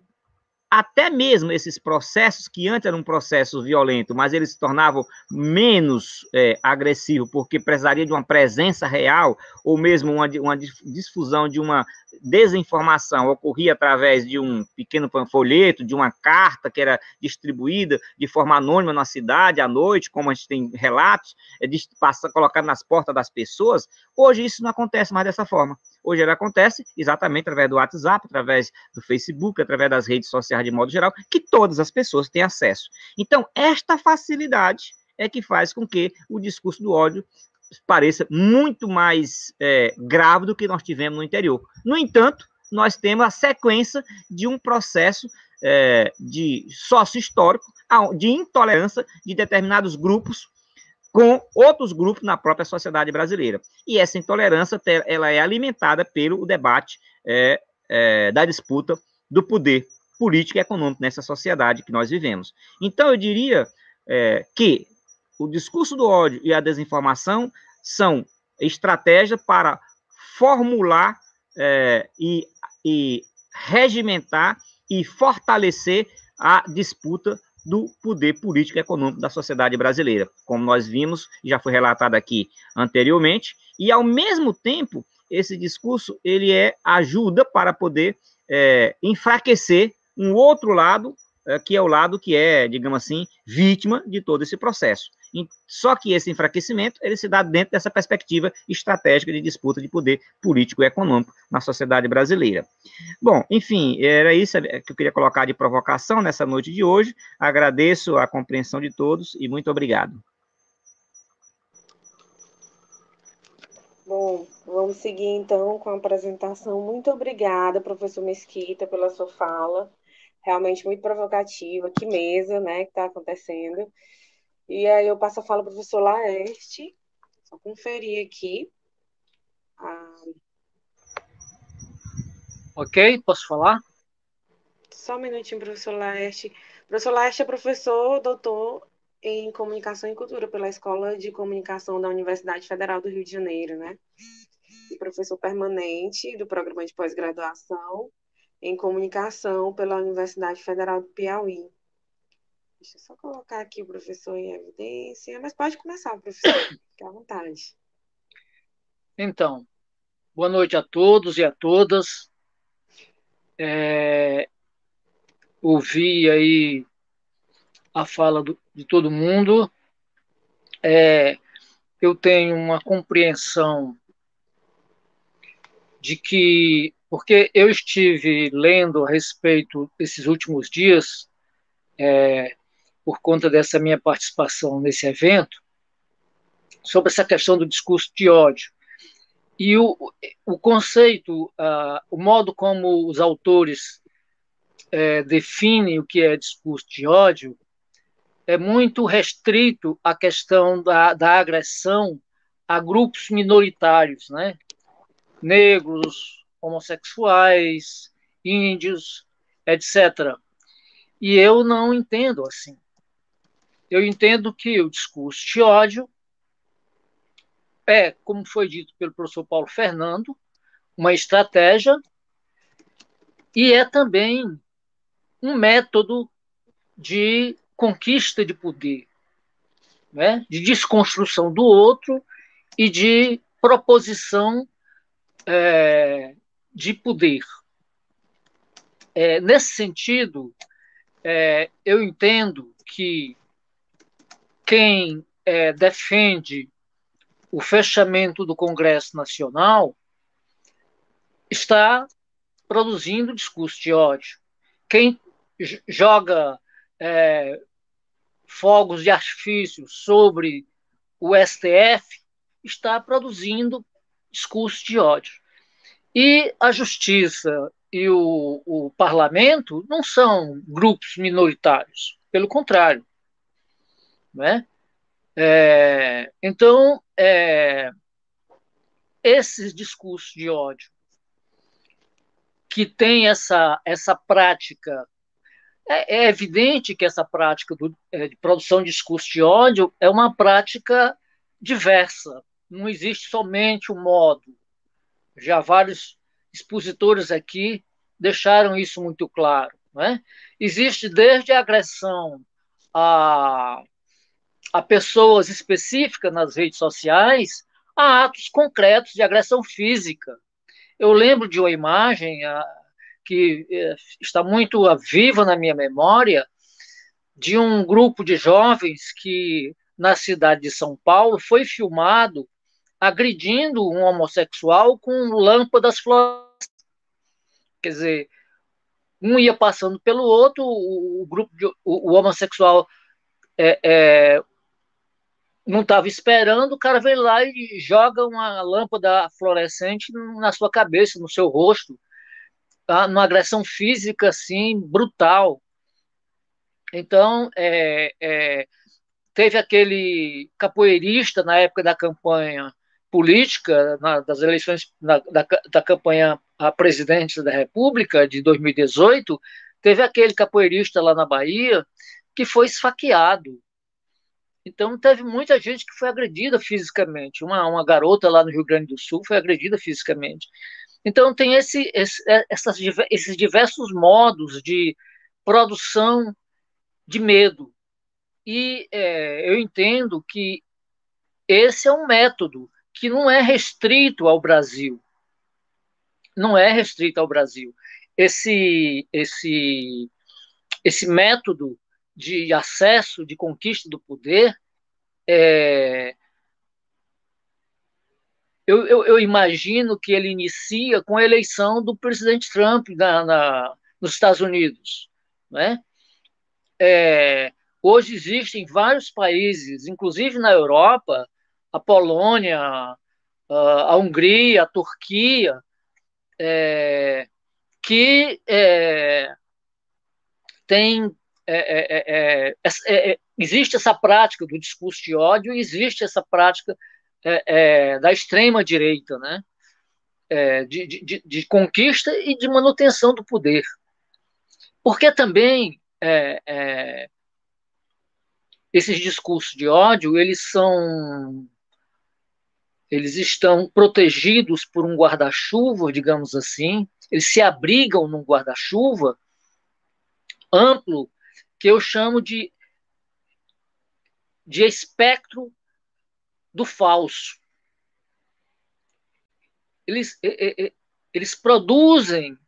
até mesmo esses processos que antes eram um processo violento, mas eles se tornavam menos é, agressivos porque precisaria de uma presença real ou mesmo uma, uma difusão de uma desinformação ocorria através de um pequeno panfleto, de uma carta que era distribuída de forma anônima na cidade à noite, como a gente tem relatos, é, de passar colocado nas portas das pessoas. Hoje isso não acontece mais dessa forma. Hoje ele acontece exatamente através do WhatsApp, através do Facebook, através das redes sociais de modo geral, que todas as pessoas têm acesso. Então, esta facilidade é que faz com que o discurso do ódio pareça muito mais é, grave do que nós tivemos no interior. No entanto, nós temos a sequência de um processo é, de sócio-histórico, de intolerância de determinados grupos com outros grupos na própria sociedade brasileira. E essa intolerância ela é alimentada pelo debate é, é, da disputa do poder político e econômico nessa sociedade que nós vivemos. Então, eu diria é, que o discurso do ódio e a desinformação são estratégias para formular é, e, e regimentar e fortalecer a disputa do poder político e econômico da sociedade brasileira, como nós vimos já foi relatado aqui anteriormente, e ao mesmo tempo esse discurso ele é ajuda para poder é, enfraquecer um outro lado é, que é o lado que é, digamos assim, vítima de todo esse processo. Só que esse enfraquecimento ele se dá dentro dessa perspectiva estratégica de disputa de poder político e econômico na sociedade brasileira. Bom, enfim, era isso que eu queria colocar de provocação nessa noite de hoje. Agradeço a compreensão de todos e muito obrigado. Bom, vamos seguir então com a apresentação. Muito obrigada, professor Mesquita, pela sua fala. Realmente muito provocativa. Que mesa, né, que está acontecendo. E aí eu passo a fala para o professor Laerte. Só conferir aqui. Ah. Ok, posso falar? Só um minutinho, professor Laerte. Professor Laerte é professor, doutor em Comunicação e Cultura pela Escola de Comunicação da Universidade Federal do Rio de Janeiro, né? E professor permanente do programa de pós-graduação em Comunicação pela Universidade Federal do Piauí. Deixa eu só colocar aqui o professor em evidência, mas pode começar, professor, fique à vontade. Então, boa noite a todos e a todas. É, ouvi aí a fala do, de todo mundo. É, eu tenho uma compreensão de que, porque eu estive lendo a respeito desses últimos dias é, por conta dessa minha participação nesse evento, sobre essa questão do discurso de ódio. E o, o conceito, uh, o modo como os autores é, definem o que é discurso de ódio, é muito restrito à questão da, da agressão a grupos minoritários, né? negros, homossexuais, índios, etc. E eu não entendo assim. Eu entendo que o discurso de ódio é, como foi dito pelo professor Paulo Fernando, uma estratégia e é também um método de conquista de poder, né? de desconstrução do outro e de proposição é, de poder. É, nesse sentido, é, eu entendo que quem é, defende o fechamento do Congresso Nacional está produzindo discurso de ódio. Quem joga é, fogos de artifício sobre o STF está produzindo discurso de ódio. E a justiça e o, o parlamento não são grupos minoritários, pelo contrário. Né? É, então, é, esses discursos de ódio que tem essa, essa prática é, é, evidente que essa prática do, é, de produção de discurso de ódio é uma prática diversa. Não existe somente um modo. Já vários expositores aqui deixaram isso muito claro. Né? Existe desde a agressão a, a pessoas específicas nas redes sociais a atos concretos de agressão física. Eu lembro de uma imagem, a, que é, está muito viva na minha memória, de um grupo de jovens que, na cidade de São Paulo, foi filmado agredindo um homossexual com lâmpadas fluorescentes. Quer dizer, um ia passando pelo outro, o, grupo de, o, o homossexual é, é, não estava esperando, o cara vem lá e joga uma lâmpada fluorescente na sua cabeça, no seu rosto tá? numa agressão física assim brutal. Então, é, é, teve aquele capoeirista na época da campanha política, na, das eleições na, da, da campanha a presidente da República de 2018, teve aquele capoeirista lá na Bahia que foi esfaqueado. Então, teve muita gente que foi agredida fisicamente. Uma, uma garota lá no Rio Grande do Sul foi agredida fisicamente. Então, tem esse, esse, é, essas, esses diversos modos de produção de medo. E é, eu entendo que esse é um método que não é restrito ao Brasil. Não é restrito ao Brasil. Esse, esse, esse método de acesso, de conquista do poder, é, eu, eu, eu, imagino que ele inicia com a eleição do presidente Trump na, na nos Estados Unidos. Né? É, hoje existem vários países, inclusive na Europa, a Polônia, a Hungria, a Turquia, é, que é, tem é, é, é, existe essa prática do discurso de ódio, existe essa prática é, é, da extrema direita, né? É, de, de, de, conquista e de manutenção do poder, porque também é, é, esses discursos de ódio eles são eles estão protegidos por um guarda-chuva, digamos assim, eles se abrigam num guarda-chuva amplo que eu chamo de de espectro do falso. Eles, eles produzem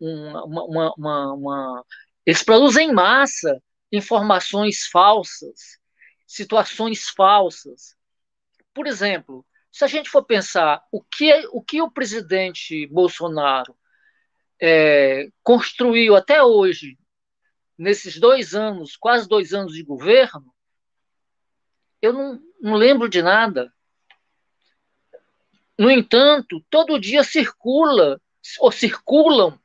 uma, uma, uma, uma, eles produzem em massa informações falsas, situações falsas. Por exemplo, se a gente for pensar o que, o, que o presidente Bolsonaro é, construiu até hoje nesses dois anos, quase dois anos de governo, eu não, não lembro de nada. No entanto, todo dia circula ou circulam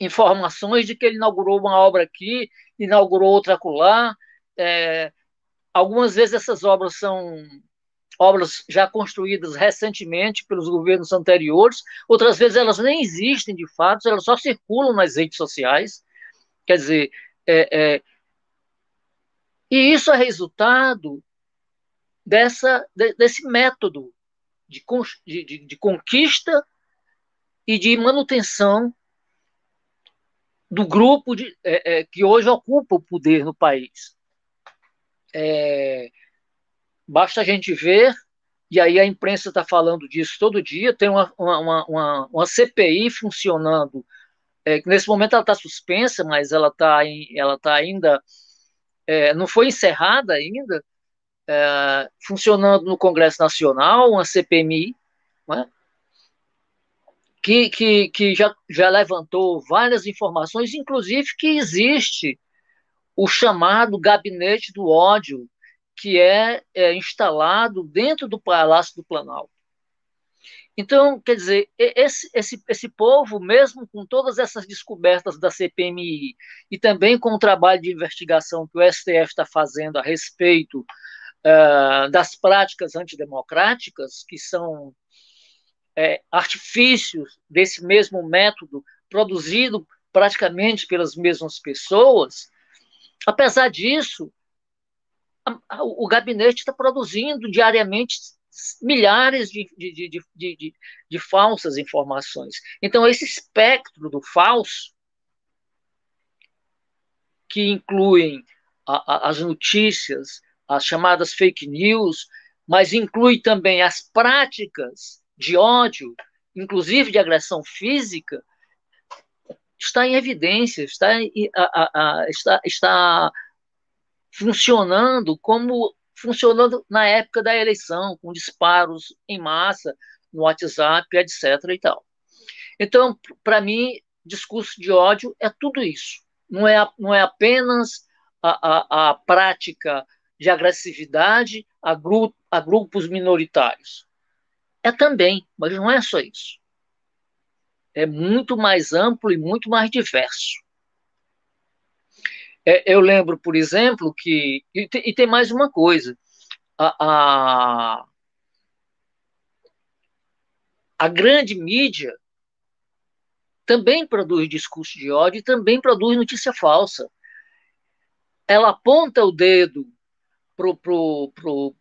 informações de que ele inaugurou uma obra aqui, inaugurou outra acolá. É, algumas vezes essas obras são obras já construídas recentemente pelos governos anteriores, outras vezes elas nem existem de fato, elas só circulam nas redes sociais. Quer dizer, é, é, e isso é resultado dessa, de, desse método de, de, de conquista e de manutenção do grupo de, é, é, que hoje ocupa o poder no país. É, basta a gente ver, e aí a imprensa está falando disso todo dia, tem uma, uma, uma, uma CPI funcionando, é, nesse momento ela está suspensa, mas ela está ela tá ainda, é, não foi encerrada ainda, é, funcionando no Congresso Nacional, uma CPMI, né, que, que, que já, já levantou várias informações, inclusive que existe o chamado gabinete do ódio, que é, é instalado dentro do Palácio do Planalto. Então, quer dizer, esse, esse, esse povo, mesmo com todas essas descobertas da CPMI e também com o trabalho de investigação que o STF está fazendo a respeito uh, das práticas antidemocráticas, que são é, artifícios desse mesmo método, produzido praticamente pelas mesmas pessoas, apesar disso, o gabinete está produzindo diariamente milhares de, de, de, de, de falsas informações. Então, esse espectro do falso, que incluem a, a, as notícias, as chamadas fake news, mas inclui também as práticas de ódio, inclusive de agressão física, está em evidência, está, está, está funcionando como funcionando na época da eleição, com disparos em massa no WhatsApp, etc. e tal. Então, para mim, discurso de ódio é tudo isso. Não é, não é apenas a, a, a prática de agressividade a, gru, a grupos minoritários. É também, mas não é só isso. É muito mais amplo e muito mais diverso. É, eu lembro, por exemplo, que. E, tem mais uma coisa. A, a, a grande mídia também produz discurso de ódio e também produz notícia falsa. Ela aponta o dedo para pro, pro,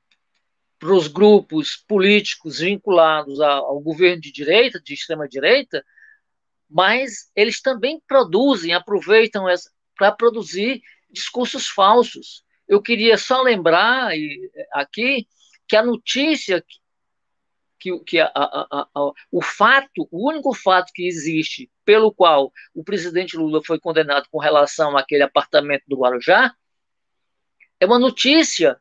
os grupos políticos vinculados ao governo de direita, de extrema direita, mas eles também produzem, aproveitam para produzir discursos falsos. Eu queria só lembrar aqui que a notícia que, que a, a, a, o fato, o único fato que existe pelo qual o presidente Lula foi condenado com relação àquele apartamento do Guarujá é uma notícia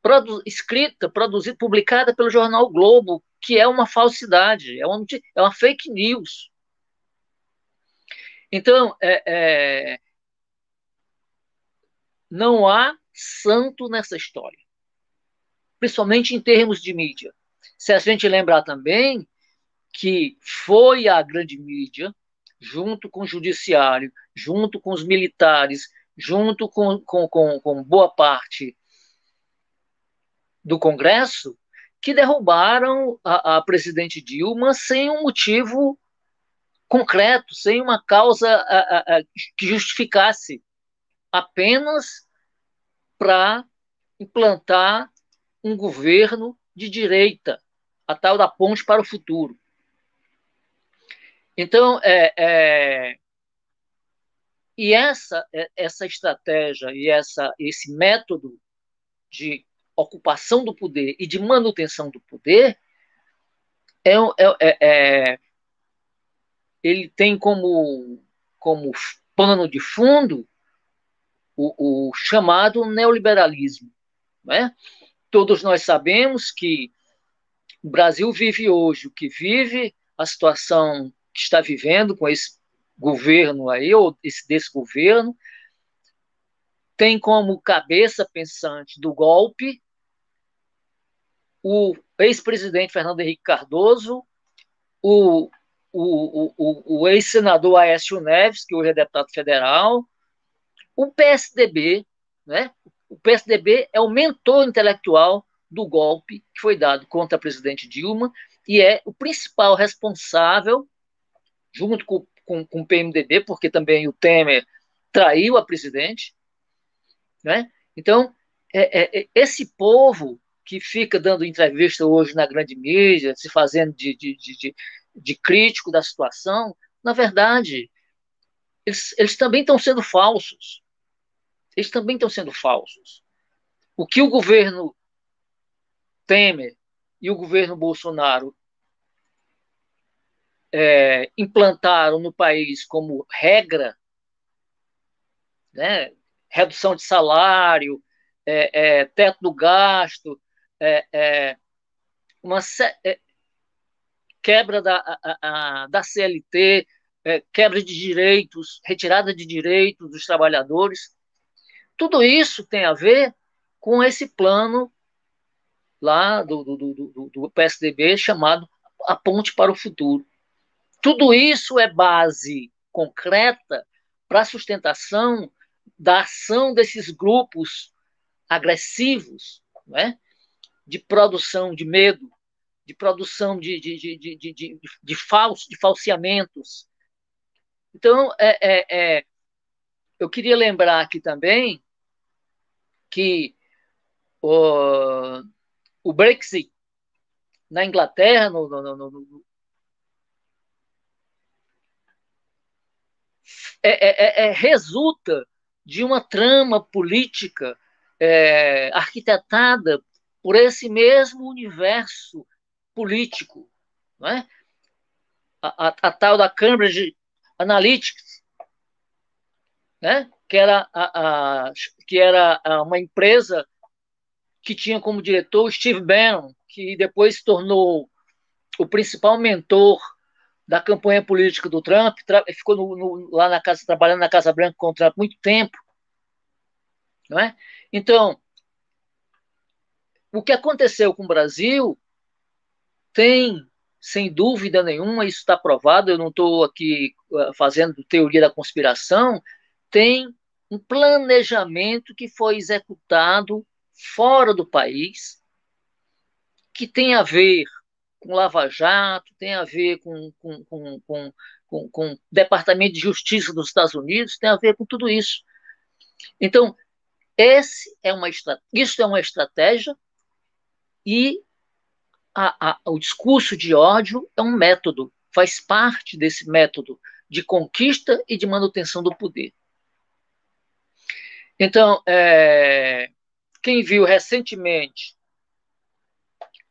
produ escrita, produzida, publicada pelo jornal Globo, que é uma falsidade, é uma, é uma fake news. Então, é, é, não há santo nessa história, principalmente em termos de mídia. Se a gente lembrar também que foi a grande mídia, junto com o judiciário, junto com os militares, junto com, com, com, com boa parte do Congresso que derrubaram a, a, presidente Dilma sem um motivo concreto, sem uma causa a, a, que justificasse, apenas para implantar um governo de direita, a tal da ponte para o futuro. Então, é, é, e essa, é, essa estratégia e essa, esse método de ocupação do poder e de manutenção do poder, é, é, é, é ele tem como, como pano de fundo o, o chamado neoliberalismo. Né? Todos nós sabemos que o Brasil vive hoje o que vive, a situação que está vivendo com esse governo aí, ou esse desgoverno, tem como cabeça pensante do golpe o ex-presidente Fernando Henrique Cardoso, o, o, o, o ex-senador Aécio Neves, que hoje é deputado federal, o PSDB, né? O PSDB é o mentor intelectual do golpe que foi dado contra a presidente Dilma e é o principal responsável, junto com, com, com o PMDB, porque também o Temer traiu a presidente, né? Então, é, é, é, esse povo que fica dando entrevista hoje na grande mídia, se fazendo de, de, de, de crítico da situação, na verdade, eles, eles também estão sendo falsos. Eles também estão sendo falsos. O que o governo Temer e o governo Bolsonaro é, implantaram no país como regra, né, redução de salário, é, é, teto do gasto, é, é, uma é, quebra da, a, a, da CLT, quebra de direitos, retirada de direitos dos trabalhadores. Tudo isso tem a ver com esse plano lá do, do, do, do PSDB chamado A Ponte para o Futuro. Tudo isso é base concreta para a sustentação da ação desses grupos agressivos, né? de produção de medo, de produção de, de, de, de, de, de, de, falso, de falseamentos. Então, é, é, é, eu queria lembrar aqui também que o, o Brexit na Inglaterra, no, no, no, no é, é, é, resulta de uma trama política é, arquitetada por esse mesmo universo político, não é? a, a, a tal da Cambridge Analytics, né? que era, a, a, que era uma empresa que tinha como diretor Steve Bannon, que depois se tornou o principal mentor da campanha política do Trump, ficou no, no, lá na casa, trabalhando na Casa Branca com o Trump muito tempo. Não é? Então, o que aconteceu com o Brasil tem, sem dúvida nenhuma, isso está provado, eu não estou aqui uh, fazendo teoria da conspiração, tem um planejamento que foi executado fora do país, que tem a ver com Lava Jato, tem a ver com, com, com, com, com, com Departamento de Justiça dos Estados Unidos, tem a ver com tudo isso. Então, esse é uma, isso é uma estratégia e a, a, o discurso de ódio é um método, faz parte desse método de conquista e de manutenção do poder. Então, é, quem viu recentemente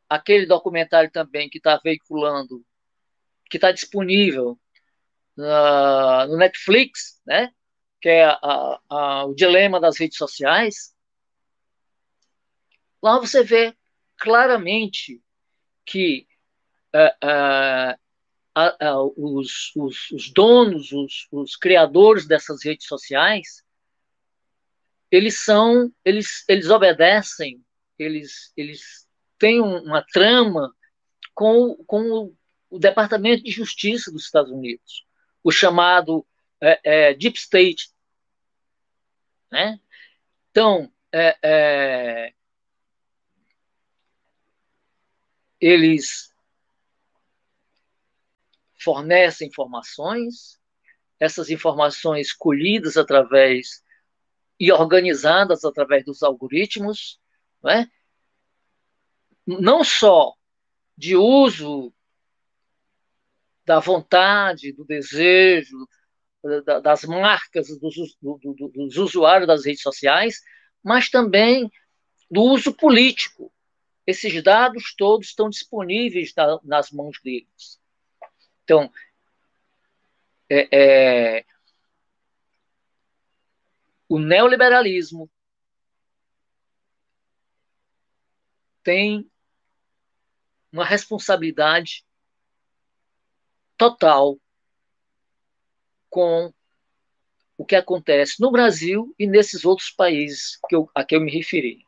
aquele documentário também que está veiculando, que está disponível uh, no Netflix, né? que é a, a, o dilema das redes sociais, lá você vê claramente que uh, uh, os, os, os, donos, os, os criadores dessas redes sociais, eles são, eles, eles obedecem, eles, eles têm uma trama com, com o, Departamento de Justiça dos Estados Unidos, o chamado é, é, Deep State, né? Então, é, é, eles fornecem informações, essas informações colhidas através e organizadas através dos algoritmos, não, é? não só de uso da vontade, do desejo, das marcas dos, do, do, dos usuários das redes sociais, mas também do uso político. Esses dados todos estão disponíveis na, nas mãos deles. Então, é, é, o neoliberalismo tem uma responsabilidade total com o que acontece no Brasil e nesses outros países que eu, a que eu me referi.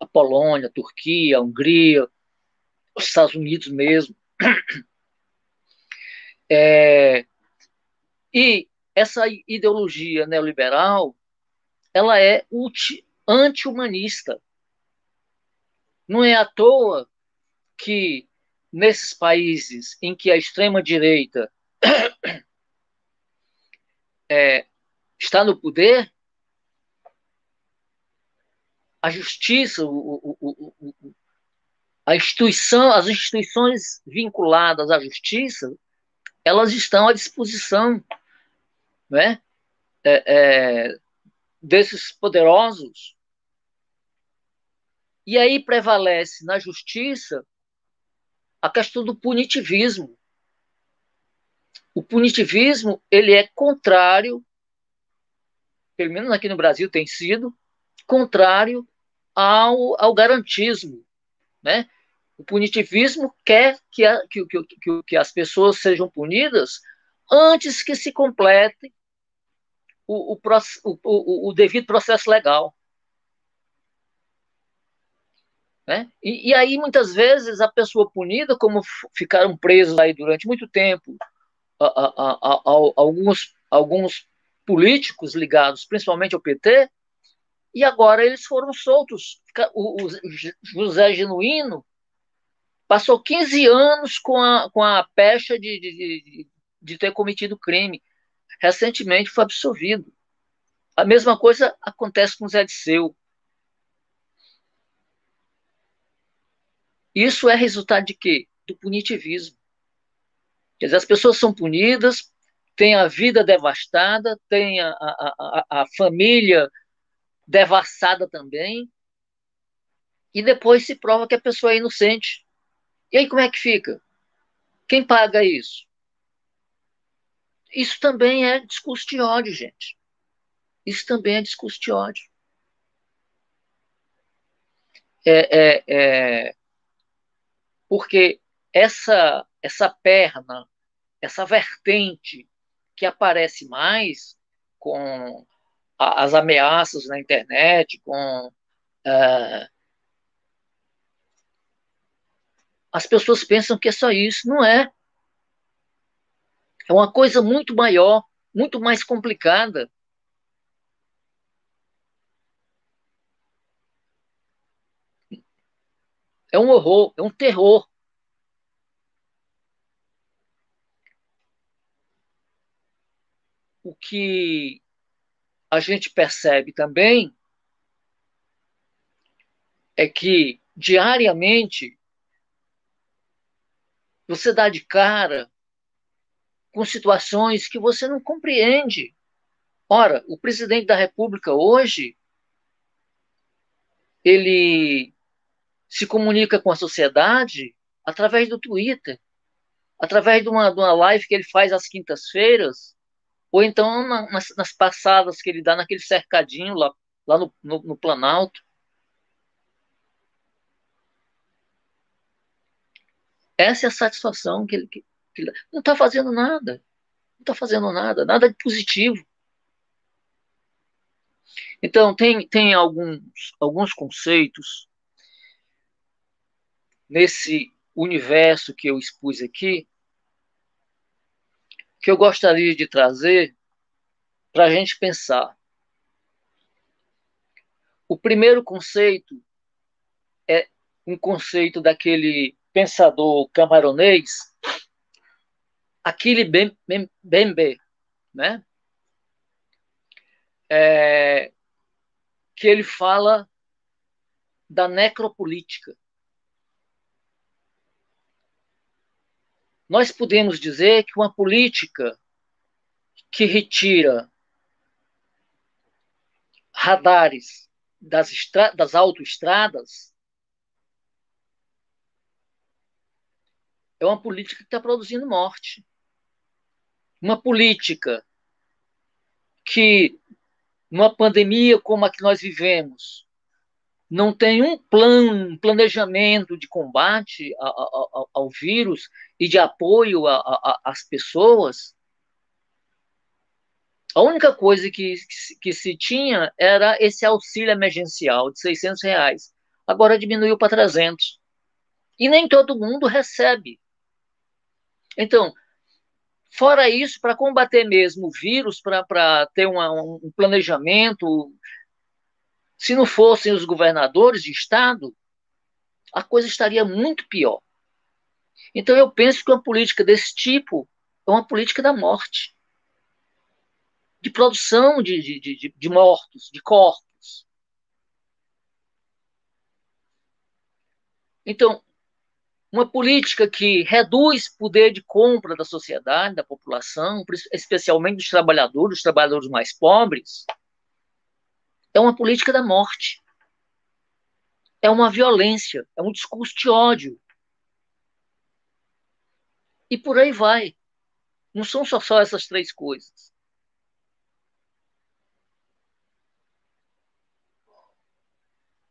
A Polônia, a Turquia, a Hungria, os Estados Unidos mesmo. É, e essa ideologia neoliberal, ela é anti-humanista. Não é à toa que nesses países em que a extrema-direita é, está no poder, a justiça, o, o, o, a instituição, as instituições vinculadas à justiça, elas estão à disposição né, é, é, desses poderosos. E aí prevalece na justiça a questão do punitivismo. O punitivismo ele é contrário, pelo menos aqui no Brasil tem sido, contrário ao, ao garantismo. Né? O punitivismo quer que, a, que, que, que, que as pessoas sejam punidas antes que se complete o, o, o, devido processo legal. Né? E, e, aí, muitas vezes, a pessoa punida, como ficaram presos aí durante muito tempo, a, a, a, alguns, alguns políticos ligados principalmente ao PT, e agora eles foram soltos. O, o José Genuíno passou 15 anos com a, com a pecha de, de, de, de ter cometido crime. Recentemente foi absolvido. A mesma coisa acontece com Zé Disseu. Isso é resultado de quê? Do punitivismo. Quer dizer, as pessoas são punidas, têm a vida devastada, têm a, a, a, a família devassada também, e depois se prova que a pessoa é inocente. E aí como é que fica? Quem paga isso? Isso também é discurso de ódio, gente. Isso também é discurso de ódio. É, é, é, porque essa, essa perna, essa vertente que aparece mais com a, as ameaças na internet, com uh, as pessoas pensam que é só isso. Não é. É uma coisa muito maior, muito mais complicada. É um horror, é um terror. O que a gente percebe também é que diariamente você dá de cara com situações que você não compreende. Ora, o presidente da República hoje ele se comunica com a sociedade através do Twitter, através de uma, de uma live que ele faz às quintas-feiras, ou então na, nas, nas, passadas que ele dá naquele cercadinho lá, lá no, no, no Planalto. Essa é a satisfação que ele, que, não está fazendo nada. Não está fazendo nada, nada de positivo. Então, tem, tem alguns, alguns conceitos nesse universo que eu expus aqui, que eu gostaria de trazer para a gente pensar. O primeiro conceito é um conceito daquele pensador camaronês, Aquile Bembe, né? É, que ele fala da necropolítica. nós podemos dizer que uma política que retira radares das, das autoestradas é uma política que está produzindo morte. Uma política que, numa pandemia como a que nós vivemos, não tem um plano, um planejamento de combate ao, ao vírus e de apoio às pessoas, A única coisa que, que se tinha era esse auxílio emergencial de 600 reais. Agora diminuiu para 300. E nem todo mundo recebe. Então, fora isso, para combater mesmo o vírus, para ter uma, um planejamento, se não fossem os governadores de estado, a coisa estaria muito pior. Então, eu penso que uma política desse tipo é uma política da morte de produção de, de, de, de mortos, de corpos. Então, uma política que reduz poder de compra da sociedade, da população, especialmente dos trabalhadores, dos trabalhadores mais pobres, é uma política da morte. É uma violência, é um discurso de ódio. E por aí vai. Não são só, só essas três coisas.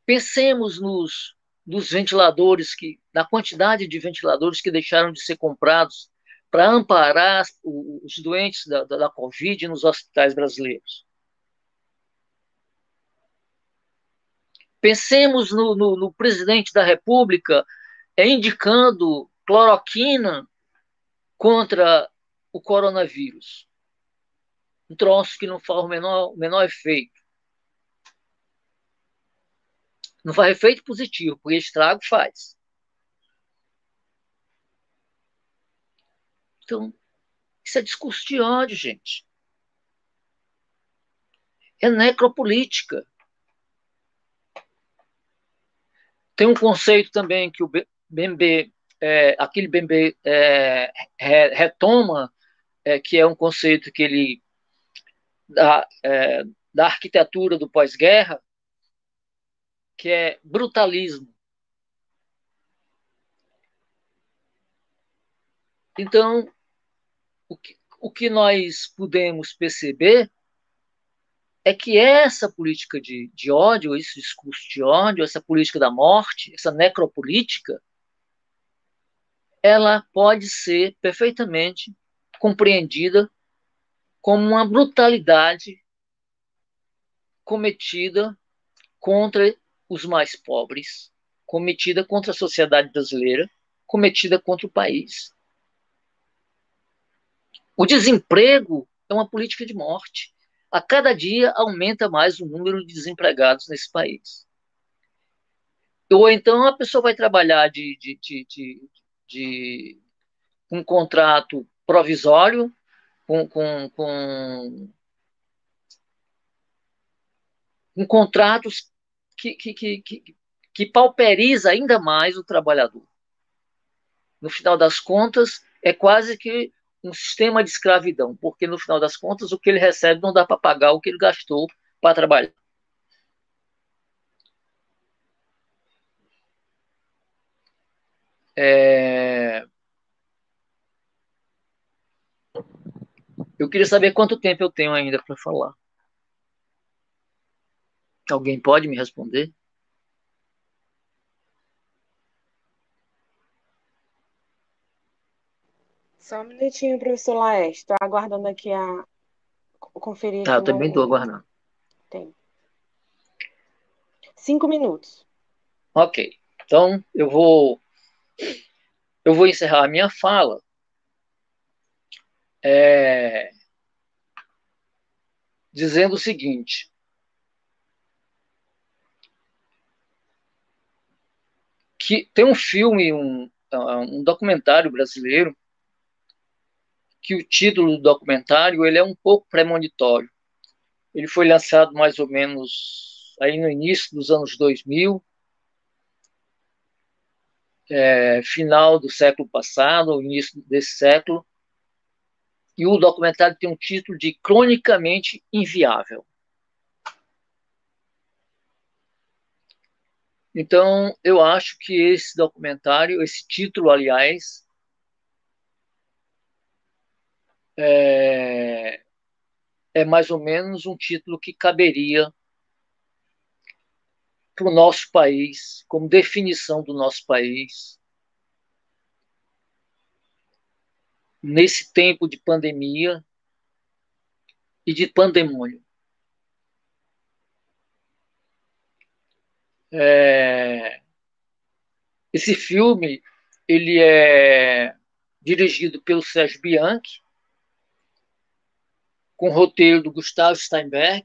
Pensemos nos, nos ventiladores, que, na quantidade de ventiladores que deixaram de ser comprados para amparar os doentes da, da, da Covid nos hospitais brasileiros. Pensemos no, no, no presidente da República é, indicando cloroquina contra o coronavírus. Um troço que não faz o menor, o menor efeito. Não faz efeito positivo, porque estrago faz. Então, isso é discurso de ódio, gente. É necropolítica. Tem um conceito também que o BMB, é, aquele BMB é, retoma, é, que é um conceito que ele da, é, da arquitetura do pós-guerra, que é brutalismo. Então, o que, o que nós podemos perceber é que essa política de, de ódio, esse discurso de ódio, essa política da morte, essa necropolítica, ela pode ser perfeitamente compreendida como uma brutalidade cometida contra os mais pobres, cometida contra a sociedade brasileira, cometida contra o país. O desemprego é uma política de morte. A cada dia aumenta mais o número de desempregados nesse país. Ou então a pessoa vai trabalhar de, de, de, de, de um contrato provisório, com, com, com, com contratos que, que, que, que, pauperiza ainda mais o trabalhador. No final das contas, é quase que um sistema de escravidão, porque no final das contas o que ele recebe não dá para pagar o que ele gastou para trabalhar. É... Eu queria saber quanto tempo eu tenho ainda para falar. Alguém pode me responder? Só um minutinho, professor Laeste. Estou aguardando aqui a conferir. Tá, eu também estou aguardando. Tem. Cinco minutos. Ok. Então, eu vou eu vou encerrar a minha fala é, dizendo o seguinte: que tem um filme, um, um documentário brasileiro, que o título do documentário ele é um pouco premonitório. Ele foi lançado mais ou menos aí no início dos anos 2000, é, final do século passado, início desse século, e o documentário tem um título de Cronicamente Inviável. Então, eu acho que esse documentário, esse título, aliás, é, é mais ou menos um título que caberia para o nosso país, como definição do nosso país. Nesse tempo de pandemia, e de pandemônio. É... Esse filme ele é dirigido pelo Sérgio Bianchi, com roteiro do Gustavo Steinberg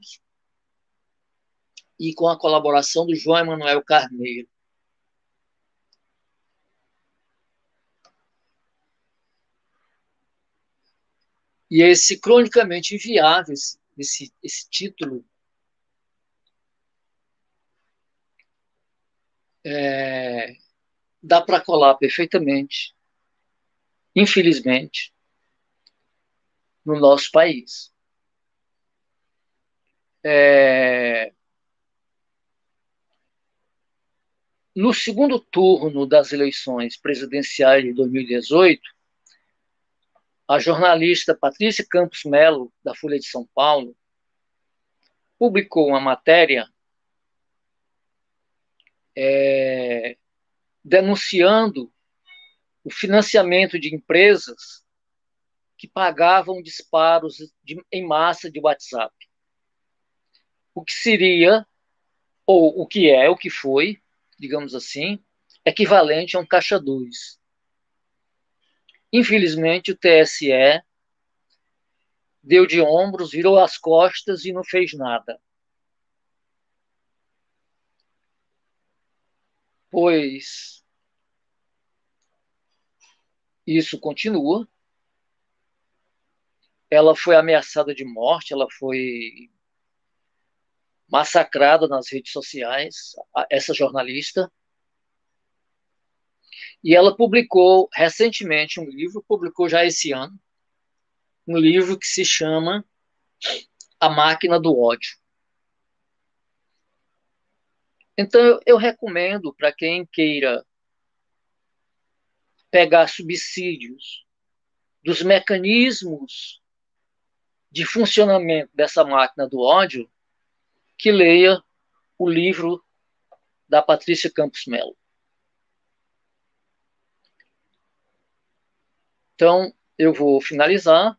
e com a colaboração do João Emanuel Carneiro. E esse cronicamente inviável, esse, esse, esse título, é, dá para colar perfeitamente, infelizmente, no nosso país. É, no segundo turno das eleições presidenciais de 2018, a jornalista Patrícia Campos Melo, da Folha de São Paulo, publicou uma matéria é, denunciando o financiamento de empresas que pagavam disparos de, em massa de WhatsApp. O que seria, ou o que é, o que foi, digamos assim, equivalente a um caixa 2. Infelizmente, o TSE deu de ombros, virou as costas e não fez nada. Pois isso continua. Ela foi ameaçada de morte, ela foi massacrada nas redes sociais, essa jornalista. E ela publicou recentemente um livro, publicou já esse ano, um livro que se chama A Máquina do Ódio. Então, eu, recomendo para quem queira pegar subsídios dos mecanismos de funcionamento dessa máquina do ódio, que leia o livro da Patrícia Campos Melo. Então, eu vou finalizar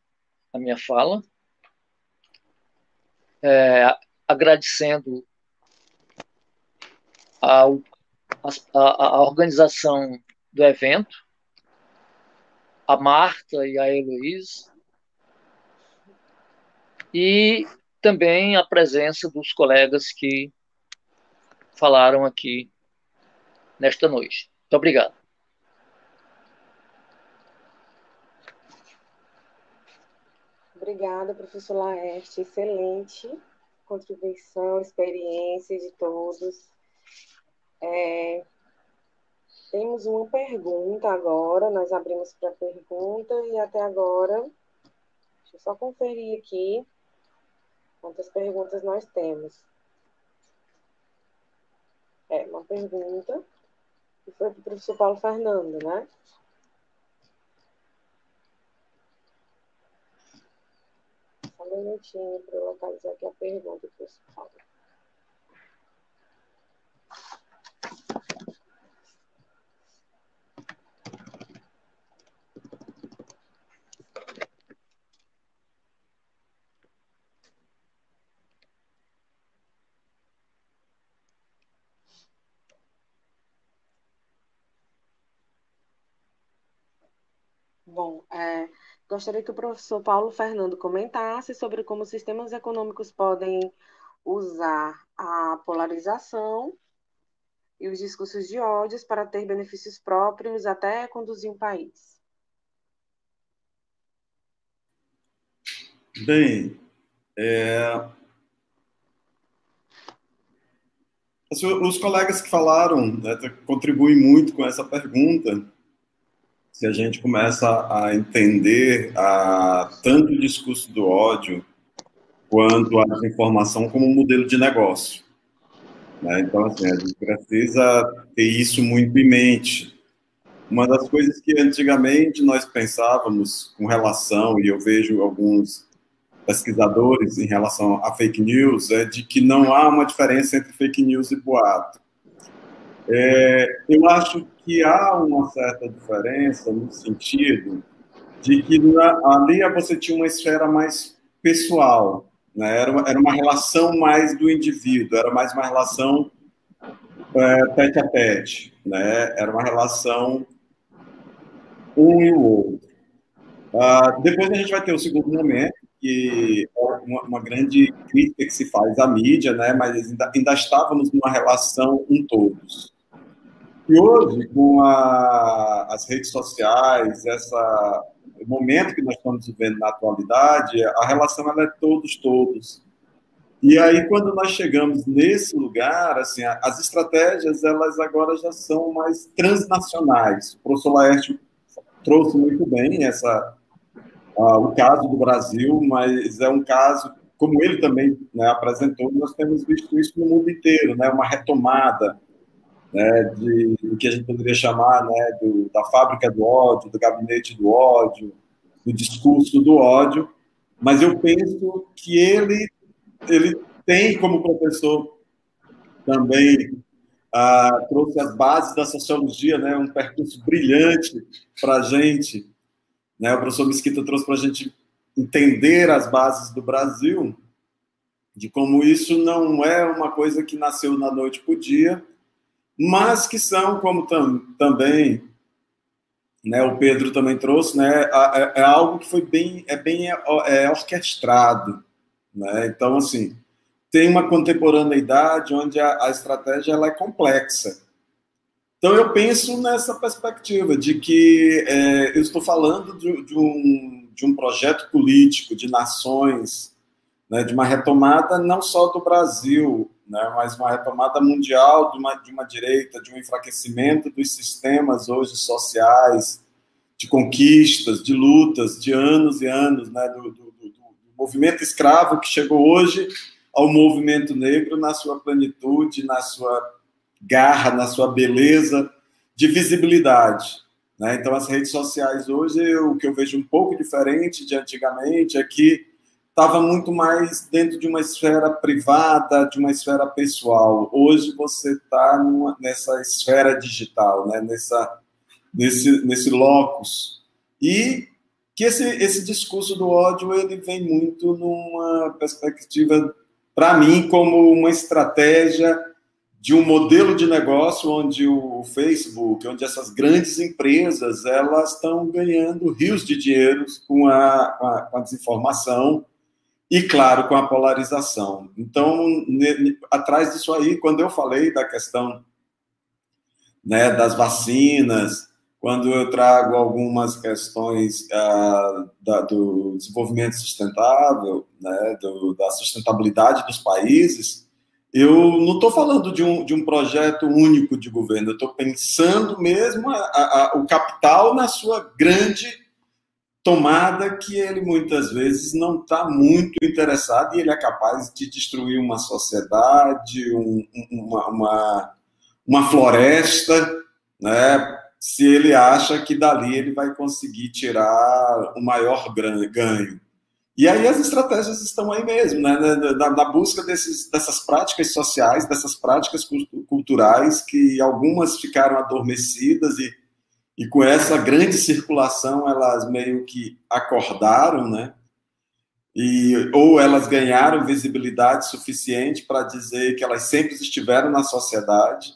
a minha fala, é, agradecendo a, a, organização do evento, a Marta e a Heloísa, e também a presença dos colegas que falaram aqui nesta noite. Muito obrigado. Obrigada, professor Laerte. Excelente contribuição, experiência de todos. É, temos uma pergunta agora, nós abrimos para pergunta e até agora, deixa eu só conferir aqui quantas perguntas nós temos. É, uma pergunta que foi para o professor Paulo Fernando, né? Só um minutinho para eu localizar aqui a pergunta, professor Paulo. Bom, é, gostaria que o professor Paulo Fernando comentasse sobre como sistemas econômicos podem usar a polarização e os discursos de ódios para ter benefícios próprios até conduzir um país. Bem, é... os colegas que falaram né, contribuem muito com essa pergunta se a gente começa a entender a, tanto o discurso do ódio quanto a desinformação como um modelo de negócio. Né? Então, assim, a gente precisa ter isso muito em mente. Uma das coisas que antigamente nós pensávamos com relação, e eu vejo alguns pesquisadores em relação a fake news, é de que não há uma diferença entre fake news e boato. É, eu acho que há uma certa diferença no sentido de que ali você tinha uma esfera mais pessoal, né? era, era uma relação mais do indivíduo, era mais uma relação é, a tete, né? era uma relação um e o outro. Uh, depois a gente vai ter o segundo momento, que é uma, uma, grande crítica que se faz à mídia, né? mas ainda, ainda estávamos numa relação um todos. E hoje, com a, as redes sociais, essa, o momento que nós estamos vivendo na atualidade, a relação ela é todos, todos. E aí, quando nós chegamos nesse lugar, assim, as estratégias, elas agora já são mais transnacionais. O professor Laércio trouxe muito bem essa, uh, o caso do Brasil, mas é um caso, como ele também né, apresentou, nós temos visto isso no mundo inteiro, né, uma retomada né, de, do que a gente poderia chamar né, do, da fábrica do ódio, do gabinete do ódio, do discurso do ódio, mas eu penso que ele, ele tem como professor também ah, trouxe as bases da sociologia, né, um percurso brilhante para a gente. Né, o professor Mesquita trouxe para a gente entender as bases do Brasil, de como isso não é uma coisa que nasceu na noite para o dia, mas que são, como tam, também né, o Pedro também trouxe, né, é, é, algo que foi bem, é bem é, orquestrado. Né? Então, assim, tem uma contemporaneidade onde a, a estratégia ela é complexa. Então, eu penso nessa perspectiva de que é, eu estou falando de, de, um, de um projeto político de nações, né, de uma retomada não só do Brasil, né, mas uma retomada mundial de uma, de uma direita, de um enfraquecimento dos sistemas hoje sociais, de conquistas, de lutas, de anos e anos, né, do, do, do, do movimento escravo que chegou hoje ao movimento negro na sua plenitude, na sua garra, na sua beleza de visibilidade. Né? Então, as redes sociais hoje, o que eu vejo um pouco diferente de antigamente é que estava muito mais dentro de uma esfera privada, de uma esfera pessoal. Hoje você está nessa esfera digital, né? Nessa, nesse, nesse locus. E que esse, esse discurso do ódio ele vem muito numa perspectiva, para mim, como uma estratégia de um modelo de negócio onde o Facebook, onde essas grandes empresas elas estão ganhando rios de dinheiro com a, com a, com a desinformação, e, claro, com a polarização. Então, atrás disso aí, quando eu falei da questão né, das vacinas, quando eu trago algumas questões ah, da, do desenvolvimento sustentável, né, do, da sustentabilidade dos países, eu não estou falando de um, de um projeto único de governo, eu estou pensando mesmo a, a, o capital na sua grande tomada que ele muitas vezes não está muito interessado e ele é capaz de destruir uma sociedade, um, uma, uma, uma, floresta, né? se ele acha que dali ele vai conseguir tirar o maior ganho. E aí as estratégias estão aí mesmo, né? na, na busca desses, dessas práticas sociais, dessas práticas culturais, que algumas ficaram adormecidas e e com essa grande circulação, elas meio que acordaram, né? E, ou elas ganharam visibilidade suficiente para dizer que elas sempre estiveram na sociedade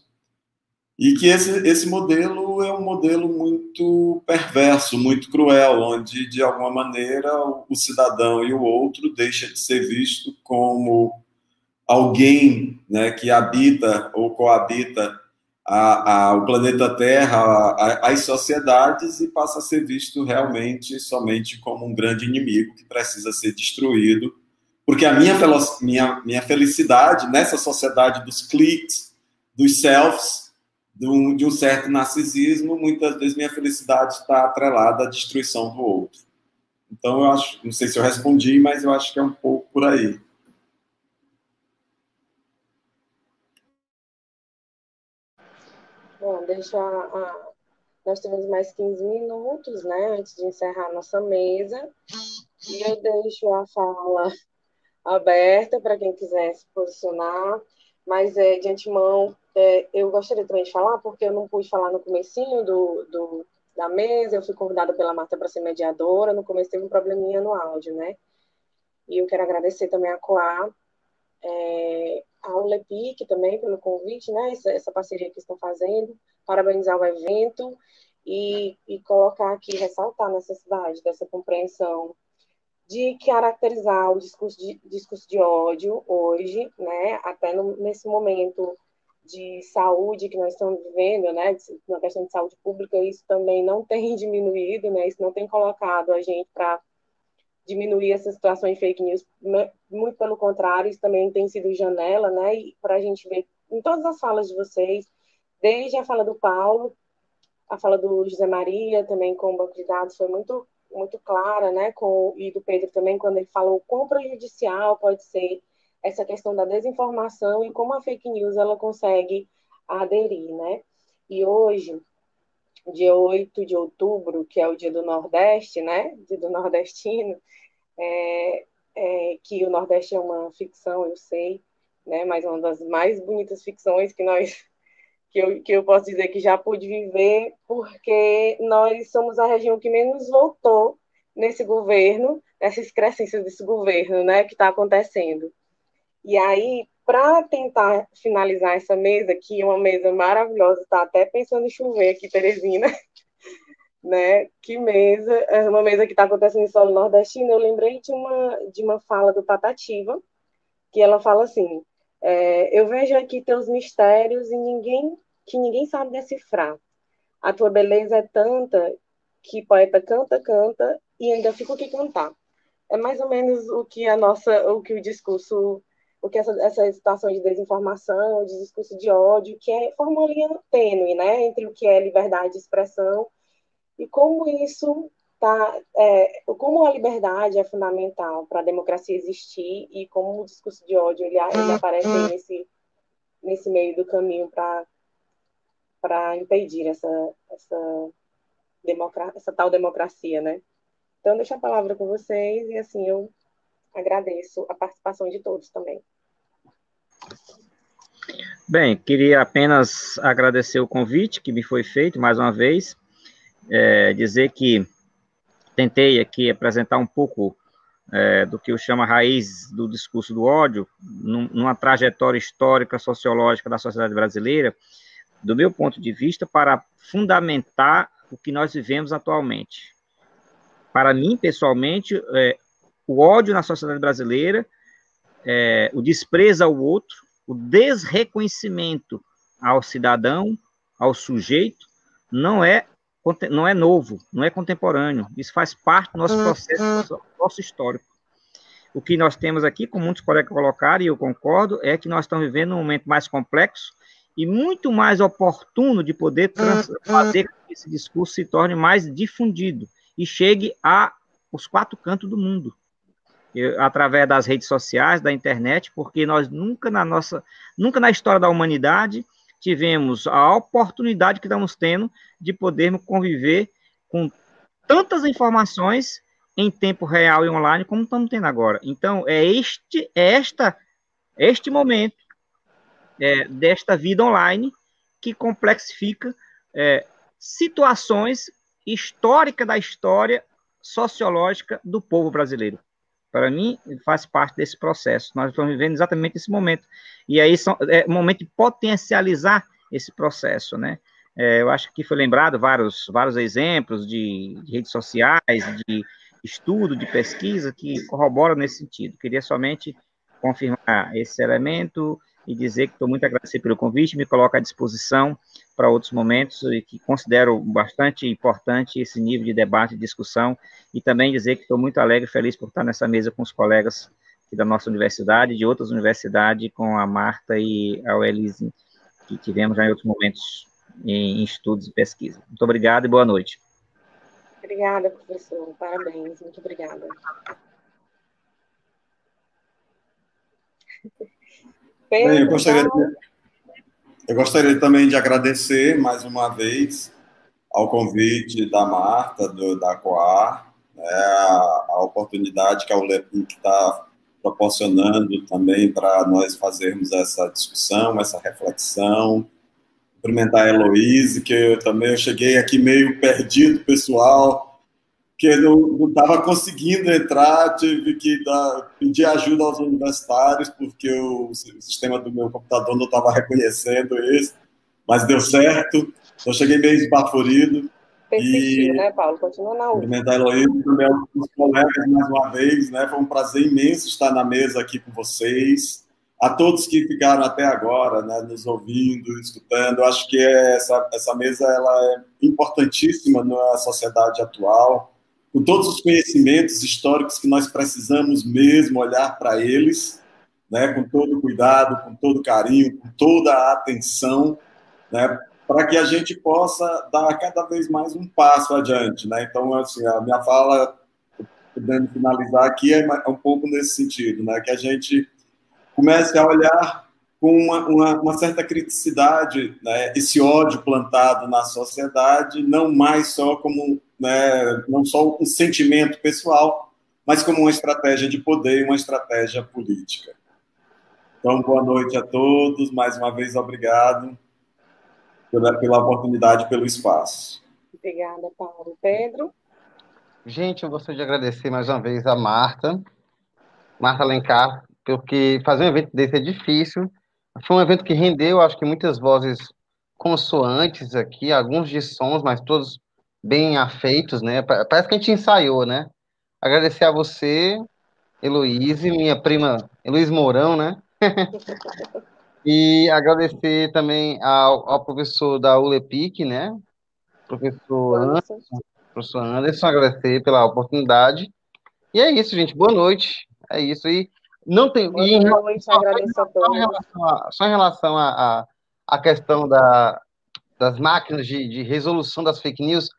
e que esse, esse modelo é um modelo muito perverso, muito cruel, onde, de alguma maneira, o, cidadão e o outro deixa de ser visto como alguém né, que habita ou coabita a, a, o planeta Terra, as sociedades e passa a ser visto realmente somente como um grande inimigo que precisa ser destruído, porque a minha, minha, minha felicidade nessa sociedade dos cliques, dos um, de um certo narcisismo, muitas vezes minha felicidade está atrelada à destruição do outro. Então, eu acho, não sei se eu respondi, mas eu acho que é um pouco por aí. Bom, deixa a, nós temos mais 15 minutos, né, antes de encerrar a nossa mesa. E eu deixo a fala aberta para quem quiser se posicionar. Mas, é, de antemão, é, eu gostaria também de falar, porque eu não pude falar no comecinho do, do da mesa, eu fui convidada pela Marta para ser mediadora, no começo teve um probleminha no áudio, né? E eu quero agradecer também a Coa, é, ao LEPIC também pelo convite, né? Essa, essa, parceria que estão fazendo, parabenizar o evento e, e colocar aqui, ressaltar a necessidade dessa compreensão de caracterizar o discurso de, discurso de ódio hoje, né? Até no, nesse momento de saúde que nós estamos vivendo, né, na questão de saúde pública, isso também não tem diminuído, né, isso não tem colocado a gente para diminuir essa situação de fake news, muito pelo contrário, isso também tem sido janela, né, para a gente ver em todas as falas de vocês, desde a fala do Paulo, a fala do José Maria, também com o banco de dados, foi muito, muito clara, né, com, e do Pedro também, quando ele falou quão prejudicial pode ser essa questão da desinformação e como a fake news ela consegue aderir, né? E hoje, dia 8 de outubro, que é o dia do Nordeste, né? Dia do nordestino, é, é, que o Nordeste é uma ficção, eu sei, né? Mas uma das mais bonitas ficções que nós que eu, que eu posso dizer que já pude viver, porque nós somos a região que menos voltou nesse governo, nessa excrescência desse governo, né, que está acontecendo. E aí, para tentar finalizar essa mesa, que é uma mesa maravilhosa, está até pensando em chover aqui, Teresina, né? Que mesa, é uma mesa que está acontecendo em solo nordestino. Eu lembrei de uma, de uma fala do Patativa, que ela fala assim: é, Eu vejo aqui teus mistérios e ninguém que ninguém sabe decifrar. A tua beleza é tanta que poeta canta, canta e ainda fica o que cantar. É mais ou menos o que a nossa, o que o discurso porque essa, essa situação de desinformação, de discurso de ódio, que é, forma uma linha tênue, né, entre o que é liberdade de expressão e como isso tá, é, como a liberdade é fundamental para a democracia existir e como o discurso de ódio ele, ele aparece nesse nesse meio do caminho para para impedir essa essa essa tal democracia, né? Então, deixo a palavra com vocês e assim eu agradeço a participação de todos também. Bem, queria apenas agradecer o convite que me foi feito mais uma vez, é, dizer que tentei aqui apresentar um pouco é, do que eu chamo a raiz do discurso do ódio, num, numa trajetória histórica, sociológica da sociedade brasileira, do meu ponto de vista, para fundamentar o que nós vivemos atualmente. Para mim, pessoalmente, é, o ódio na sociedade brasileira é, o desprezo ao outro, o desreconhecimento ao cidadão, ao sujeito, não é não é novo, não é contemporâneo. Isso faz parte do nosso processo, nosso histórico. O que nós temos aqui, como muitos colegas colocaram, e eu concordo, é que nós estamos vivendo um momento mais complexo e muito mais oportuno de poder fazer com que esse discurso se torne mais difundido e chegue a os quatro cantos do mundo através das redes sociais, da internet, porque nós nunca na nossa, nunca na história da humanidade tivemos a oportunidade que estamos tendo de podermos conviver com tantas informações em tempo real e online como estamos tendo agora. Então, é este, é esta, este momento é, desta vida online que complexifica é, situações históricas da história sociológica do povo brasileiro. Para mim, faz parte desse processo. Nós estamos vivendo exatamente esse momento. E aí são, é o momento de potencializar esse processo, né? É, eu acho que foi lembrado vários, vários exemplos de, de, redes sociais, de estudo, de pesquisa que corroboram nesse sentido. Queria somente confirmar esse elemento e dizer que estou muito agradecido pelo convite, me coloco à disposição para outros momentos e que considero bastante importante esse nível de debate e discussão e também dizer que estou muito alegre e feliz por estar nessa mesa com os colegas da nossa universidade, de outras universidades, com a Marta e a Elise, que tivemos já em outros momentos em, estudos e pesquisa. Muito obrigado e boa noite. Obrigada, professor. Parabéns. Muito obrigada. Bem, eu gostaria, de, eu gostaria também de agradecer mais uma vez ao convite da Marta, do, da Coar, né, a, a, oportunidade que a ULEPIC está proporcionando também para nós fazermos essa discussão, essa reflexão. Cumprimentar a Heloíse, que eu também eu cheguei aqui meio perdido, pessoal, que não estava conseguindo entrar, tive que dar, pedir ajuda aos universitários, porque o, o sistema do meu computador não estava reconhecendo isso, mas deu certo. Então, cheguei meio esbaforido. Persistiu, e, né, Paulo? Continua na a Heloísa também os colegas mais uma vez, né? Foi um prazer imenso estar na mesa aqui com vocês. A todos que ficaram até agora, né, nos ouvindo, escutando, eu acho que essa, essa mesa ela é importantíssima na sociedade atual com todos os conhecimentos históricos que nós precisamos mesmo olhar para eles, né, com todo cuidado, com todo carinho, com toda a atenção, né, para que a gente possa dar cada vez mais um passo adiante, né? Então, assim, a minha fala, podendo finalizar aqui, é, é um pouco nesse sentido, né? Que a gente comece a olhar com uma, uma, uma, certa criticidade, né? esse ódio plantado na sociedade, não mais só como né, não só um sentimento pessoal, mas como uma estratégia de poder e uma estratégia política. Então, boa noite a todos, mais uma vez obrigado pela, pela oportunidade, pelo espaço. Obrigada, Paulo. Pedro? Gente, eu gostaria de agradecer mais uma vez a Marta, Marta Alencar, porque fazer um evento desse é difícil. Foi um evento que rendeu, acho que muitas vozes consoantes aqui, alguns de sons, mas todos bem afeitos, né? Parece que a gente ensaiou, né? Agradecer a você, Heloíse, minha prima Heloíse Mourão, né? e agradecer também ao, ao, professor da ULEPIC, né? Professor Anderson, professor Anderson, agradecer pela oportunidade. E é isso, gente. Boa noite. É isso. E não tem. Boa e noite, só, agradeço. Só em relação a, só em relação a, a, a questão da, das máquinas de, de resolução das fake news,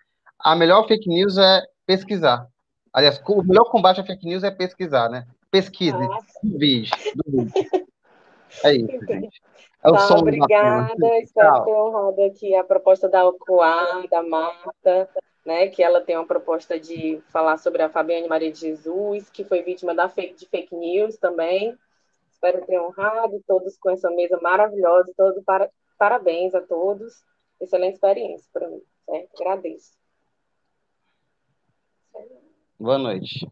a melhor fake news é pesquisar. Aliás, o melhor combate à fake news é pesquisar, né? Pesquise, duvide, É isso, gente. É o tá, obrigada, espero ter honrado aqui a proposta da Ocoá, da Marta, né, que ela tem uma proposta de falar sobre a Fabiane Maria de Jesus, que foi vítima da fake, de fake news também. Espero ter honrado todos com essa mesa maravilhosa, todo para, parabéns a todos. Excelente experiência para mim, certo? Agradeço. Boa noite.